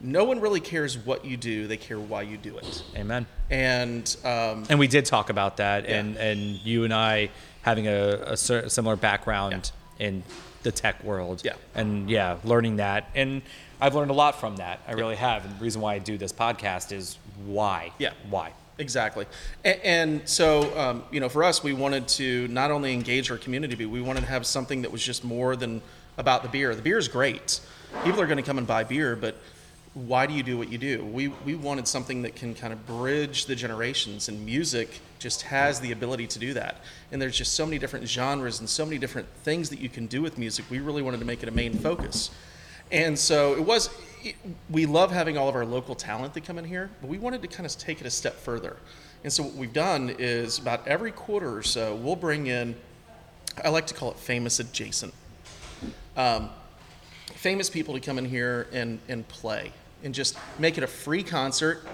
no one really cares what you do; they care why you do it. amen. And um, And we did talk about that, Yeah. and and you and I having a, a similar background in the tech world. Yeah. And yeah, learning that, and I've learned a lot from that. I really have. And the reason why I do this podcast is why. Yeah. Why. Exactly. And, and so, um, you know, for us, we wanted to not only engage our community, but we wanted to have something that was just more than about the beer. The beer is great. People are going to come and buy beer, but why do you do what you do? We, we wanted something that can kind of bridge the generations, and music just has the ability to do that. And there's just so many different genres and so many different things that you can do with music. We really wanted to make it a main focus. And so it was, it- we love having all of our local talent that come in here, but we wanted to kind of take it a step further. And so what we've done is about every quarter or so, we'll bring in, I like to call it famous adjacent. Um, famous people to come in here and, and play and just make it a free concert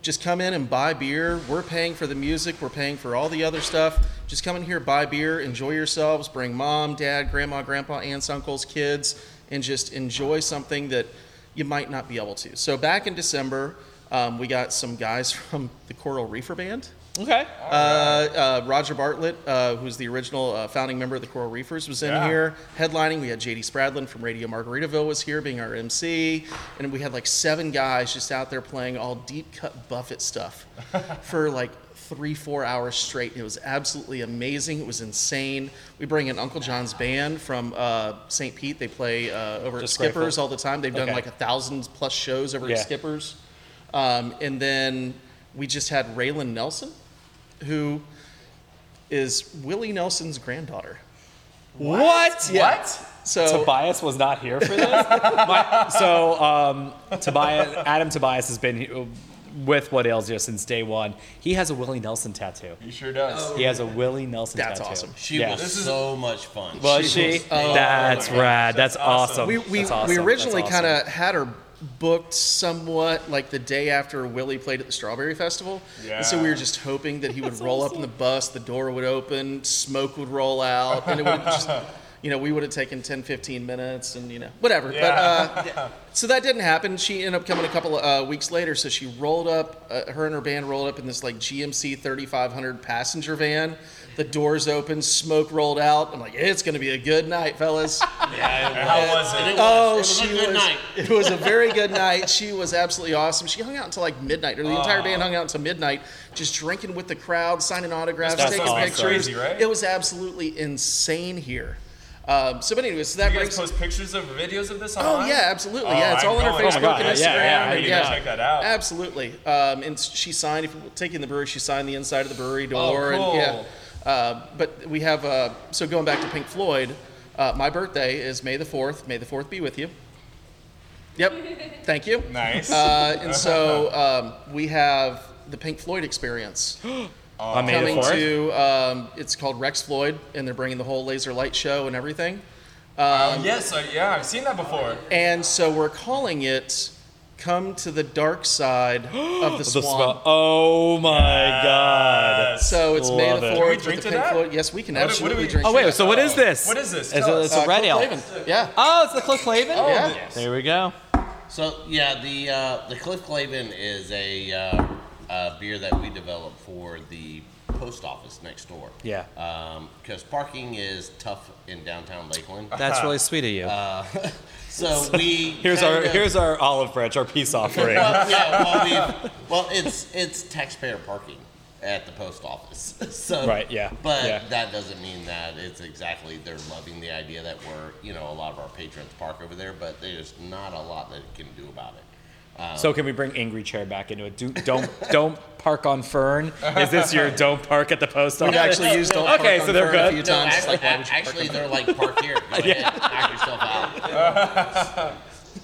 Just come in and buy beer. We're paying for the music. We're paying for all the other stuff. Just come in here, buy beer, enjoy yourselves. Bring mom, dad, grandma, grandpa, aunts, uncles, kids, and just enjoy something that you might not be able to. So back in December, um, we got some guys (laughs) from the Coral Reefer Band. Okay. Uh, uh, Roger Bartlett, uh, who's the original uh, founding member of the Coral Reefers, was in Yeah. here headlining. We had JD Spradlin from Radio Margaritaville was here being our MC, and we had like seven guys just out there playing all deep cut Buffett stuff (laughs) for like three, four hours straight. It was absolutely amazing. It was insane. We bring in Uncle John's band from uh, St. Pete. They play uh, over at Skippers grateful. all the time. They've done Okay. like a thousand plus shows over Yeah. at Skippers. Um, and then we just had Raelyn Nelson, who is Willie Nelson's granddaughter. What? Yeah. So Tobias was not here for this. (laughs) My- so um, Tobias, Adam Tobias has been with What Ails You since day one. He has a Willie Nelson tattoo. He sure does. Oh, he has a Willie Nelson That's tattoo. awesome. She Yeah. was This is- so much fun. Was She she? was- oh That's my rad. That's, that's awesome. awesome. we, we, That's awesome. we originally That's kind of had her booked somewhat like the day after Willie played at the Strawberry Festival. And so we were just hoping that he would roll up in the bus, the door would open, smoke would roll out, and it would just, you know, we would have taken 10, 15 minutes and, you know, whatever. But uh, (laughs) so that didn't happen. She ended up coming a couple of uh, weeks later. So she rolled up, uh, her and her band rolled up in this like GMC 3500 passenger van. The doors open, smoke rolled out. I'm like, it's going to be a good night, fellas. (laughs) Yeah, how was And it? it was, Oh, it was she a good was. night. (laughs) It was a very good night. She was absolutely awesome. She hung out until like midnight, or the entire band hung out until midnight, just drinking with the crowd, signing autographs, That's taking awesome. pictures. Crazy, right? It was absolutely insane here. Um, so, but anyways, so that You guys brings. post pictures of videos of this Oh yeah, absolutely. Oh, yeah, it's I'm all on her. Facebook Oh my God, and yeah, Instagram. yeah, I and need to yeah, check that out. Absolutely. Um, and she signed. If you take in the brewery, she signed the inside of the brewery door. Oh, cool. And yeah. Uh, but we have. Uh, so going back to Pink Floyd, uh, my birthday is May the fourth. May the fourth be with you. Yep. (laughs) Thank you. Nice. Uh, and so (laughs) um, we have the Pink Floyd experience (gasps) (gasps) on May the coming 4th. to. Um, it's called Rex Floyd, and they're bringing the whole laser light show and everything. Oh, yes, uh, yeah, I've seen that before. And so we're calling it "Come to the Dark Side (gasps) of the The Swan." Oh my god. So it's May Love the it. fourth we with drink the to Pink that? Floyd. Yes, we can What do- what do we- drink. Oh to wait, that. so what is this? What is this? It's Tell a, us. it's a Uh, red ale. Yeah. Oh, it's the Cliff Clavin. Yeah. There we go. So yeah, the uh, the Cliff Clavin is a uh, uh, beer that we developed for the post office next door. Yeah. Because parking is tough in downtown Lakeland. That's really sweet of you. (laughs) So we here's our kinda- here's our olive branch, our peace offering. well, yeah, well, (laughs) we well, it's it's taxpayer parking at the post office. (laughs) so Right, yeah, But yeah. that doesn't mean that it's exactly they're loving the idea that we're you know a lot of our patrons park over there, but there's not a lot that can do about it. So can we bring Angry Chair back into it? Do, don't don't park on Fern. Is this your don't park at the post office? We've actually used "Don't Park Okay, on so they're Fern" a good. few No, times. Actually, like, why would you actually on they're like park here. Go ahead, knock yourself out.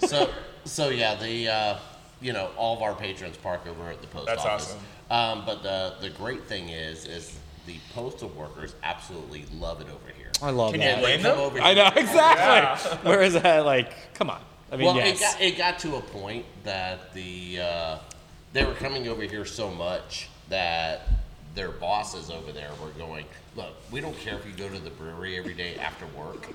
(laughs) so, so yeah, the uh, you know all of our patrons park over at the post That's office. Um, but the the great thing is, is the postal workers absolutely love it over here. I love Can you blame them? over I know exactly. Where is that? Like, come on. I mean, well, yes. it got it got to a point that the uh, they were coming over here so much that their bosses over there were going, look, we don't care if you go to the brewery every day after work,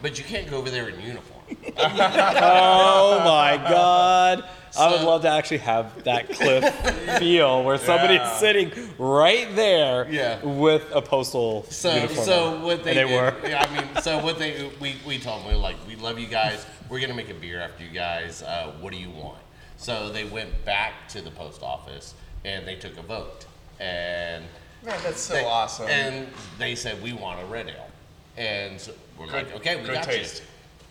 but you can't go over there in uniform. (laughs) oh my god. I would love to actually have that cliff (laughs) feel where somebody's Yeah. sitting right there Yeah. with a postal So, uniform. so what they, they did, were. yeah, I mean, so what they we, we told them we were like, we love you guys. We're gonna make a beer after you guys. Uh, what do you want? So they went back to the post office and they took a vote, and Man, that's so they, awesome. And they said we want a red ale, and so we're like, okay, we got taste.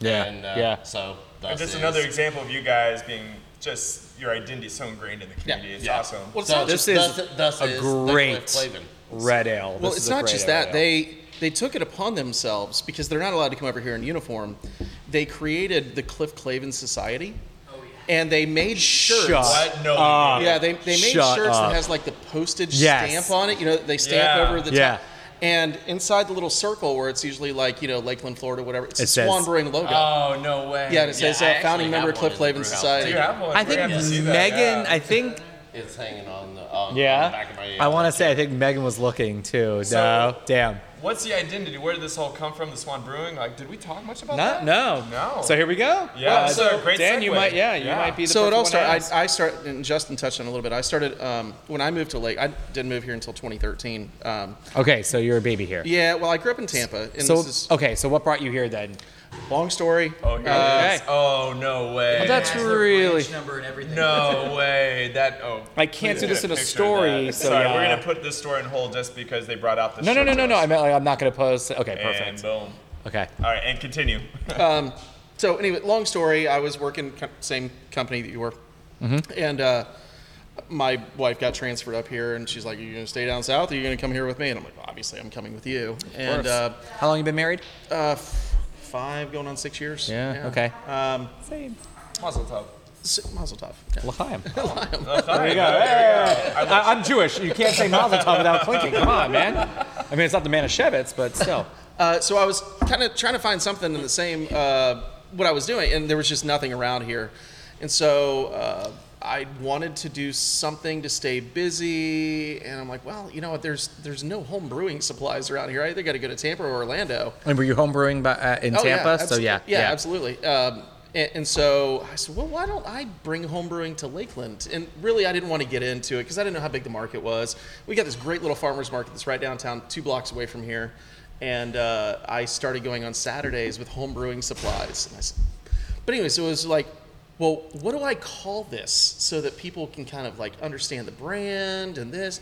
you. Yeah, And, uh, yeah. So And thus just is- another example of you guys being just your identity so ingrained in the community. It's yeah. awesome. Well, So This just is thus, thus a is great Clavin. red ale. Well, it's not just that ale. they they took it upon themselves because they're not allowed to come over here in uniform. They created the Cliff Clavin Society, and they made shirts. Shut What? No, up. Yeah, they, they made Shut shirts up. that has like the postage Yes. stamp on it. You know, they stamp Yeah. over the Yeah. top. And inside the little circle where it's usually like you know Lakeland, Florida, whatever, it's It a says- Swan Brewing logo. Oh no way. yeah, and it says I uh, founding member one Cliff Clavin. Society. Do you have one? I think have to that, Megan. yeah. I think It's hanging on the, on, on the Yeah. back of my ear. I want to say I think Megan was looking too. So- no, damn. What's the identity? Where did this all come from? The Swan Brewing? Like, did we talk much about No, that? no, No. So here we go. Yeah, Uh, so great Dan, you might, yeah, you Yeah. might be the so it all started. I, I started, and Justin touched on a little bit. I started um, when I moved to Lake. I didn't move here until 2013. Um, Okay, so you're a baby here. yeah, well, I grew up in Tampa, and So this is okay, so what brought you here then? Long story. Oh, here Uh, it is. Oh, no way. Oh, that's really- branch (laughs) number and everything. No way. That oh. I can't do this in a story, that. so Sorry, yeah. we're gonna put this story on hold just because they brought out the. No, no, no, no, no. I meant like I'm not gonna post. Okay, perfect. And perfect. boom. Okay. All right, and continue. (laughs) Um, so anyway, long story. I was working co- same company that you were, and uh, my wife got transferred up here, and she's like, "Are you going to stay down south? Or are you going to come here with me?" And I'm like, well, "Obviously, I'm coming with you." And uh, How long you been married? uh, f- five going on six years. Yeah, okay. Um, Same. Mazel tov. s- Mazel tov. (laughs) L'chaim. There you go. I, I'm Jewish. You can't say Mazel Tov without clinking. Come on, man. I mean, it's not the man of Manischewitz, but still. (laughs) Uh, so I was kind of trying to find something in the same uh, what I was doing, and there was just nothing around here, and so uh, I wanted to do something to stay busy, and I'm like, well, you know what? There's there's no home brewing supplies around here. I either got to go to Tampa or Orlando. And were you homebrewing by, uh, in Oh, yeah, Tampa? so absol- yeah, yeah, absolutely. Um, and, and so I said, well, why don't I bring home brewing to Lakeland? And really, I didn't want to get into it because I didn't know how big the market was. We got this great little farmers market that's right downtown, two blocks away from here. And uh, I started going on Saturdays with home brewing supplies. And I said, but anyway, so it was like, well, what do I call this so that people can kind of like understand the brand and this?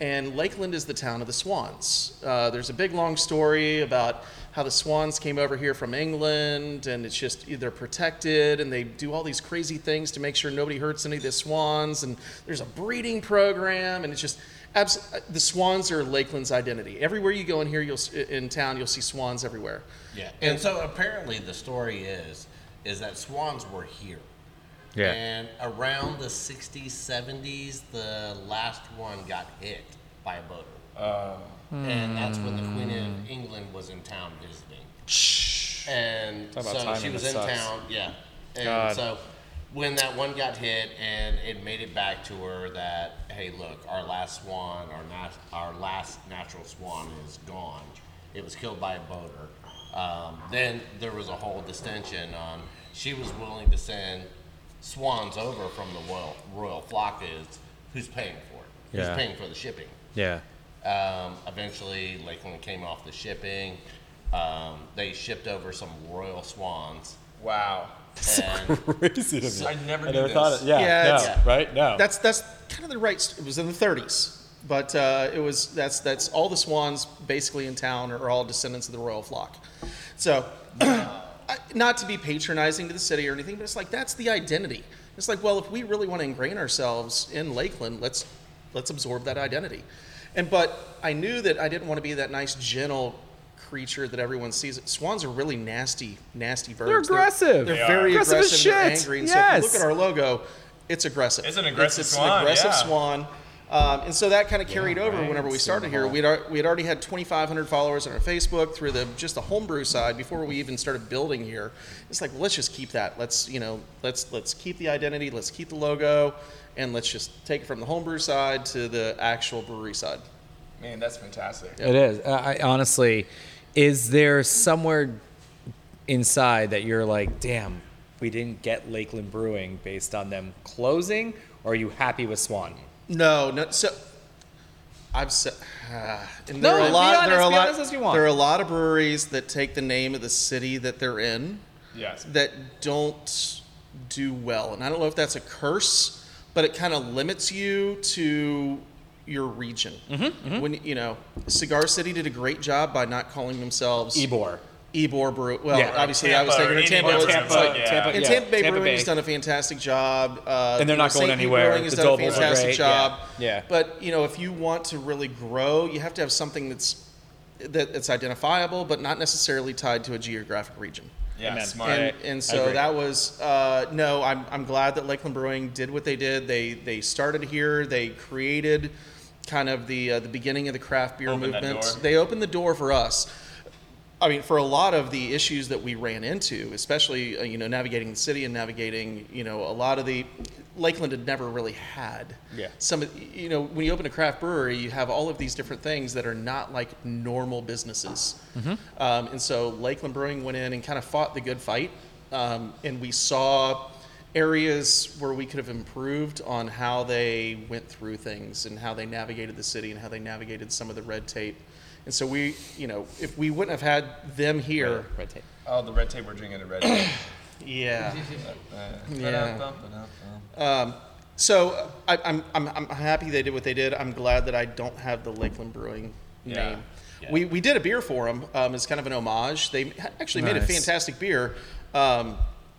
And Lakeland is the town of the swans. Uh, there's a big long story about how the swans came over here from England, and it's just they're protected, and they do all these crazy things to make sure nobody hurts any of the swans. And there's a breeding program, and it's just abs- the swans are Lakeland's identity. Everywhere you go in here, you'll in town, you'll see swans everywhere. Yeah. And so apparently the story is is that swans were here. Yeah. And around the 60s, 70s, the last one got hit by a boater. And that's when the Queen of England was in town visiting. And Talk about so timing, she was that in sucks. town, yeah. And God. so when that one got hit and it made it back to her that, hey, look, our last swan, our, nat- our last natural swan is gone. It was killed by a boater. Um, then there was a whole distension on she was willing to send swans over from the royal, royal flock is who's paying for it? Yeah. Who's paying for the shipping? Yeah. Um, eventually, Lakeland came off the shipping. Um, they shipped over some royal swans. Wow. (laughs) And Crazy to me. I never I knew never this. thought it. Yeah. Yeah, no, it's- right? No. That's that's kind of the right. It was in the 30s, but uh, it was that's that's all the swans basically in town are all descendants of the royal flock. So, (clears throat) I- not to be patronizing to the city or anything, but it's like that's the identity. It's like, well, if we really want to ingrain ourselves in Lakeland, let's let's absorb that identity. And but I knew that I didn't want to be that nice, gentle creature that everyone sees. Swans are really nasty, nasty birds. They're, aggressive. They are. very Aggressive as aggressive. They're angry. And so if you Yes. look at our logo, it's aggressive. It's an aggressive it's, swan, an aggressive yeah. swan. Um, and so that kind of carried over right. whenever we started here. We'd, we had already had 2,500 followers on our Facebook through the just the homebrew side before we even started building here. It's like, well, let's just keep that. Let's you know, let's let's keep the identity. Let's keep the logo, and let's just take it from the homebrew side to the actual brewery side. Man, that's fantastic. It is. Uh, I, honestly, is there somewhere inside that you're like, damn, we didn't get Lakeland Brewing based on them closing, or are you happy with Swan? No, no. So I've said, (sighs) uh, and No, there are a be lot. there are a be lot. honest as you want. There are a lot of breweries that take the name of the city that they're in Yes. that don't do well, and I don't know if that's a curse, but it kind of limits you to your region. Mm-hmm, When you know, Cigar City did a great job by not calling themselves Ybor. Ybor Brew. Well, Yeah, obviously, Tampa I was or taking a any Tampa. one of like- like, yeah. Tampa, and yeah, Tampa Bay Tampa Brewing Bay. has done a fantastic job. Uh, And they're you know, not going St. Pete anywhere. Brewing has The done a fantastic great. job. Yeah. Yeah. But you know, if you want to really grow, you have to have something that's that it's identifiable, but not necessarily tied to a geographic region. Yeah, Amen. smart. And, and so that was uh, no. I'm, I'm glad that Lakeland Brewing did what they did. They they started here. They created kind of the uh, the beginning of the craft beer Opened movement. They opened the door for us. I mean, for a lot of the issues that we ran into, especially uh, you know navigating the city and navigating you know a lot of the Lakeland had never really had. Yeah. Some you know when you open a craft brewery, you have all of these different things that are not like normal businesses. Um, and so Lakeland Brewing went in and kind of fought the good fight, um, and we saw areas where we could have improved on how they went through things and how they navigated the city and how they navigated some of the red tape. And so we, you know, if we wouldn't have had them here, Red tape. Oh, the red tape. We're drinking the red tape. (coughs) yeah. Uh, Yeah. Um, so I, I'm, I'm, I'm happy they did what they did. I'm glad that I don't have the Lakeland Brewing Yeah. name. We, we did a beer for them um, as kind of an homage. They ha- actually made a Nice. fantastic beer um,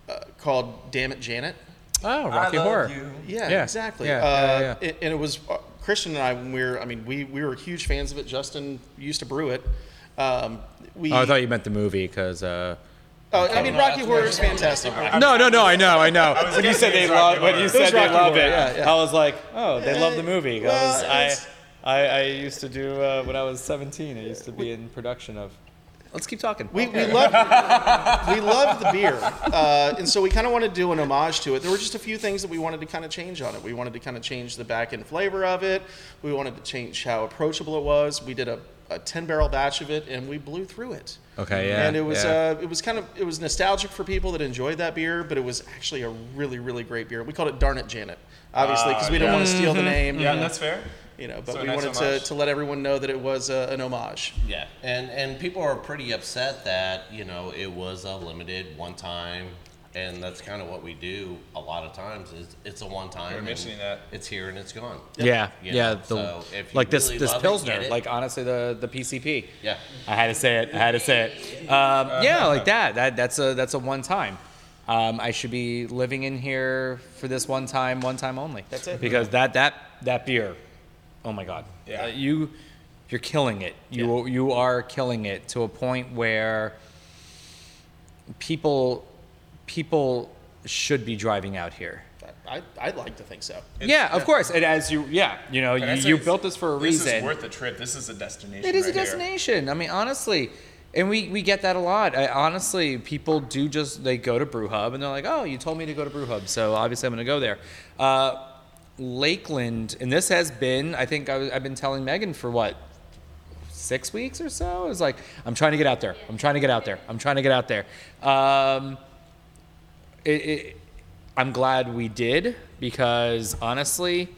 uh, called Damn It Janet. Oh, Rocky love Horror. you. Yeah, Yeah. exactly. Yeah, uh, yeah, yeah. it- and it was uh, Christian and I when we were. I mean, we we were huge fans of it. Justin used to brew it. Um, we. Oh, I thought you meant the movie because. Uh... oh, I mean, Rocky Horror is fantastic. No, no, no. I know, I know. when you said they it's love, when you said they Rocky love it, yeah, yeah. I was like, oh, they love the movie. well, I, it's- I, I used to do uh, when I was 17. I used to be in production of. Let's keep talking. We, we love (laughs) we love the beer, uh, and so we kind of wanted to do an homage to it. There were just a few things that we wanted to kind of change on it. We wanted to kind of change the back end flavor of it. We wanted to change how approachable it was. We did a, a ten barrel batch of it, and we blew through it. Okay, yeah, And it was yeah. uh, it was kind of it was nostalgic for people that enjoyed that beer, but it was actually a really really great beer. We called it Darn It Janet, obviously, because we didn't want to steal the name. Yeah, that's fair. You know, but So we nice wanted to, to let everyone know that it was uh, an homage. Yeah, and and people are pretty upset that you know it was a limited one time, and that's kind of what we do a lot of times. Is it's a one time. We're mentioning that. it's here and it's gone. Yeah, You yeah. the, so if you like this really this love pilsner, get it. like honestly the the PCP. Yeah. I had to say it. I had to say it. Um, (laughs) yeah, like that. That that's a that's a one time. Um, I should be living in here for this one time, one time only. That's it. Because that that that beer, oh my god, Yeah. Uh, you you're killing it. You you are killing it to a point where people people should be driving out here. I, I'd like to think so. yeah, of course. And as you, yeah, you know, you, you built this for a This reason. is worth the trip. This is a destination. It is a right here. destination. I mean, honestly, and we, we get that a lot. I, honestly, people do just they go to Brew Hub and they're like, "Oh, you told me to go to Brew Hub, so obviously I'm going to go there." Uh, Lakeland, and this has been, I think I was, I've been telling Megan for what six weeks or so. It's like I'm trying to get out there. I'm trying to get out there. I'm trying to get out there. Um, it, it, I'm glad we did because honestly,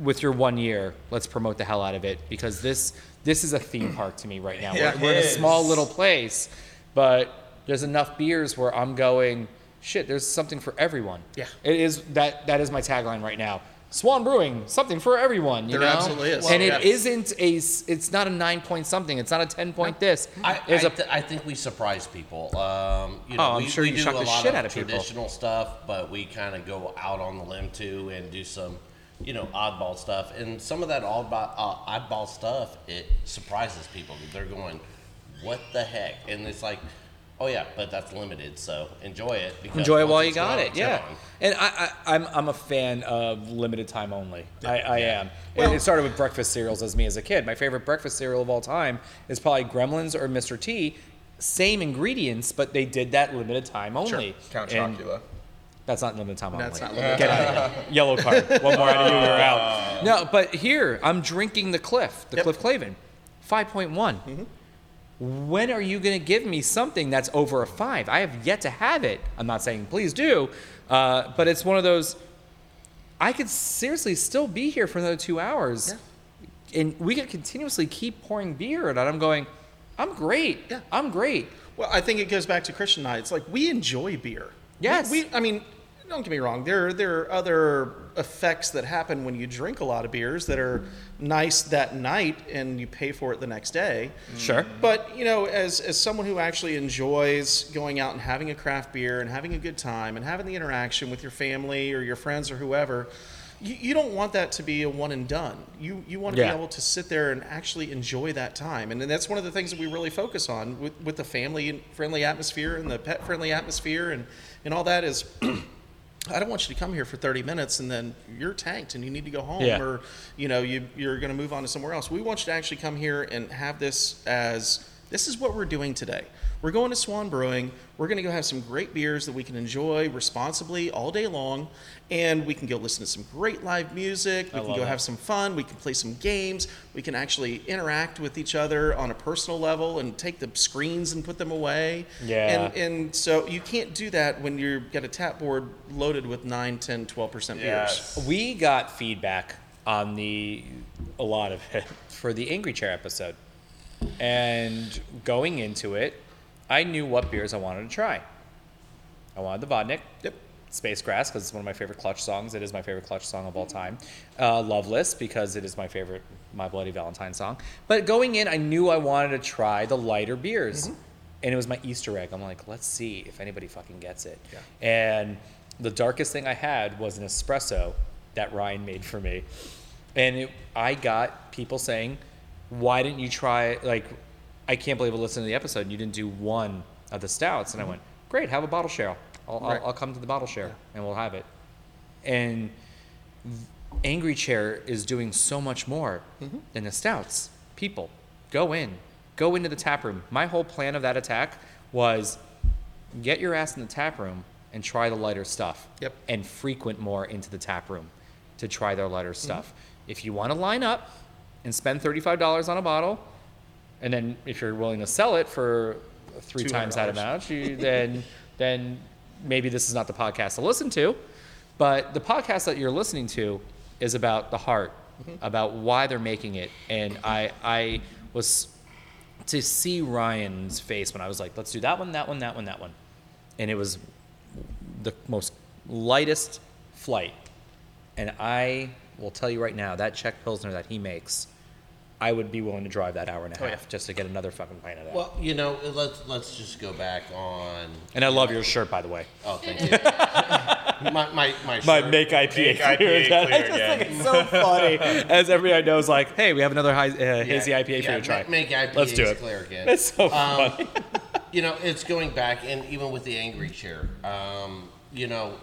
with your one year, let's promote the hell out of it because this this is a theme park to me right now. Yeah, we're, we're in a small little place, but there's enough beers where I'm going. Shit, there's something for everyone. Yeah. it is that that is my tagline right now. Swan Brewing, something for everyone. You There know, absolutely is. and Well, it yeah. isn't a. s- It's not a nine point something. It's not a ten point this. I, I, th- I think we surprise people. Um, you know, Oh, I'm we, sure we you do shock a the lot shit of out of people. traditional stuff, but we kind of go out on the limb too and do some, you know, oddball stuff. And some of that oddball, uh, oddball stuff, it surprises people. They're going, "What the heck?" And it's like, "Oh yeah, but that's limited, so enjoy it." Because enjoy it while you got it. Yeah, gone. and I, I I'm I'm a fan of limited time only. I, I am. It- Well- it started with breakfast cereals as me as a kid. My favorite breakfast cereal of all time is probably Gremlins or Mr. T. Same ingredients, but they did that limited time only. Count And Chocula. That's not limited time That's only. not limited Get out of here. Yellow card. One more out of you, you're out. (laughs) No, but here I'm drinking the Cliff, the Yep. Cliff Clavin, 5.1. When are you going to give me something that's over a five? I have yet to have it. I'm not saying please do, uh, but it's one of those. I could seriously still be here for another two hours, and we could continuously keep pouring beer, and I'm going, I'm great. Yeah. I'm great. Well, I think it goes back to Christian and I. It's like we enjoy beer. Yes. We, we I mean, don't get me wrong. There, there are other effects that happen when you drink a lot of beers that are nice that night and you pay for it the next day. Mm. Sure. But you know, as as someone who actually enjoys going out and having a craft beer and having a good time and having the interaction with your family or your friends or whoever, you, you don't want that to be a one and done. You you want to Yeah. be able to sit there and actually enjoy that time, and then that's one of the things that we really focus on with with the family friendly atmosphere and the pet friendly atmosphere and and all that is. (clears throat) I don't want you to come here for 30 minutes and then you're tanked and you need to go home Yeah. or you know you you're going to move on to somewhere else. We want you to actually come here and have this as this is what we're doing today. We're going to Swan Brewing. We're going to go have some great beers that we can enjoy responsibly all day long. And we can go listen to some great live music. We can go have some fun. We can play some games. We can actually interact with each other on a personal level and take the screens and put them away. Yeah. And, and so you can't do that when you've got a tap board loaded with 9, 10, 12% beers. Yes. We got feedback on the a lot of it (laughs) for the Angry Chair episode, and going into it, I knew what beers I wanted to try. I wanted the Vodnik. Yep. Space Grass because it's one of my favorite Clutch songs. It is my favorite Clutch song of all time. Uh, Loveless because it is my favorite My Bloody Valentine song. But going in, I knew I wanted to try the lighter beers, and it was my Easter egg. I'm like, let's see if anybody fucking gets it. And the darkest thing I had was an espresso that Ryan made for me, and it, I got people saying, "Why didn't you try like?" I can't believe I listened to the episode and you didn't do one of the stouts. And I mm-hmm. went, great, have a bottle share. I'll, Right. I'll, I'll come to the bottle share and we'll have it. And Angry Chair is doing so much more mm-hmm. than the stouts. People, go in, go into the tap room. My whole plan of that attack was get your ass in the tap room and try the lighter stuff. Yep. And frequent more into the tap room to try their lighter mm-hmm. stuff. If you want to line up and spend $35 on a bottle, and then if you're willing to sell it for three times that amount, you, then (laughs) then maybe this is not the podcast to listen to. But the podcast that you're listening to is about the heart, about why they're making it. And I I was to see Ryan's face when I was like, let's do that one, that one, that one, that one. And it was the most lightest flight. And I will tell you right now, that Czech Pilsner that he makes, I would be willing to drive that hour and a Oh, half yeah. just to get another fucking pint of that. Well, you know, let's let's just go back on. and I love your shirt, by the way. Oh, thank you. (laughs) my my my, My shirt. make IPA Make clear. IPA that- (laughs) I clear just again. think it's so funny. As everybody knows, like, hey, we have another high, uh, hazy IPA for yeah, you to try. ma- Make IPAs Let's do it. clear again. It's so Um, funny. (laughs) you know, it's going back, and even with the angry chair, um, you know,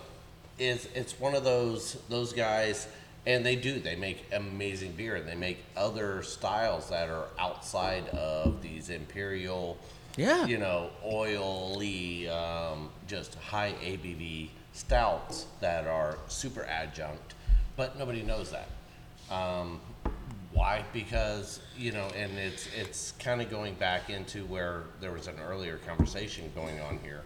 it's it's one of those those guys, and they do they make amazing beer, and they make other styles that are outside of these imperial, Yeah. you know, oily, um, just high ABV stouts that are super adjunct, but nobody knows that. Um, why? Because you know, and it's it's kind of going back into where there was an earlier conversation going on here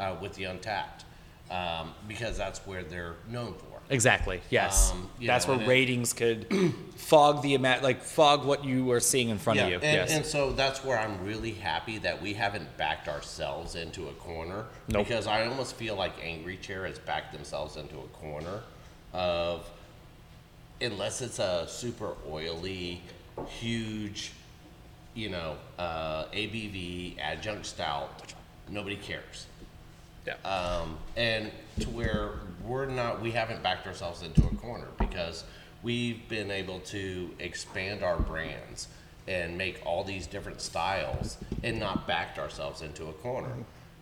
uh, with the Untappd, um, because that's where they're known for. Exactly. Yes. Um, That's know, where and it- ratings could (clears throat) fog the amount, like fog what you are seeing in front of you. And, yes. and so that's where I'm really happy that we haven't backed ourselves into a corner. Nope. Because I almost feel like Angry Chair has backed themselves into a corner of, unless it's a super oily, huge, you know, uh, ABV adjunct stout, nobody cares. Yeah. Um, and to where we're not, we haven't backed ourselves into a corner because we've been able to expand our brands and make all these different styles and not backed ourselves into a corner.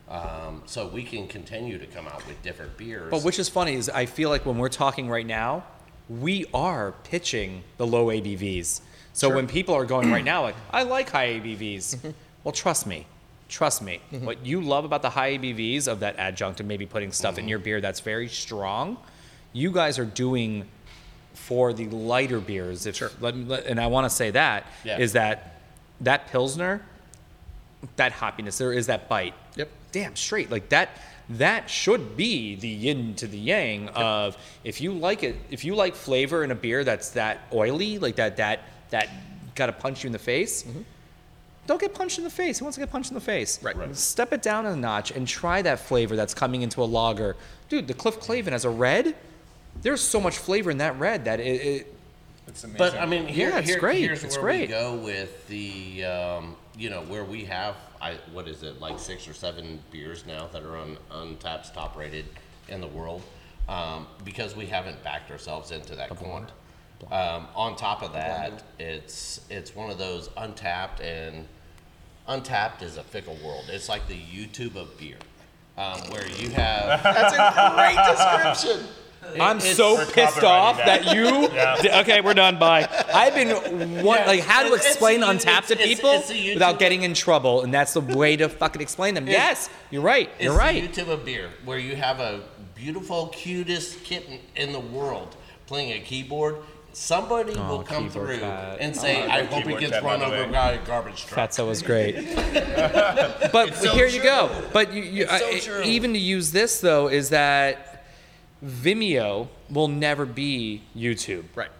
Um, so we can continue to come out with different beers. But which is funny is I feel like when we're talking right now, we are pitching the low ABVs. So when people are going right now, like, (clears throat) I like high ABVs, (laughs) well, trust me, trust me. Mm-hmm. What you love about the high ABVs of that adjunct and maybe putting stuff in mm-hmm. your beer that's very strong, you guys are doing for the lighter beers. If, let let, and I want to say that is Yeah. that that pilsner, that hoppiness, there is that bite Yep. damn straight. Like that that should be the yin to the yang of if you like it if you like flavor in a beer that's that oily, like that that that gotta punch you in the face. Mm-hmm. Don't get punched in the face. Who wants to get punched in the face? Right. Right. Step it down a notch and try that flavor that's coming into a lager. Dude, the Cliff Clavin as a red, there's so much flavor in that red that it, it It's amazing. But I mean, here, Yeah, it's here- great. here's It's where great. we go with the, um, you know, where we have, I what is it, like six or seven beers now that are on Untappd's top rated in the world, um, because we haven't backed ourselves into that corner. Um, on top of that, it's it's one of those Untappd and Untappd is a fickle world. It's like the YouTube of beer, um, where you have (laughs) That's a great description. I'm so pissed off copyrighting that you. (laughs) Yeah. Okay, we're done. Bye. I've been (laughs) one, Yeah. like how to It's- explain it's- Untappd to people it's a without getting in trouble, and that's the way to fucking explain them. Yes, you're right. You're right. YouTube of beer, where you have a beautiful, cutest kitten in the world playing a keyboard. Somebody will come Oh, through cat. and say, "I hope he gets run over by a garbage truck." Fatso was (laughs) great. (laughs) but so here you go. But you, you It's so I- even to use this though is that Vimeo will never be YouTube. Right.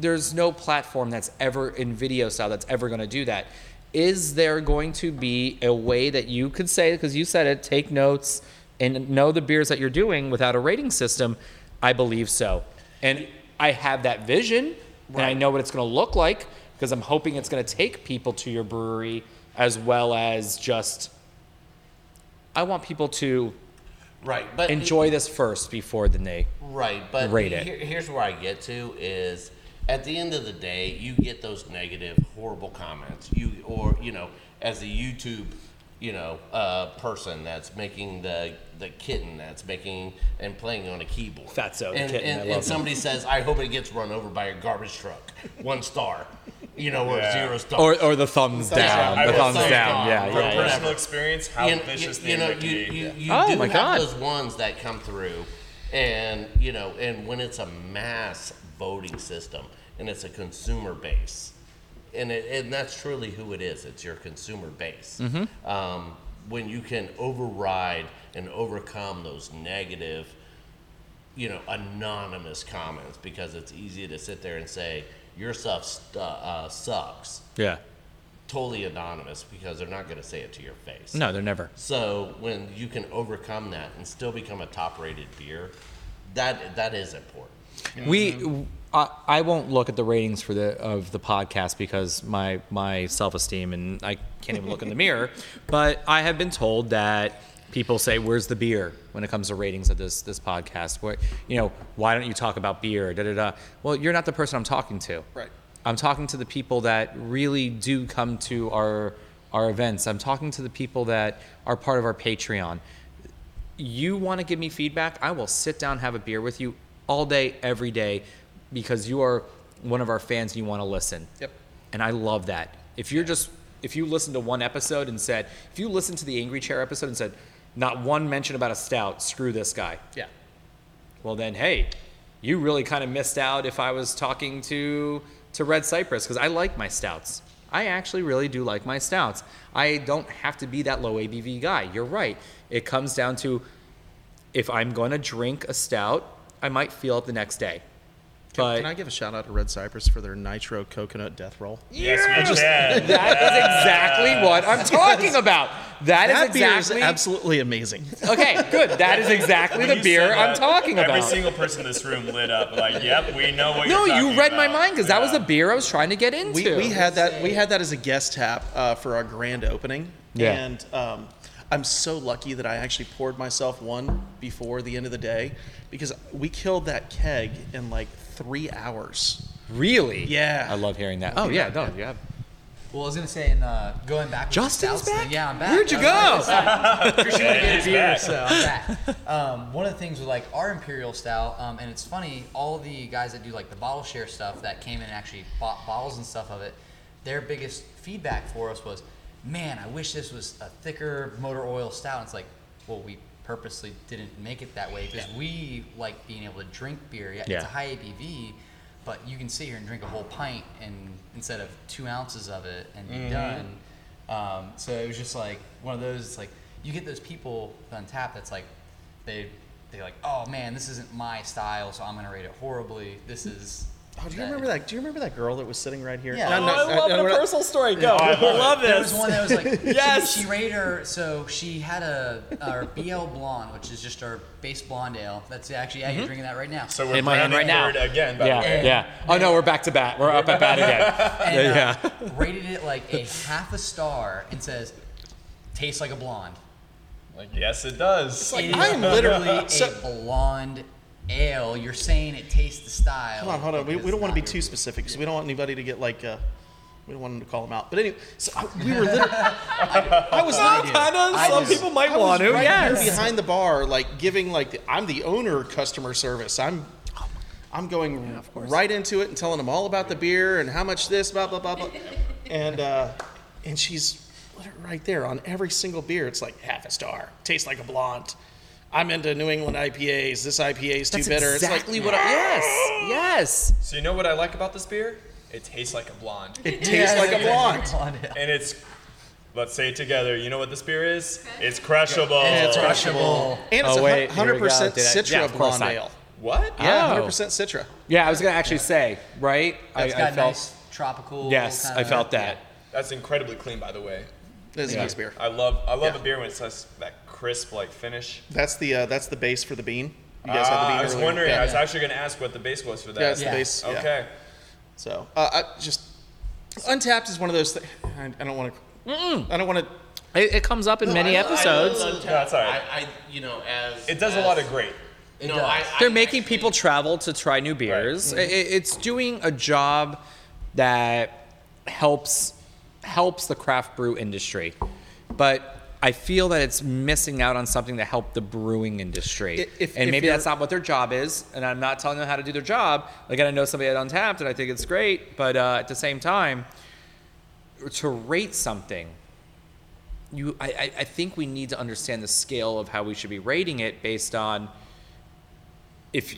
There's no platform that's ever in video style that's ever going to do that. Is there going to be a way that you could say because you said it, take notes and know the beers that you're doing without a rating system? I believe so, and I have that vision, and I know what it's going to look like because I'm hoping it's going to take people to your brewery as well as just. I want people to Right, but enjoy this first before then they. Right, but rate it. here- here's where I get to is at the end of the day, you get those negative, horrible comments. You or you know, as a YouTube, you know, uh, person that's making the the kitten that's making and playing on a keyboard. Fatso, the and, kitten, and, I and love him. somebody says, "I hope it gets run over by a garbage truck." One star, you know, or Yeah. zero stars. Or, or the thumbs down. I The will thumbs say, down. Yeah, from From yeah, yeah. personal experience, how you, vicious you, the you know, you, you, you Oh do my have God. those ones that come through, and you know, and when it's a mass voting system and it's a consumer base, and it, and that's truly who it is. It's your consumer base. Mm-hmm. Um, when you can override and overcome those negative, you know, anonymous comments, because it's easy to sit there and say your stuff stu- uh, sucks. Yeah. Totally anonymous because they're not going to say it to your face. No, they're never. So when you can overcome that and still become a top-rated beer, that that is important. We, I, I won't look at the ratings for the of the podcast because my my self esteem and I can't even look in the mirror. (laughs) But I have been told that people say, "Where's the beer?" when it comes to ratings of this this podcast. Where you know, why don't you talk about beer? Da da da. Well, you're not the person I'm talking to. Right. I'm talking to the people that really do come to our our events. I'm talking to the people that are part of our Patreon you want to give me feedback, I will sit down, have a beer with you all day, every day, because you are one of our fans and you want to listen. Yep. And I love that. If you're just, if you listen to one episode and said, if you listen to the Angry Chair episode and said, not one mention about a stout, screw this guy. Yeah. Well, then, hey, you really kind of missed out if I was talking to to Red Cypress because I like my stouts. I actually really do like my stouts. I don't have to be that low ABV guy. You're right. It comes down to if I'm going to drink a stout, I might feel it the next day. Can, But can I give a shout out to Red Cypress for their nitro coconut death roll? yes, we can. that is exactly (laughs) what I'm talking about. That is That beer is exactly absolutely amazing. (laughs) okay. Good. That is exactly the beer said I'm talking Every about. Every single person in this room lit up. Like, yep, we know what No, you're doing. No, you talking read my mind because that was Yeah. the beer I was trying to get into. We, we had that we had that as a guest tap uh, for our grand opening. Yeah. And um, I'm so lucky that I actually poured myself one before the end of the day because we killed that keg in like three hours. Really? Yeah. I love hearing that. Oh yeah, no, you have. Well, I was gonna say, and uh, going back. with the Justin's stouts thing- back? Yeah, I'm back. Where'd you I was like, go? (laughs) Appreciate Yeah, getting he's beer, back. so I'm back. Um, one of the things with like our imperial stout, um, and it's funny, all the guys that do like the bottle share stuff that came in and actually bought bottles and stuff of it, their biggest feedback for us was, man, I wish this was a thicker motor oil stout. And it's like, well, we purposely didn't make it that way because we like being able to drink beer. Yeah, Yeah. it's a high ABV. But you can sit here and drink a whole pint and instead of two ounces of it and be done. Um, so it was just like one of those. It's like you get those people on tap that's like they they like, oh man, this isn't my style, so I'm gonna rate it horribly. This is. Oh, do you remember that? Do you remember that girl that was sitting right here? Yeah. No, Oh, no, I love no, the we're not- personal story. Go. I I love love, There was one that was like, (laughs) Yes. she, she rated her, so she had a our BL Blonde, which is just our base blonde ale. That's actually, yeah, you're drinking that right now. So we're In my hand right now. branding again. By Yeah, the way. yeah. Oh no, we're back to bat. We're up at bat again. (laughs) and, uh, yeah. rated it like a half a star and says, tastes like a blonde. Like, yes, it does. It is I'm literally a So- blonde ale. You're saying it tastes the style. Hold on, hold on. We, we don't want to be too really. specific because we don't want anybody to get like uh, we don't want him to call them out. But anyway, so I, we were literally. (laughs) I, I was literally kind of. Some do. people might I was want to. right yes. here behind the bar, like giving like the, I'm the owner customer service. I'm I'm going right into it and telling them all about the beer and how much this, blah blah blah blah, and uh, and she's right there on every single beer. It's like half a star, tastes like a blonde. I'm into New England IPAs. This IPA is too That's bitter. exactly it's what. like, I, yes. Yes. So you know what I like about this beer? It tastes like a blonde, it tastes like a blonde. (laughs) and it's. Let's say it together. You know what this beer is? It's crushable. And it's Crushable. And it's Oh, wait, 100% Citra yeah, blonde I- ale. What? Yeah, Oh. hundred percent Citra. Yeah, I was gonna actually say right. I, It's I got felt. nice tropical. Yes, kinda- I felt that. That's incredibly clean, by the way. It's a Yeah. nice beer. I love I love Yeah. a beer when it has that crisp like finish. That's the uh, that's the base for the bean. You guys had the Ah, bean I was earlier. wondering. Yeah. I was actually going to ask what the base was for that. Yeah, it's Yeah. the base. yeah. Okay. So uh, I just Untappd is one of those things. I, I don't want to. I don't want to. It, it comes up in many I- I episodes. love Untappd. That's all right. I, I, you know, as It does a lot of great. You know, does. I, They're making actually- people travel to try new beers. I- I- it's doing a job that helps helps the craft brew industry, but I feel that it's missing out on something to help the brewing industry. If- and if maybe that's not what their job is. And I'm not telling them how to do their job. Like I know somebody at Untappd, and I think it's great. But uh, at the same time, to rate something you I, I- I think we need to understand the scale of how we should be rating it based on if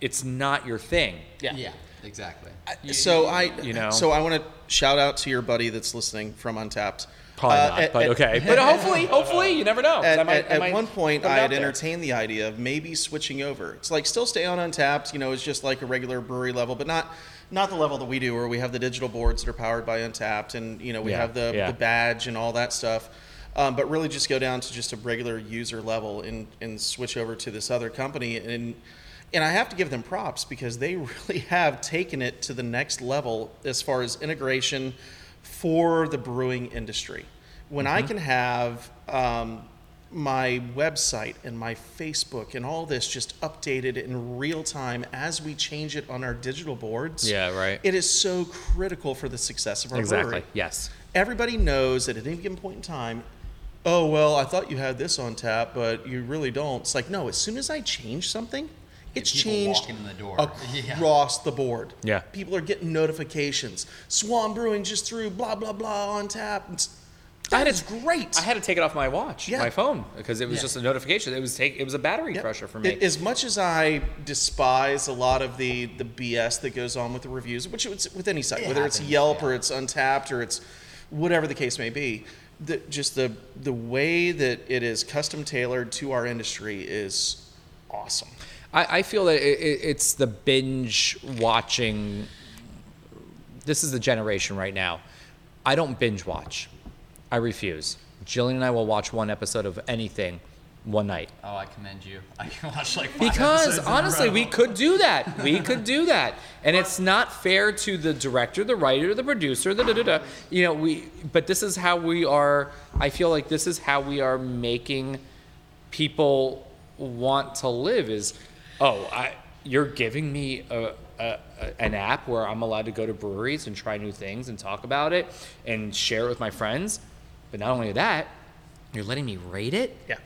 it's not your thing. Yeah. Yeah, exactly. So I, you know. So I want to shout out to your buddy that's listening from Untappd. Probably Uh, not, at- but at- okay. (laughs) But hopefully, hopefully, you never know. At, I might- at- one point, I had entertained the idea of maybe switching over. It's like still stay on Untappd, you know, it's just like a regular brewery level, but not not the level that we do, where we have the digital boards that are powered by Untappd, and you know we Yeah, have the, yeah. the badge and all that stuff. Um, but really, just go down to just a regular user level and and switch over to this other company and. And I have to give them props because they (laughs) really have taken it to the next level as far as integration for the brewing industry. When I can have um, my website and my Facebook and all this just updated in real time as we change it on our digital boards, Yeah, right. it is so critical for the success of our exactly. brewery. Yes. Everybody knows that at any given point in time, oh well, I thought you had this on tap, but you really don't. It's like no. As soon as I change something, it's changed in the door. (laughs) Yeah. across the board. Yeah. people are getting notifications. Swan Brewing just threw blah blah blah on tap. It's, I had that to- is great. I had to take it off my watch, Yeah. my phone, because it was Yeah. just a notification. It was take. It was a battery Yep. crusher for me. As much as I despise a lot of the the BS that goes on with the reviews, which it's with any site, It whether it's Yelp yeah. or it's Untappd or it's whatever the case may be, the, just the the way that it is custom tailored to our industry is awesome. I, I feel that it, it, it's the binge watching. This is the generation right now. I don't binge watch. I refuse. Jillian and I will watch one episode of anything one night. Oh, I commend you. (laughs) I can watch like Because episodes in a honestly, we could do that. We (laughs) could do that, and it's not fair to the director, the writer, the producer, the da da da. You know, we. But this is how we are. I feel like this is how we are making people want to live. Is oh, I you're giving me a, a, a an app where I'm allowed to go to breweries and try new things and talk about it and share it with my friends. But not only that, you're letting me rate it. Yeah.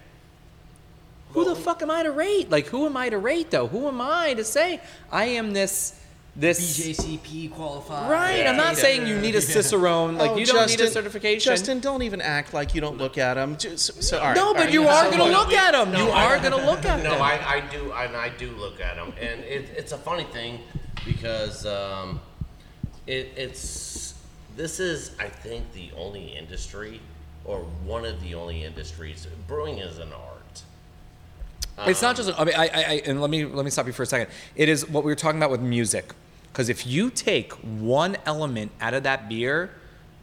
Who the fuck am I to rate? Like, who am I to rate though? Who am I to say I am this this? BJCP qualified. Right. I'm not saying you need a cicerone. Like, Oh, you don't need a Justin- certification. Justin, don't even act like you don't look at them. Just, so, all right, no, but right. you are gonna look, look at them. No, You I- are gonna look at No, them. I, I do, and I do look at them, and it, it's a funny thing because um, it, it's this is, I think, the only industry or one of the only industries. Brewing is an art. It's not just. I mean, I, I, I, and let me let me stop you for a second. It is what we were talking about with music, because if you take one element out of that beer,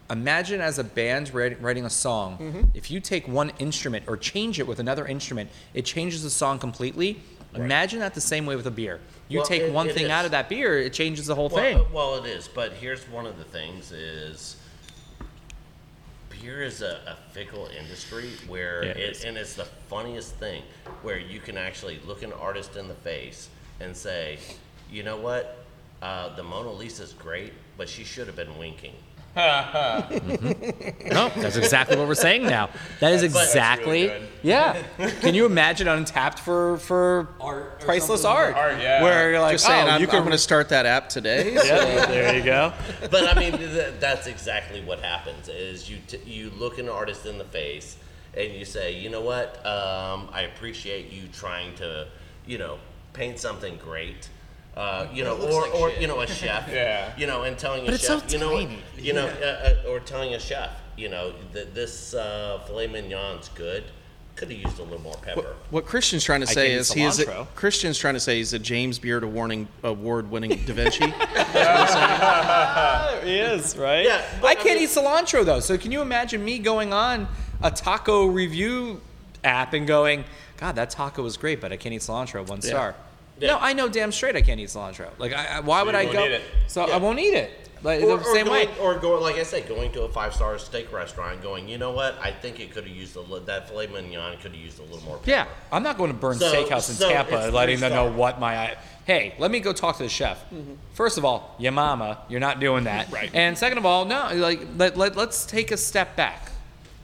imagine as a band writing, a song. Mm-hmm. If you take one instrument or change it with another instrument, it changes the song completely. Imagine that the same way with a beer. You Well, take it- one it thing is. out of that beer, it changes the whole Well, thing. uh, well, it is, but here's one of the things: is beer is a, a fickle industry where Yeah, it and it's the funniest thing where you can actually look an artist in the face and say, you know what, uh, the Mona Lisa's great, but she should have been winking. (laughs) No, that's exactly what we're saying now. That is That's really exactly. yeah. Can you imagine Untappd for for Art priceless art? Art, yeah. Where you're like, Just saying, oh, I'm, you I'm going to start that app today. (laughs) so- there you go. But I mean, th- that's exactly what happens. Is you t- you look an artist in the face and you say, you know what? Um, I appreciate you trying to, you know, paint something great. Uh, you know, or, like or shit. you know, a chef. (laughs) Yeah. You know, and telling But a it's so chef, you know, what- tiny. you know, uh, uh, or telling a chef, you know, that this uh, filet mignon's good. Could have used a little more pepper. What Christian's trying to say is he is a. Christian's trying to say he's a James Beard awarding award-winning Da Vinci. (laughs) (laughs) He is, right? Yeah, but I I can't mean- eat cilantro though. So can you imagine me going on a taco review app and going, God, that taco was great, but I can't eat cilantro. One star. Yeah. No, I know damn straight I can't eat cilantro. Like, I, I, why would you I won't go? eat it. So Yeah. I won't eat it. Like Or, the or same going, way. or going, like I said, going to a five-star steak restaurant, going, you know what? I think it could have used a little. That filet mignon could have used a little more. Pepper. Yeah, I'm not going to Burn So- Steakhouse in so Tampa, letting them know what my. I- Hey, let me go talk to the chef. Mm-hmm. First of all, your mama, you're not doing that. (laughs) Right. And second of all, no, like let, let let's take a step back.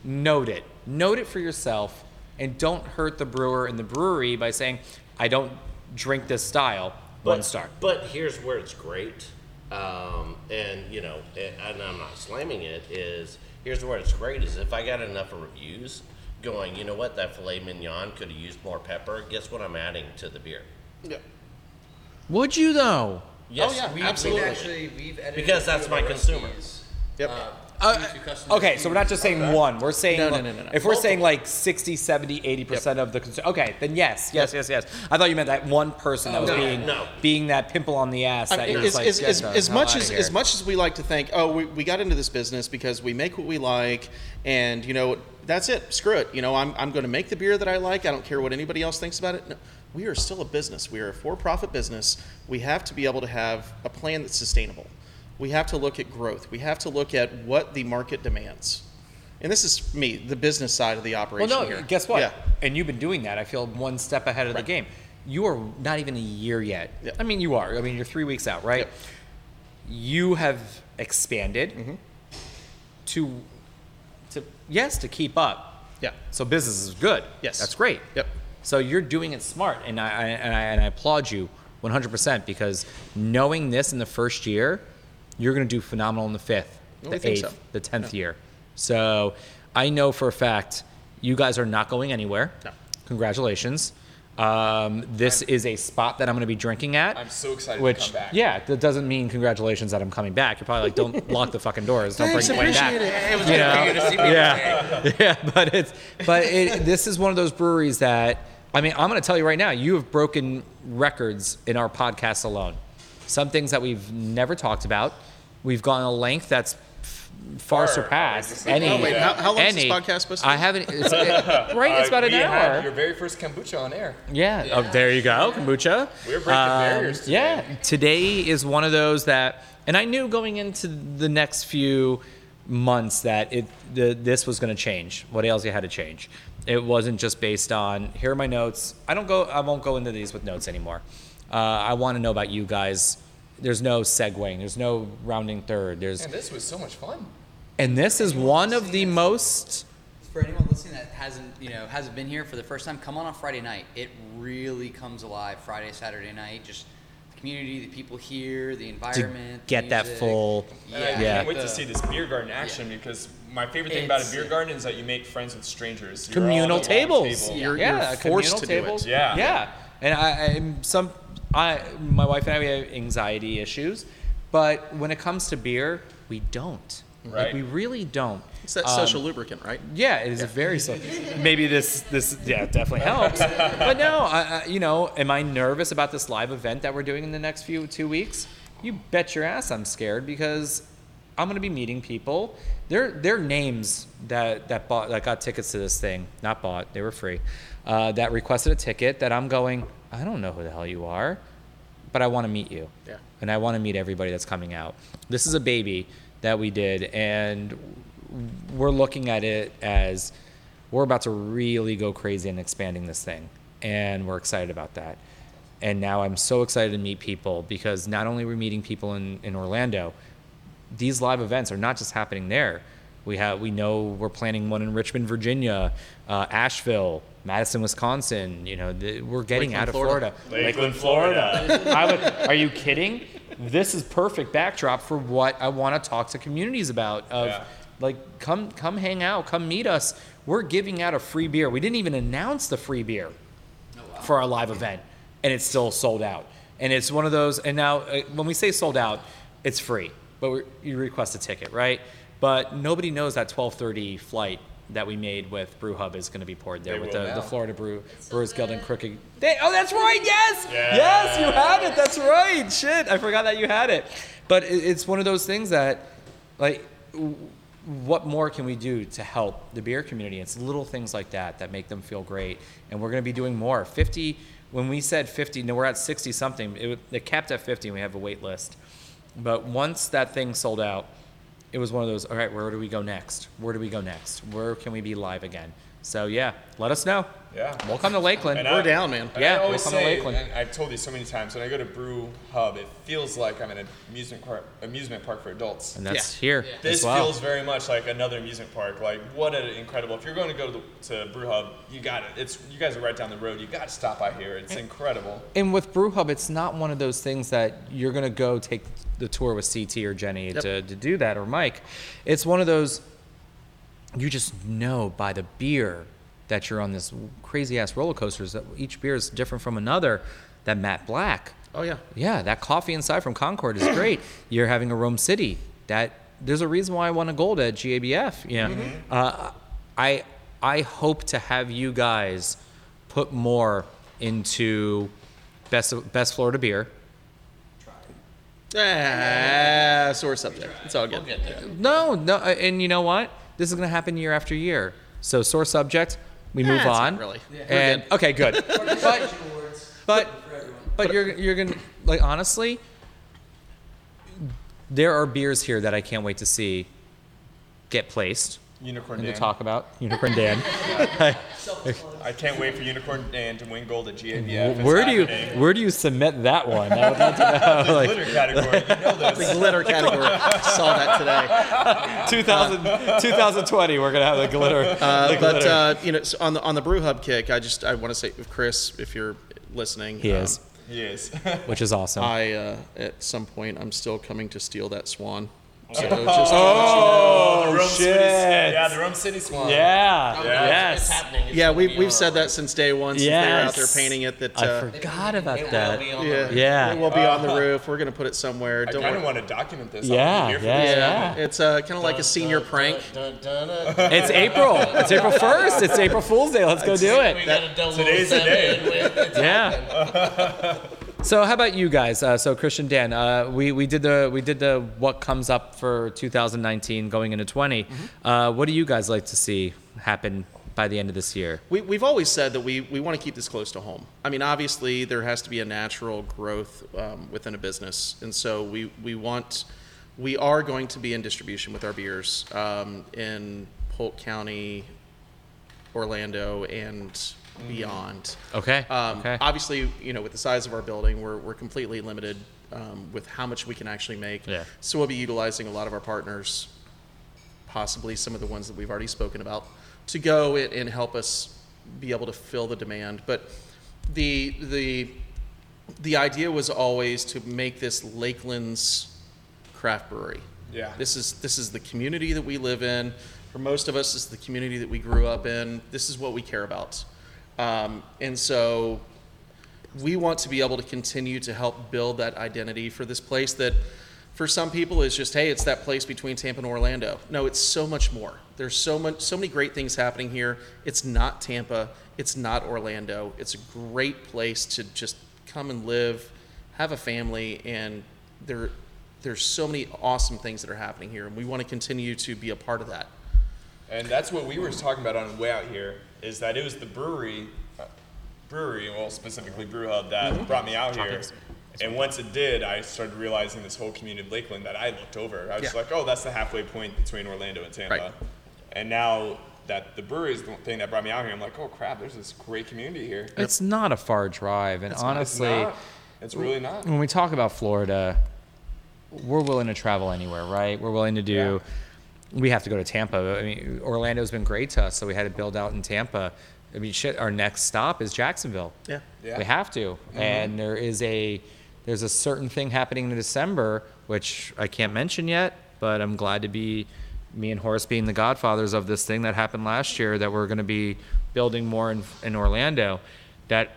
Note it. Note it for yourself, and don't hurt the brewer and the brewery by saying, "I don't drink this style." One But- star. But here's where it's great, um, and you know, and I'm not slamming it. Is here's where it's great is if I got enough reviews going, you know what, that filet mignon could have used more pepper. Guess what I'm adding to the beer? Yeah. Would you though? Yes, yeah, We've, absolutely. We've actually we've edited Because that's my our consumer. recipes, Yep. uh, Uh, to- to customers okay, so we're not just saying Okay. one. We're saying No, no, no, no, no. if we're saying like 60, 70, 80% of the consumer. Okay, then yes, yes, yes, yes. I thought you meant that one person that was No, being no. being that pimple on the ass that I mean, just like as, "Get as, much as as much as we like to think, oh, we, we got into this business because we make what we like, and you know that's it. Screw it. You know, I'm I'm going to make the beer that I like. I don't care what anybody else thinks about it. No, we are still a business. We are a for-profit business. We have to be able to have a plan that's sustainable. We have to look at growth. We have to look at what the market demands. And this is me, the business side of the operation. Well, no, here. guess what? Yeah. And you've been doing that. I feel one step ahead of the game. You are not even a year yet. Yeah. I mean, you are. I mean, you're three weeks out, right? Yep. You have expanded Mm-hmm. to, to yes, to keep up. Yeah. So business is good. Yes. that's great. Yep. So you're doing it smart, and I, I and I and I applaud you 100% because knowing this in the first year, you're going to do phenomenal in the fifth, the we eighth, so. the tenth year. So I know for a fact you guys are not going anywhere. No. Congratulations. Um, this is a spot that I'm going to be drinking at. I'm so excited to which, come back. Yeah, that doesn't mean congratulations that I'm coming back. You're probably like, don't (laughs) lock the fucking doors. Don't Thanks, bring Wayne back. it. It was You know? for to see me yeah, (laughs) yeah, but it's but it, this is one of those breweries that I mean I'm going to tell you right now. You have broken records in our podcast alone. Some things that we've never talked about. We've gone a length that's f- far Far surpassed any. long. Oh, wait, how- how long is this podcast supposed to I haven't. It's, it- (laughs) right, it's Uh, about an we had hour. your very first kombucha on air. Yeah. Oh, there you go, kombucha. We're breaking barriers today. Yeah. Today is one of those that, and I knew going into the next few months that it the, this was going to change. What Ailsy had to change. It wasn't just based on here are my notes. I don't go. I won't go into these with notes anymore. Uh, I want to know about you guys. There's no segueing. There's no rounding third. There's Man, this was so much fun. and this is one of the most. For anyone listening that hasn't, you know, hasn't been here for the first time, come on on Friday night. It really comes alive Friday, Saturday night. Just the community, the people here, the environment. the get that music. full- Yeah, I Yeah. can't wait to see this beer garden action because my favorite thing about a beer garden is that you make friends with strangers. You're communal at the long tables. table. You're- yeah, you're forced communal to do it. Yeah. yeah. And I, I'm some, I, my wife and I we have anxiety issues, but when it comes to beer, we don't. Like Right. we really don't. It's that Um, social lubricant, right? yeah, it is a very social. (laughs) Maybe this this yeah definitely helps. But no, I, I, you know, am I nervous about this live event that we're doing in the next few two weeks? You bet your ass I'm scared because I'm gonna be meeting people. They're they're names that that bought that got tickets to this thing, not bought, they were free. Uh, that requested a ticket that I'm going. I don't know who the hell you are, but I want to meet you. Yeah. And I want to meet everybody that's coming out. This is a baby that we did, and we're looking at it as we're about to really go crazy and expanding this thing, and we're excited about that. and now I'm so excited to meet people because not only are we meeting people in, in Orlando, these live events are not just happening there. We have we know we're planning one in Richmond, Virginia, uh, Asheville, Madison, Wisconsin. You know, the, we're getting Lakeland, out of Florida. Florida. Lakeland, Florida. (laughs) I would, are you kidding? This is perfect backdrop for what I want to talk to communities about. Of Yeah. like, come come hang out, come meet us. We're giving out a free beer. We didn't even announce the free beer for our live event, and it's still sold out. And it's one of those. And now, uh, when we say sold out, it's free, but we you request a ticket, right? But nobody knows that 12:30 flight that we made with Brew Hub is going to be poured there They with the, now. the Florida Brew It's Brewers on Guild and Crooked. They, oh, that's right. Yes, yes, you have it. That's right. Shit, I forgot that you had it. But it, it's one of those things that, like, what more can we do to help the beer community? It's little things like that that make them feel great, and we're going to be doing more. Fifty. When we said fifty, no, we're at sixty something. It, it capped at fifty. and We have a wait list, but once that thing sold out, it was one of those. All right, where do we go next? Where do we go next? Where can we be live again? So yeah, let us know. Yeah. we'll come to Lakeland. And We're I- down, man. Yeah, I we'll always come to Lakeland. and I've told you so many times, when I go to Brew Hub, it feels like I'm in an amusement park, amusement park for adults. and that's here This as well. feels very much like another amusement park. Like, what an incredible! If you're going to go to, the, to Brew Hub, you got it. It's you guys are right down the road. You got to stop by here. It's incredible. and with Brew Hub, it's not one of those things that you're going to go take the tour with CT or Jenny Yep. to, to do that or Mike. It's one of those you just know by the beer that you're on this crazy ass roller coasters that each beer is different from another. That Matt Black, Oh yeah. yeah, that coffee inside from Concord is great. (clears throat) You're having a Rome City. That there's a reason why I won a gold at GABF. Yeah, uh, I I hope to have you guys put more into best best Florida beer. Ah, sore subject. It's all good. We'll get there. No, no, uh, and you know what? This is going to happen year after year. So sore subject. We move it's not on. really. We're And good. okay, good. but but but you're you're gonna like honestly. There are beers here that I can't wait to see get placed Unicorn and Dan. to talk about. Unicorn Dan. (laughs) (laughs) I can't wait for Unicorn Dan to win gold at GABF. It's where do you happening. where do you submit that one? I would love to know. Like, glitter category? You know The glitter category. Saw that today. (laughs) 2000, 2020, we're gonna have the glitter. Uh, the but glitter. uh, you know, so on the on the Brew Hub kick, I just I want to say, Chris, if you're listening, he um, is, He is. which is awesome. I uh, at some point I'm still coming to steal that swan. So just oh The Rome shit! City, yeah, the Rome City Swan. Yeah. Yeah. It's Yes. happening. It's yeah, gonna we be we've said that since day one. Since they were out there painting it. That I uh, forgot about It will that. be on yeah, the- Yeah. it will be on the (laughs) roof. We're gonna put it somewhere. I Don't kind of want to document this. Yeah, I'll here for yeah, this. yeah. It's uh, kind of like a senior prank. Dun, dun, dun, dun. It's April. It's April (laughs) 1st. It's April Fool's Day. Let's go do it. got Today's the day. Yeah. (laughs) So how about you guys? Uh, so Christian Dan, uh, we, we did the we did the what comes up for 2019 going into 20. Uh, what do you guys like to see happen by the end of this year? We, we've always said that we, we want to keep this close to home. I mean, obviously, there has to be a natural growth um, within a business. And so we, we want, we are going to be in distribution with our beers um, in Polk County, Orlando, and beyond. Okay. Um, okay. Obviously, you know, with the size of our building, we're, we're completely limited um, with how much we can actually make. Yeah. So we'll be utilizing a lot of our partners, possibly some of the ones that we've already spoken about, to go and, and help us be able to fill the demand. But the the the idea was always to make this Lakeland's craft brewery. Yeah. This is this is the community that we live in. For most of us, this is the community that we grew up in. This is what we care about. Um, and so we want to be able to continue to help build that identity for this place that for some people is just hey it's that place between tampa and orlando. No it's so much more. There's so much so many great things happening here. It's not tampa. It's not orlando. It's a great place to just come and live have a family and there there's so many awesome things that are happening here and we want to continue to be a part of that. And that's what we were talking about on the way out here. Is that it was the brewery, uh, brewery, well specifically Brew Hub, that Mm-hmm. brought me out here. And once it did, I started realizing this whole community of Lakeland that I looked over. I was Yeah. like, oh, that's the halfway point between Orlando and Tampa. Right. And now that the brewery is the thing that brought me out here. I'm like, oh crap, there's this great community here. It's not a far drive, and It's honestly, not. it's really not. when we talk about Florida, we're willing to travel anywhere, right? We're willing to do. We have to go to Tampa. I mean, Orlando's been great to us, so we had to build out in Tampa. I mean, shit. Our next stop is Jacksonville. Yeah. Yeah. We have to, mm-hmm. and there is a there's a certain thing happening in December, which I can't mention yet, but I'm glad to be me and Horace being the godfathers of this thing that happened last year that we're going to be building more in, in Orlando. That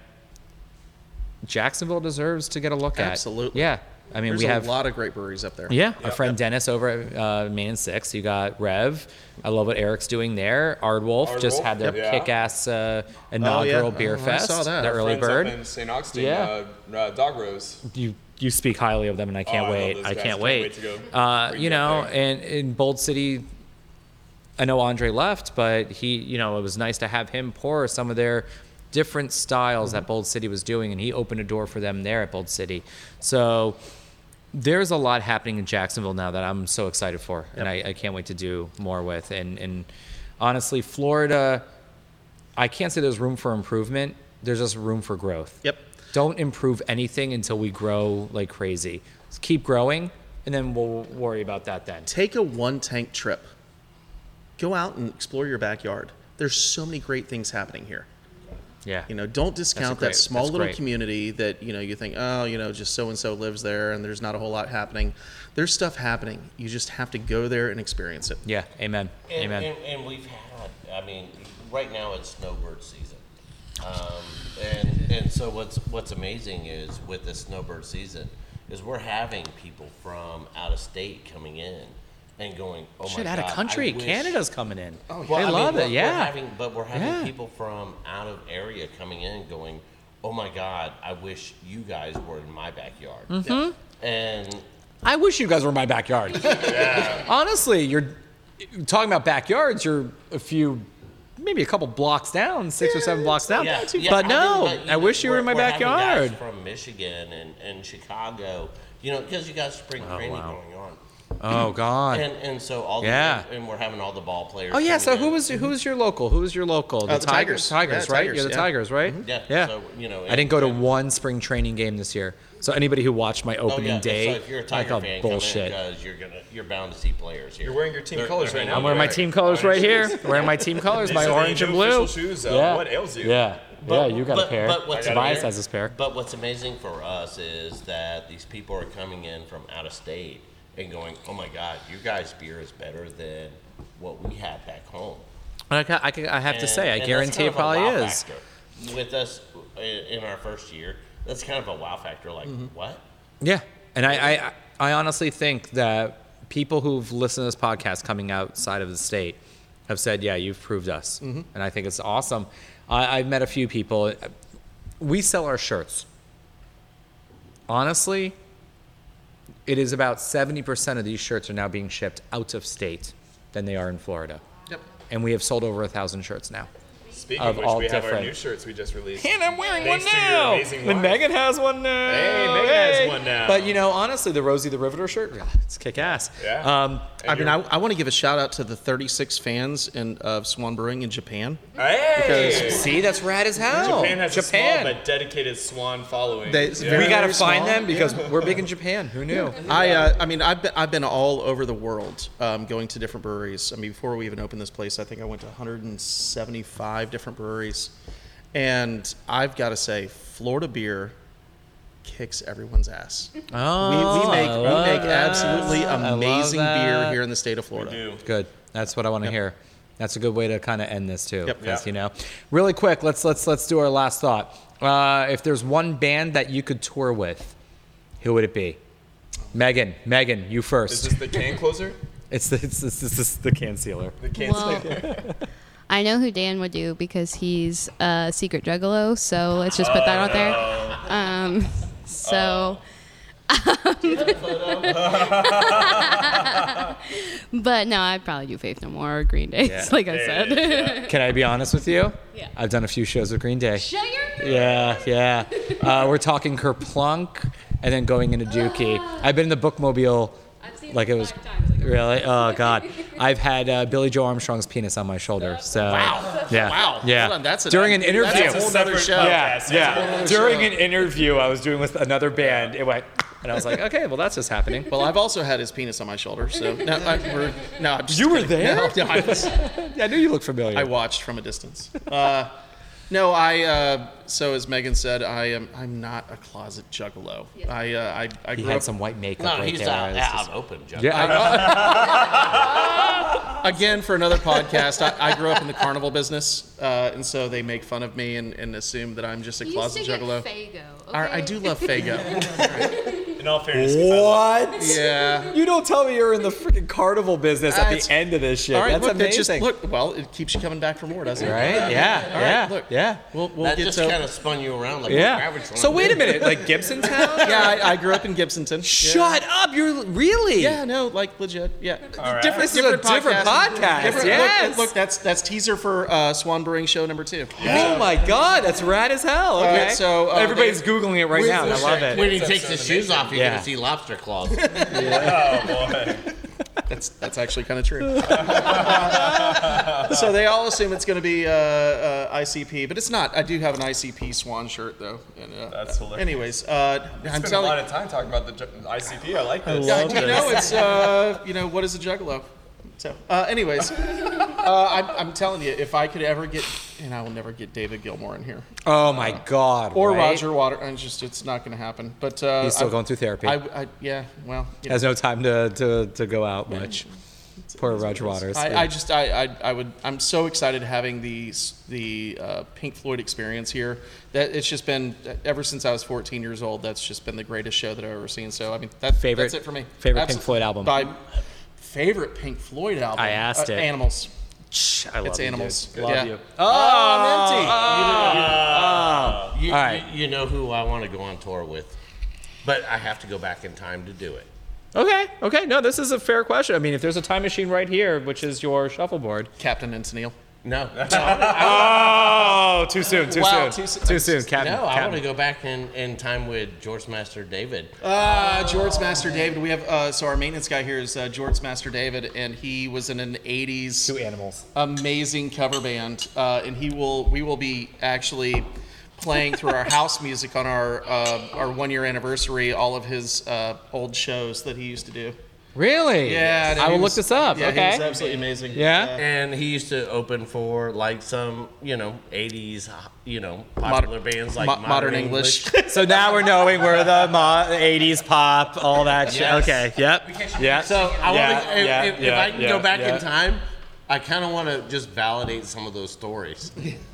Jacksonville deserves to get a look at. Absolutely. Yeah. I mean, There's we have a lot of great breweries up there. yeah, our friend Dennis over at uh, Main Six. You got Rev. I love what Eric's doing there. Aardwolf just had their yeah. kick-ass uh, inaugural Oh, beer I fest. saw that. The Our early bird. up in St. Augustine, Yeah. uh, uh, Dog Rose. you you speak highly of them, and I can't Oh, wait. those I can't Can't wait. wait to go uh, you you know, there. and in Bold City, I know Andre left, but he, you know, it was nice to have him pour some of their different styles Mm-hmm. that Bold City was doing, and he opened a door for them there at Bold City. So there's a lot happening in Jacksonville now that I'm so excited for, and I, I can't wait to do more with. And, and honestly, Florida, I can't say there's room for improvement. There's just room for growth. Yep. Don't improve anything until we grow like crazy. Just keep growing, and then we'll worry about that then. Take a one tank trip. Go out and explore your backyard. There's so many great things happening here. Yeah. You know, don't discount great- that small little great. community that you know you think, oh, you know, just so and so lives there, and there's not a whole lot happening. There's stuff happening. You just have to go there and experience it. Yeah. Amen. And, Amen. And, and we've had, I mean, right now it's snowbird season. Um, and, and so what's, what's amazing is with the snowbird season is we're having people from out of state coming in and going, oh my god. Shit, my out God, of I country. wish- Canada's coming in. Well, they I mean, love we're- it. we're Yeah. having- but we're having Yeah. people from out of area coming in going, oh my God, I wish you guys were in my backyard. Mm-hmm. And I wish you guys were in my backyard. (laughs) Honestly, you're talking about backyards. You're a few, maybe a couple blocks down, six or seven blocks down. Yeah, yeah, but I no, mean, but, I know, wish you were in my we're- we're having backyard. guys from Michigan and, and Chicago, you know, because you got spring training wow. going on, Oh (clears throat) God. and and so all Yeah. the, and, and we're having all the ball players. Oh yeah. So coming who in. was who's your local? Who's your local? Uh, the Tigers. Tigers, Yeah, right? Tigers, You're the yeah. Tigers, right? Yeah, Yeah. so, you know, I didn't go to and- one spring training game this year. So anybody who watched my Oh, opening yeah, day, So if you're a I Tiger call fan, bullshit. because you're gonna you're bound to see players here. You're wearing your team They're- colors they're right now. I'm wearing my team colors right here. wearing my team colors, my These are the orange and blue. shoes, though. Yeah. What ails you? Yeah. yeah, you got a pair. But what's I got a Tobias has his pair. But what's amazing for us is that these people are coming in from out of state and going, "Oh my God, your guys' beer is better than what we had back home." I, ca- I, ca- I have to say, I guarantee it probably wow is. factor. With us in our first year, that's kind of a wow factor. Like mm-hmm. what? Yeah, and I, I, I honestly think that people who've listened to this podcast coming outside of the state have said, "Yeah, you've proved us," mm-hmm. and I think it's awesome. I, I've met a few people. We sell our shirts. Honestly, it is about seventy percent of these shirts are now being shipped out of state than they are in Florida, Yep. and we have sold over a thousand shirts now. Speaking Of of which, all we have our new shirts we just released. And I'm wearing one now. amazing And. Megan has one now. Hey, Megan has one now. But you know, honestly, the Rosie the Riveter shirt, it's kick ass. Yeah. Um, I mean, I, I want to give a shout out to the 36 fans in, of Swan Brewing in Japan. Hey! Because see, that's rad as hell. Japan has a Japan. small but dedicated Swan following. They- Yeah. very- we got to find small. them because we're big in Japan. Who knew? I, uh, I mean, I've been, I've been all over the world, um, going to different breweries. I mean, before we even opened this place, I think I went to 175 different breweries, and I've got to say, Florida beer kicks everyone's ass. Oh, we, we make we make absolutely amazing beer here in the state of Florida. do. Good. That's what I want to Yep. hear. That's a good way to kind of end this too. Yep. 'cause, Yeah. you know, really quick. Let's let's let's do our last thought. Uh, if there's one band that you could tour with, who would it be? Megan, Megan, you first. Is first. this the can closer? (laughs) It's the it's, it's, it's, it's the can sealer. The can Well, stick? (laughs) I know who Dan would do because he's a secret juggalo. So let's just put that out there. Um, so. (laughs) but no, I'd probably do Faith No More or Green Day, Yeah. (laughs) like I said. Can I be honest with you? Yeah. I've done a few shows with Green Day. Shut your Yeah, yeah. Uh, we're talking Kerplunk and then going into Dookie. (gasps) I've been in the bookmobile (laughs) like it it was five times, like- really. Oh God. (laughs) I've had uh, Billie Joe Armstrong's penis on my shoulder. So wow, (laughs) yeah, Wow. yeah. Hold on, that's a- during an that's interview. a whole nother show. Yeah, yeah. During an interview I was doing with another band, it went, and I was like, okay, well that's just happening. Well, I've also had his penis on my shoulder, so no, I, we're, no I'm just You were kidding. there? No, no, I, was, I knew you looked familiar. I watched from a distance. Uh, no, I. Uh, so as Megan said, I am. I'm not a closet juggalo. I. Uh, I. I he grew had up, some white makeup No, right he's there. out, It's out just- open, Jeff. Yeah, I, (laughs) again for another podcast. I, I grew up in the carnival business, uh, and so they make fun of me and, and assume that I'm just a You closet used to juggalo. get Faygo. I, I do love Faygo. (laughs) (laughs) In all fairness, what? yeah. You don't tell me you're in the freaking carnival business at That's- the end of this shit. All right, That's look, that amazing. just look. Well, it keeps you coming back for more, doesn't it? right? Yeah, All right, yeah, look. yeah. We'll, we'll that get just to. kind of spun you around like Yeah. what average So one wait a minute, like Gibsonton? (laughs) yeah, I, I grew up in Gibsonton. Shut up! You're really? Yeah, no, like legit. Yeah, right. different. This is a different podcast, Different- yes. Look, look, that's that's teaser for uh, Swan Brewing Show number two. Oh my god, that's rad as hell. Okay, right, so, uh, everybody's googling it right now. and I love it. When he takes his shoes off, you're Yeah. gonna see lobster claws. (laughs) Oh boy. That's that's actually kind of true. (laughs) so they all assume it's going to be uh, uh, ICP, but it's not. I do have an ICP Swan shirt though. And, uh, That's hilarious. Anyways, uh, I'm been a telling lot of time talking about the ju- ICP. I like this. Yeah, you know, it's uh, you know, what is a juggalo? So, uh, anyways, uh, I'm, I'm telling you, if I could ever get, and I will never get David Gilmour in here Oh my god. or right? Roger Water, it's just it's not going to happen. But uh, He's still I- going through therapy. I, I yeah, well, you know, Has no time to, to, to go out much. Poor Roger Waters. I. I just I, I I would I'm so excited having the the uh, Pink Floyd experience here. That it's just been ever since I was 14 years old. That's just been the greatest show that I've ever seen. So I mean that, Favorite- that's it for me. favorite Pink Floyd album? By favorite Pink Floyd album. I asked uh, it. Animals. Shh, I love It's you, animals. dude. Love Yeah. you. Oh, ah. Ah. You, All right. you, you know who I want to go on tour with, but I have to go back in time to do it. Okay, okay. No, this is a fair question. I mean, if there's a time machine right here, which is your shuffleboard. Captain and Tennille. No, (laughs) (laughs) Oh, too soon, too Wow, soon. too soon. Too soon, Captain. no, I want Captain. to go back in, in time with George Master David. Uh, George Master David. We have uh, so our maintenance guy here is uh, George Master David, and he was in an '80s Two animals. amazing cover band, uh, and he will we will be actually playing through our house (laughs) music on our uh, our one year anniversary. All of his uh, old shows that he used to do. Really? Yeah, no, I he will look this up. Yeah, okay. he was absolutely amazing. Yeah? And he used to open for like some, you know, 80s, you know, popular bands like mo- Modern, Modern English. English. (laughs) so now we're knowing where the mo- 80s pop, all that shit. Yes. Okay. Yep. Yeah. So I Yeah, want to, if, yeah, if, if yeah, I can yeah, go back yeah. in time, I kind of want to just validate some of those stories. (laughs)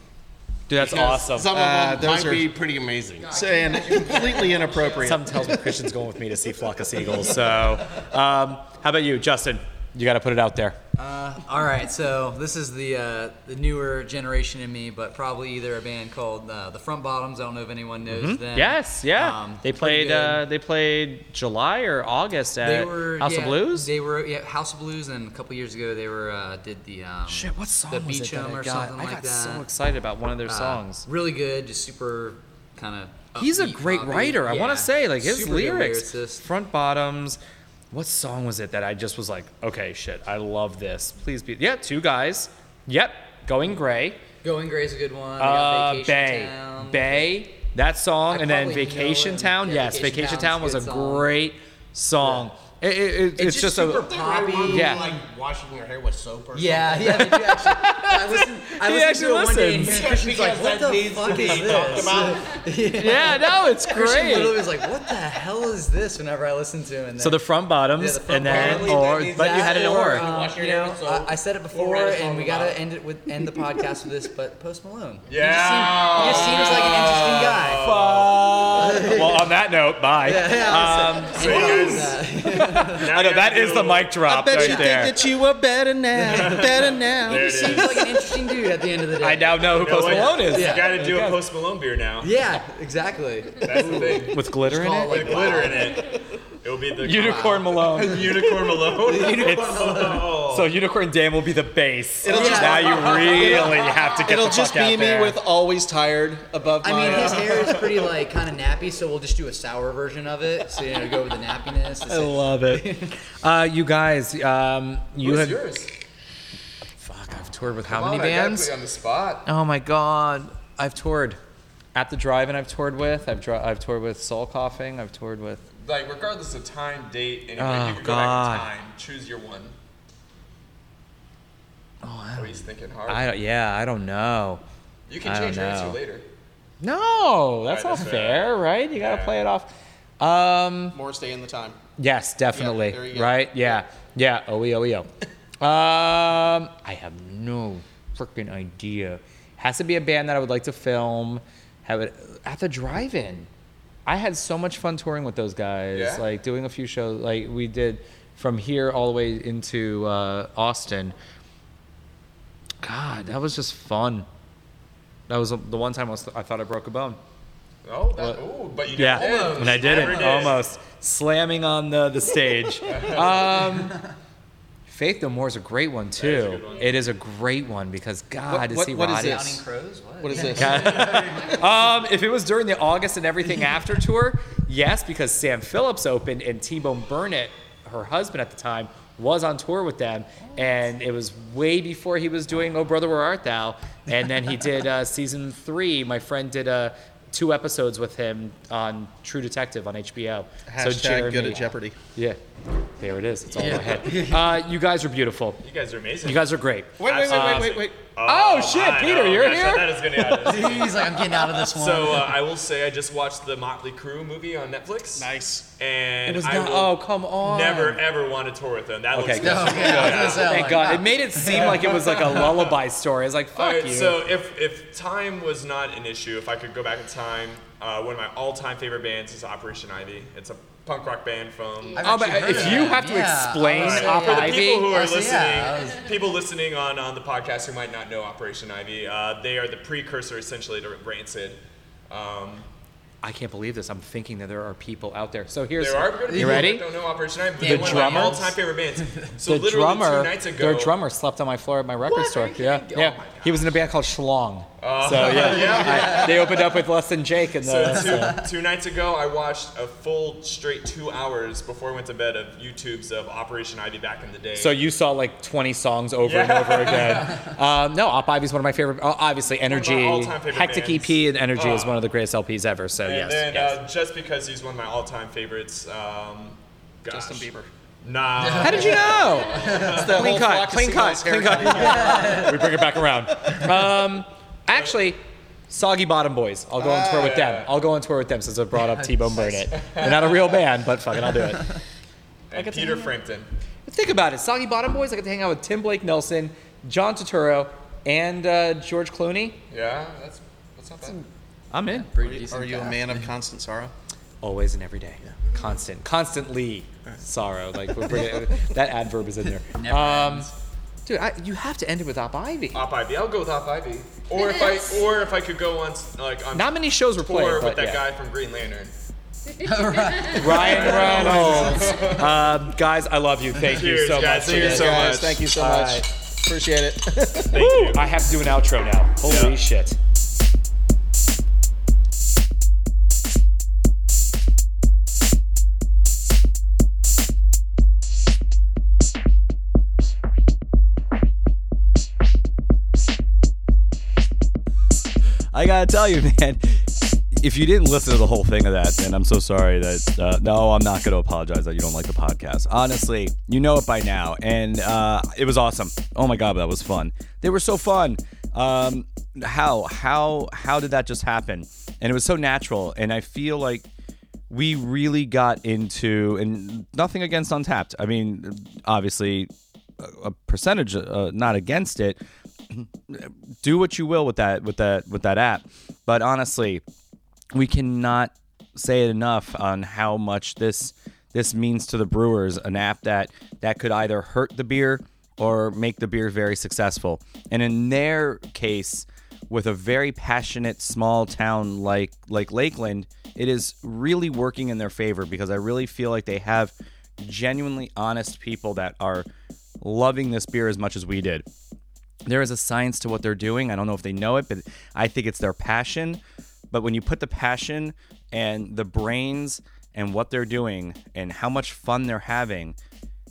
Dude, that's Because awesome. Some of Uh, them those might are- be pretty amazing. and completely inappropriate. Something tells me Christian's going with me to see Flock of Seagulls. So, um, how about you, Justin? You got to put it out there. Uh, all right, so this is the uh, the newer generation in me, but probably either a band called uh, the Front Bottoms. I don't know if anyone knows them. Yes, yeah. Um, they played. Uh, they played July or August at they were House yeah, of Blues. They were yeah, House of Blues, and a couple years ago they were uh, did the um, Shit, what song the was it that Beecham I or got? something I like got so excited about one of their Uh, songs. really good, just super kind of. He's a great writer. I want to say, like his super lyrics, lyricist. front bottoms. What song was it that I just was like, okay, shit, I love this. Please be. Yeah, two guys. Yep, going gray. Going Gray is a good one. Uh, Vacation Bay, Town. Bay. That song, I and then Vacation. Town. Yeah, yes, Vacation Vacation Town was a song. great song. It, it, it- it's, just, super a. poppy. Yeah. Like washing your hair with soap or Yeah, something. yeah, they do actually. (laughs) I listened, I He listened actually to it one day and listens. here Christian's like, Because what that the needs to fuck be is talked this? about. (laughs) Yeah, no, it's great. Christian great. literally was like, what the hell is this whenever I listen to him. And So the front bottoms, Yeah, the front and then bottoms. or, That but you had an Or, or. um, Wash you know. I, I said it before, write a and we gotta end it with end the podcast with this. But Post Malone, Yeah. he just seems like an interesting guy. (laughs) well, on that note, bye. Yeah, Um, So you guys, I know that is the mic drop I Bet right you there. think that you were better now, better (laughs) now. there He it seems like an interesting dude at the end of the day. I now know who You Post what? Malone is. You got to do a Post Malone beer now. Yeah, exactly. That's the thing. With glitter in it. it With glitter in it. It will be the Unicorn Malone. (laughs) Unicorn Malone. It's So Unicorn Dan will be the base. It'll just- now you (laughs) really have to get It'll the just fuck out be me there. with always tired above I my. mean, his hair is pretty (laughs) like kind of nappy, so we'll just do a sour version of it. So you know, go with the nappiness. I love it. uh, you guys, um, you Who's have. yours? Fuck, I've toured with how many on, I gotta bands? put you on the spot. Oh my god, I've toured. At the drive-in, I've toured with. I've dri- I've toured with Soul Coughing. I've toured with. Like regardless of time, date, anything, Oh, you can go God. back in time. Choose your one. Oh, I Oh, don't. he's thinking hard. I don't. Yeah, I don't know. you can I change don't your answer later. No, that's Right, not that's fair, fair. right? You gotta Yeah. play it off. Um, more stay in the time. yes, definitely. there you go. right? Yeah, yeah. Oh, oh, oh. Um, I have no freaking idea. Has to be a band that I would like to film. Have it at the drive-in. I had so much fun touring with those guys. Yeah? Like doing a few shows. Like we did from here all the way into uh, Austin. God, that was just fun. That was the one time I, was, I thought I broke a bone. Oh, that, ooh, but you Yeah, did. and I did Never it almost slamming on the the stage. (laughs) um, Faith No More is a great one too. good one. It is a great one because God, What- to what- see what is Roddy. this? Crows. What? What is this? (laughs) um, if it was during the August and everything (laughs) after tour, yes, because Sam Phillips opened and T Bone Burnett, her husband at the time, was on tour with them, and it was way before he was doing "Oh Brother Where Art Thou," and then he did uh, season three. My friend did uh, two episodes with him on True Detective on HBO. Hashtag good at Jeopardy. Yeah, there it is. It's all in my head. Uh, you guys are beautiful. You guys are amazing. You guys are great. Wait, wait, wait, wait, wait, wait. Oh, shit, I Peter, know, you're gosh, here? That is gonna out of this. He's like, I'm getting out of this one. So uh, I will say I just watched the Motley Crue movie on Netflix. Nice. And It was I not- will oh, come on. Never ever want to tour with them. That Okay, looks good. No, okay, I was gonna say, Thank like, God. It made it seem like it was like a lullaby story. It's like, fuck All right, you. so if if time was not an issue, if I could go back in time, uh, one of my all-time favorite bands is Operation Ivy. It's a punk rock band from. I've Oh, but if of you them. have to Yeah, explain I was- Op For the Ivy, people who are Oh, so listening, yeah, people listening on, on the podcast who might not know Operation Ivy, uh, they are the precursor essentially to Rancid. Um, I can't believe this. I'm thinking that there are people out there. So here's. there are good people you ready? that don't know Operation Ivy, but The they're one of drummer- my all-time favorite bands. (laughs) So the literally drummer, two nights ago, their drummer slept on my floor at my record What? store. Yeah? Oh yeah. he was in a band called Schlong. so (laughs) yeah, I- they opened up with Less Than Jake, and So the, two, two nights ago, I watched a full straight two hours before I went to bed of YouTubes of Operation Ivy back in the day. so you saw like 20 songs over and over again. (laughs) Um, no, Op Ivy's one of my favorite. uh, Obviously, Energy, Hectic bands. EP, and Energy is Oh. one of the greatest LPs ever. So yes, then yes. Uh, just because he's one of my all-time favorites, um, gosh. Justin Bieber. Nah. (laughs) How did you know? It's (laughs) the clean cut, clean cut, clean haircut. cut. we bring it back around. Um, actually, Soggy Bottom Boys. I'll go on tour with them. I'll go on tour with them since I brought up (laughs) T-Bone Burnett. They're not a real band, but fuck it, I'll do it. and Peter Frampton. Think about it. Soggy Bottom Boys. I get to hang out with Tim Blake Nelson, John Turturro, and uh, George Clooney. Yeah, that's that's not bad. I'm in. Pretty decent Are you a man of constant sorrow? Always and every day. Constant. Constantly sorrow. Like we're bringing, (laughs) that adverb is in there. Never Um, ends. dude, I, you have to end it with Op Ivy. Op Ivy. I'll go with Op Ivy. Or if I or if I could go on like on Not many shows were tour played, with but that yeah. guy from Green Lantern. (laughs) Ryan (laughs) Reynolds. um, guys, I love you. Thank you so guys. much. Thank you for so Guys, much. thank you so much. Appreciate it. Thank Woo! you. I have to do an outro now. Holy Yeah. shit. I gotta tell you, (laughs) man. If you didn't listen to the whole thing of that, then I'm so sorry that. Uh, no, I'm not gonna apologize that you don't like the podcast. Honestly, you know it by now, and uh, it was awesome. Oh my god, that was fun. They were so fun. Um, how how how did that just happen? And it was so natural, and I feel like we really got into and nothing against Untappd. I mean, obviously, a percentage uh, not against it. Do what you will with that with that with that app, but honestly, we cannot say it enough on how much this this means to the brewers. An app that that could either hurt the beer or make the beer very successful. And in their case, with a very passionate small town like like Lakeland, it is really working in their favor because I really feel like they have genuinely honest people that are loving this beer as much as we did. There is a science to what they're doing. I don't know if they know it, but I think it's their passion. But when you put the passion and the brains and what they're doing and how much fun they're having,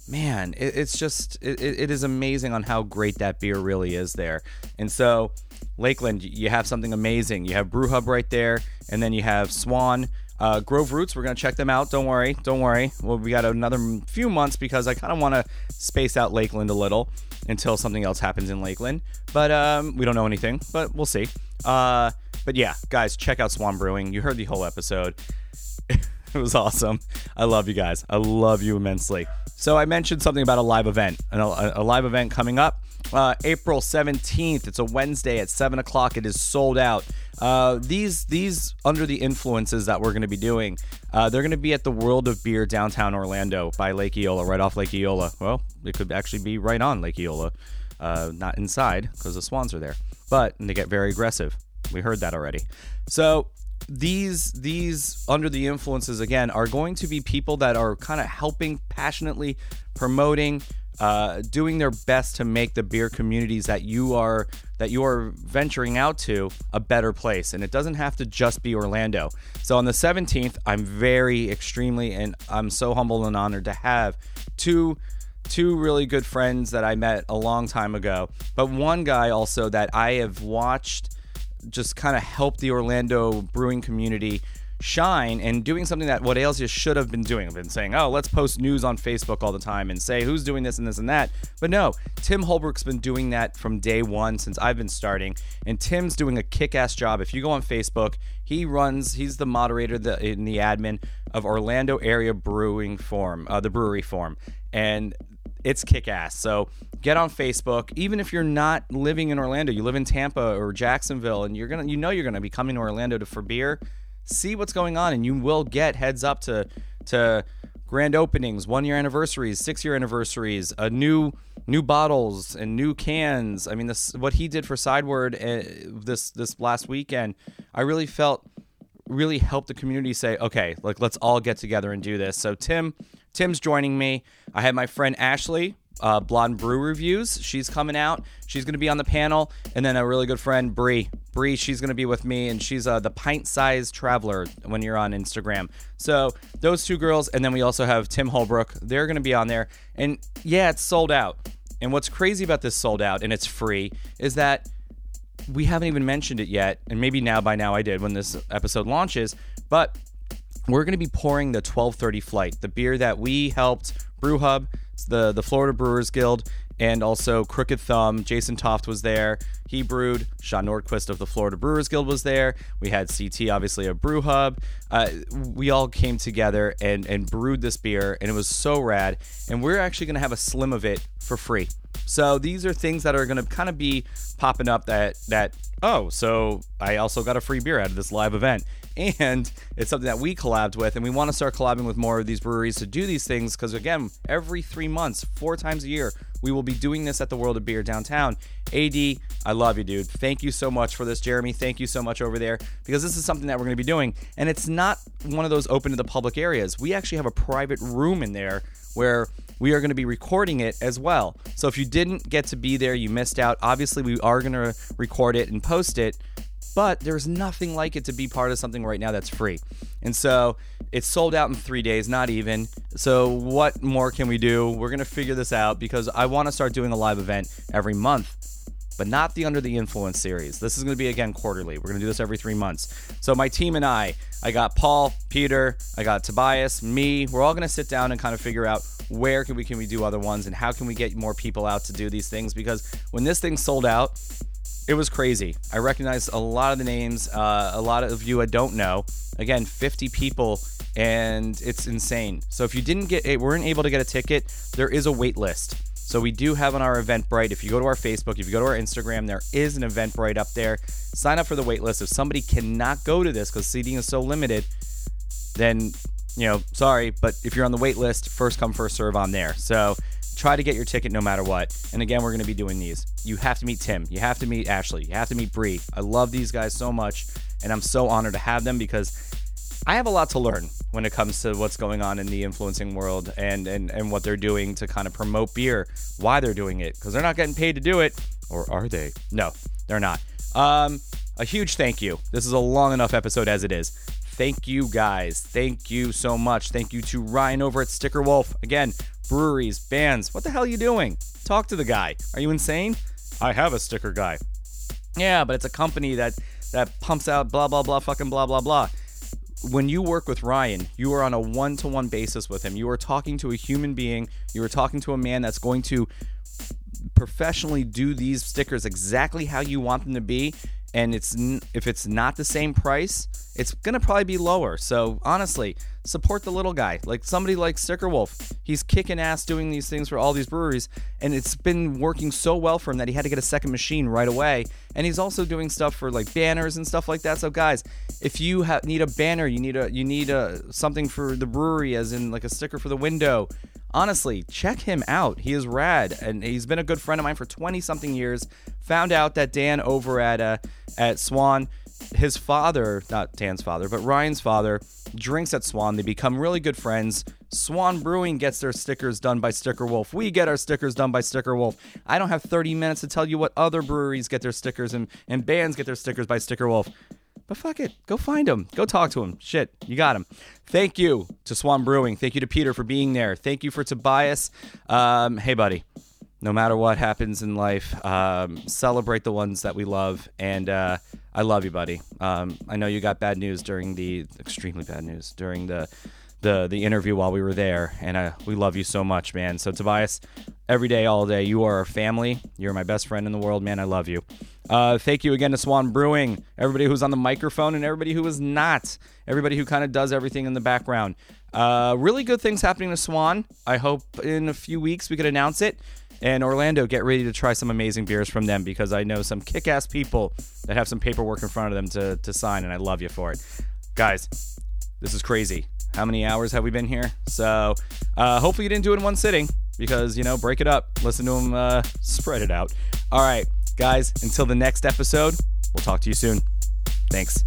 man, it, it's just it, it is amazing on how great that beer really is there. And so, Lakeland, you have something amazing. You have Brew Hub right there, and then you have Swan. Uh, Grove Roots, we're gonna check them out. Don't worry, don't worry. Well, we got another few months because I kind of want to space out Lakeland a little until something else happens in Lakeland. But um, we don't know anything, but we'll see. Uh, but yeah, guys, check out Swan Brewing. You heard the whole episode. (laughs) it was awesome. I love you guys. I love you immensely. So I mentioned something about a live event, a live event coming up. Uh, April 17th. It's a Wednesday at 7 o'clock. It is sold out. Uh, these these under the influences that we're going to be doing, uh, they're going to be at the World of Beer downtown Orlando by Lake Eola, right off Lake Eola. Well, it could actually be right on Lake Eola, uh, not inside because the swans are there. But and they get very aggressive. We heard that already. So these these under the influences again are going to be people that are kind of helping passionately promoting uh, doing their best to make the beer communities that you are that you are venturing out to a better place. And it doesn't have to just be orlando. So on the 17th i'm very extremely and i'm so humbled and honored to have two two really good friends that i met a long time ago. But one guy also that i have watched just kind of help the Orlando brewing community shine and doing something that what Ailsia should have been doing. Been saying, oh, let's post news on Facebook all the time and say who's doing this and this and that. But no, Tim Holbrook's been doing that from day one since I've been starting, and Tim's doing a kick-ass job. If you go on Facebook, he runs. He's the moderator, the in the admin of Orlando Area Brewing Forum, uh, the Brewery Forum, and it's kick ass. So get on Facebook. Even if you're not living in Orlando, you live in Tampa or Jacksonville, and you're gonna, you know, you're gonna be coming to Orlando to for beer. See what's going on, and you will get heads up to to grand openings, one year anniversaries, six year anniversaries, a new new bottles and new cans. I mean, this what he did for Sideward uh, this this last weekend. I really felt really helped the community say, okay, like let's all get together and do this. So Tim, Tim's joining me. I had my friend Ashley, uh, Blonde Brew Reviews. She's coming out. She's going to be on the panel, and then a really good friend Bree. Bree, she's going to be with me, and she's uh, the pint-sized traveler when you're on Instagram. So those two girls, and then we also have Tim Holbrook. They're going to be on there, and yeah, it's sold out. And what's crazy about this sold out, and it's free, is that we haven't even mentioned it yet, and maybe now by now I did when this episode launches, but we're going to be pouring the 1230 flight, the beer that we helped Brew Hub, the the Florida Brewers Guild, and also Crooked Thumb. Jason Toft was there. He brewed. Sean Nordquist of the Florida Brewers Guild was there. We had CT, obviously, a Brew Hub. Uh, we all came together and and brewed this beer, and it was so rad. And we're actually going to have a slim of it for free. So these are things that are going to kind of be popping up that that oh, so I also got a free beer out of this live event. And it's something that we collabed with, and we want to start collabing with more of these breweries to do these things because, again, every three months, four times a year, we will be doing this at the World of Beer downtown. AD, I love you, dude. Thank you so much for this, Jeremy. Thank you so much over there because this is something that we're going to be doing. And it's not one of those open to the public areas. We actually have a private room in there where we are going to be recording it as well. So if you didn't get to be there, you missed out. Obviously, we are going to record it and post it, but there's nothing like it to be part of something right now that's free. And so it's sold out in three days, not even. So what more can we do? We're to figure this out because I want to start doing a live event every month but not the Under the Influence series. This is to be again quarterly. We're to do this every three months. So my team and I, I got Paul, Peter, I got Tobias, me. We're all to sit down and kind of figure out where can we can we do other ones and how can we get more people out to do these things because when this thing sold out. It was crazy. I recognized a lot of the names. Uh, a lot of you I don't know. Again, 50 people, and it's insane. So if you didn't get, weren't able to get a ticket, there is a wait list. So we do have on our Eventbrite. If you go to our Facebook, if you go to our Instagram, there is an Eventbrite up there. Sign up for the wait list. If somebody cannot go to this because seating is so limited, then you know, sorry, but if you're on the wait list, first come first serve on there. So try to get your ticket no matter what. And again, we're going to be doing these. You have to meet Tim. You have to meet Ashley. You have to meet Bree. I love these guys so much, and I'm so honored to have them because I have a lot to learn. when it comes to what's going on in the influencing world and and, and what they're doing to kind of promote beer, why they're doing it, because they're not getting paid to do it, or are they? No, they're not. Um, a huge thank you. This is a long enough episode as it is. Thank you guys. Thank you so much. Thank you to Ryan over at Sticker Wolf. Again, breweries, bands. What the hell are you doing? Talk to the guy. Are you insane? I have a sticker guy. Yeah, but it's a company that that pumps out blah blah blah fucking blah blah blah. When you work with Ryan, you are on a one-to-one basis with him. You are talking to a human being. You are talking to a man that's going to professionally do these stickers exactly how you want them to be and it's if it's not the same price it's gonna probably be lower. So honestly support the little guy. Like somebody like sticker wolf he's kicking ass doing these things for all these breweries and it's been working so well for him that he had to get a second machine right away. And he's also doing stuff for like banners and stuff like that. So guys if you ha- need a banner you need a you need a something for the brewery as in like a sticker for the window honestly, check him out. He is rad, and he's been a good friend of mine for 20 something years. Found out that Dan over at uh, at Swan, his father, not Dan's father, but Ryan's father, drinks at Swan. They become really good friends. Swan Brewing gets their stickers done by Sticker Wolf. We get our stickers done by Sticker Wolf. I don't have 30 minutes to tell you what other breweries get their stickers and, and bands get their stickers by Sticker Wolf. But fuck it. Go find him. Go talk to him. Shit, you got him. Thank you to Swan Brewing. Thank you to Peter for being there. Thank you for Tobias. Um, hey, buddy. No matter what happens in life, um, celebrate the ones that we love. And uh, I love you, buddy. Um, I know you got bad news during the extremely bad news during the the the interview while we were there, and uh, we love you so much, man. So Tobias, every day, all day, you are our family. You're my best friend in the world, man. I love you. Uh, thank you again to Swan Brewing, everybody who's on the microphone, and everybody who is not. Everybody who kind of does everything in the background. Uh, really good things happening to Swan. I hope in a few weeks we could announce it. And Orlando, get ready to try some amazing beers from them because I know some kick ass people that have some paperwork in front of them to, to sign, and I love you for it. Guys, this is crazy. How many hours have we been here? So uh, hopefully you didn't do it in one sitting because, you know, break it up. Listen to them uh, spread it out. All right, guys, until the next episode, we'll talk to you soon. Thanks.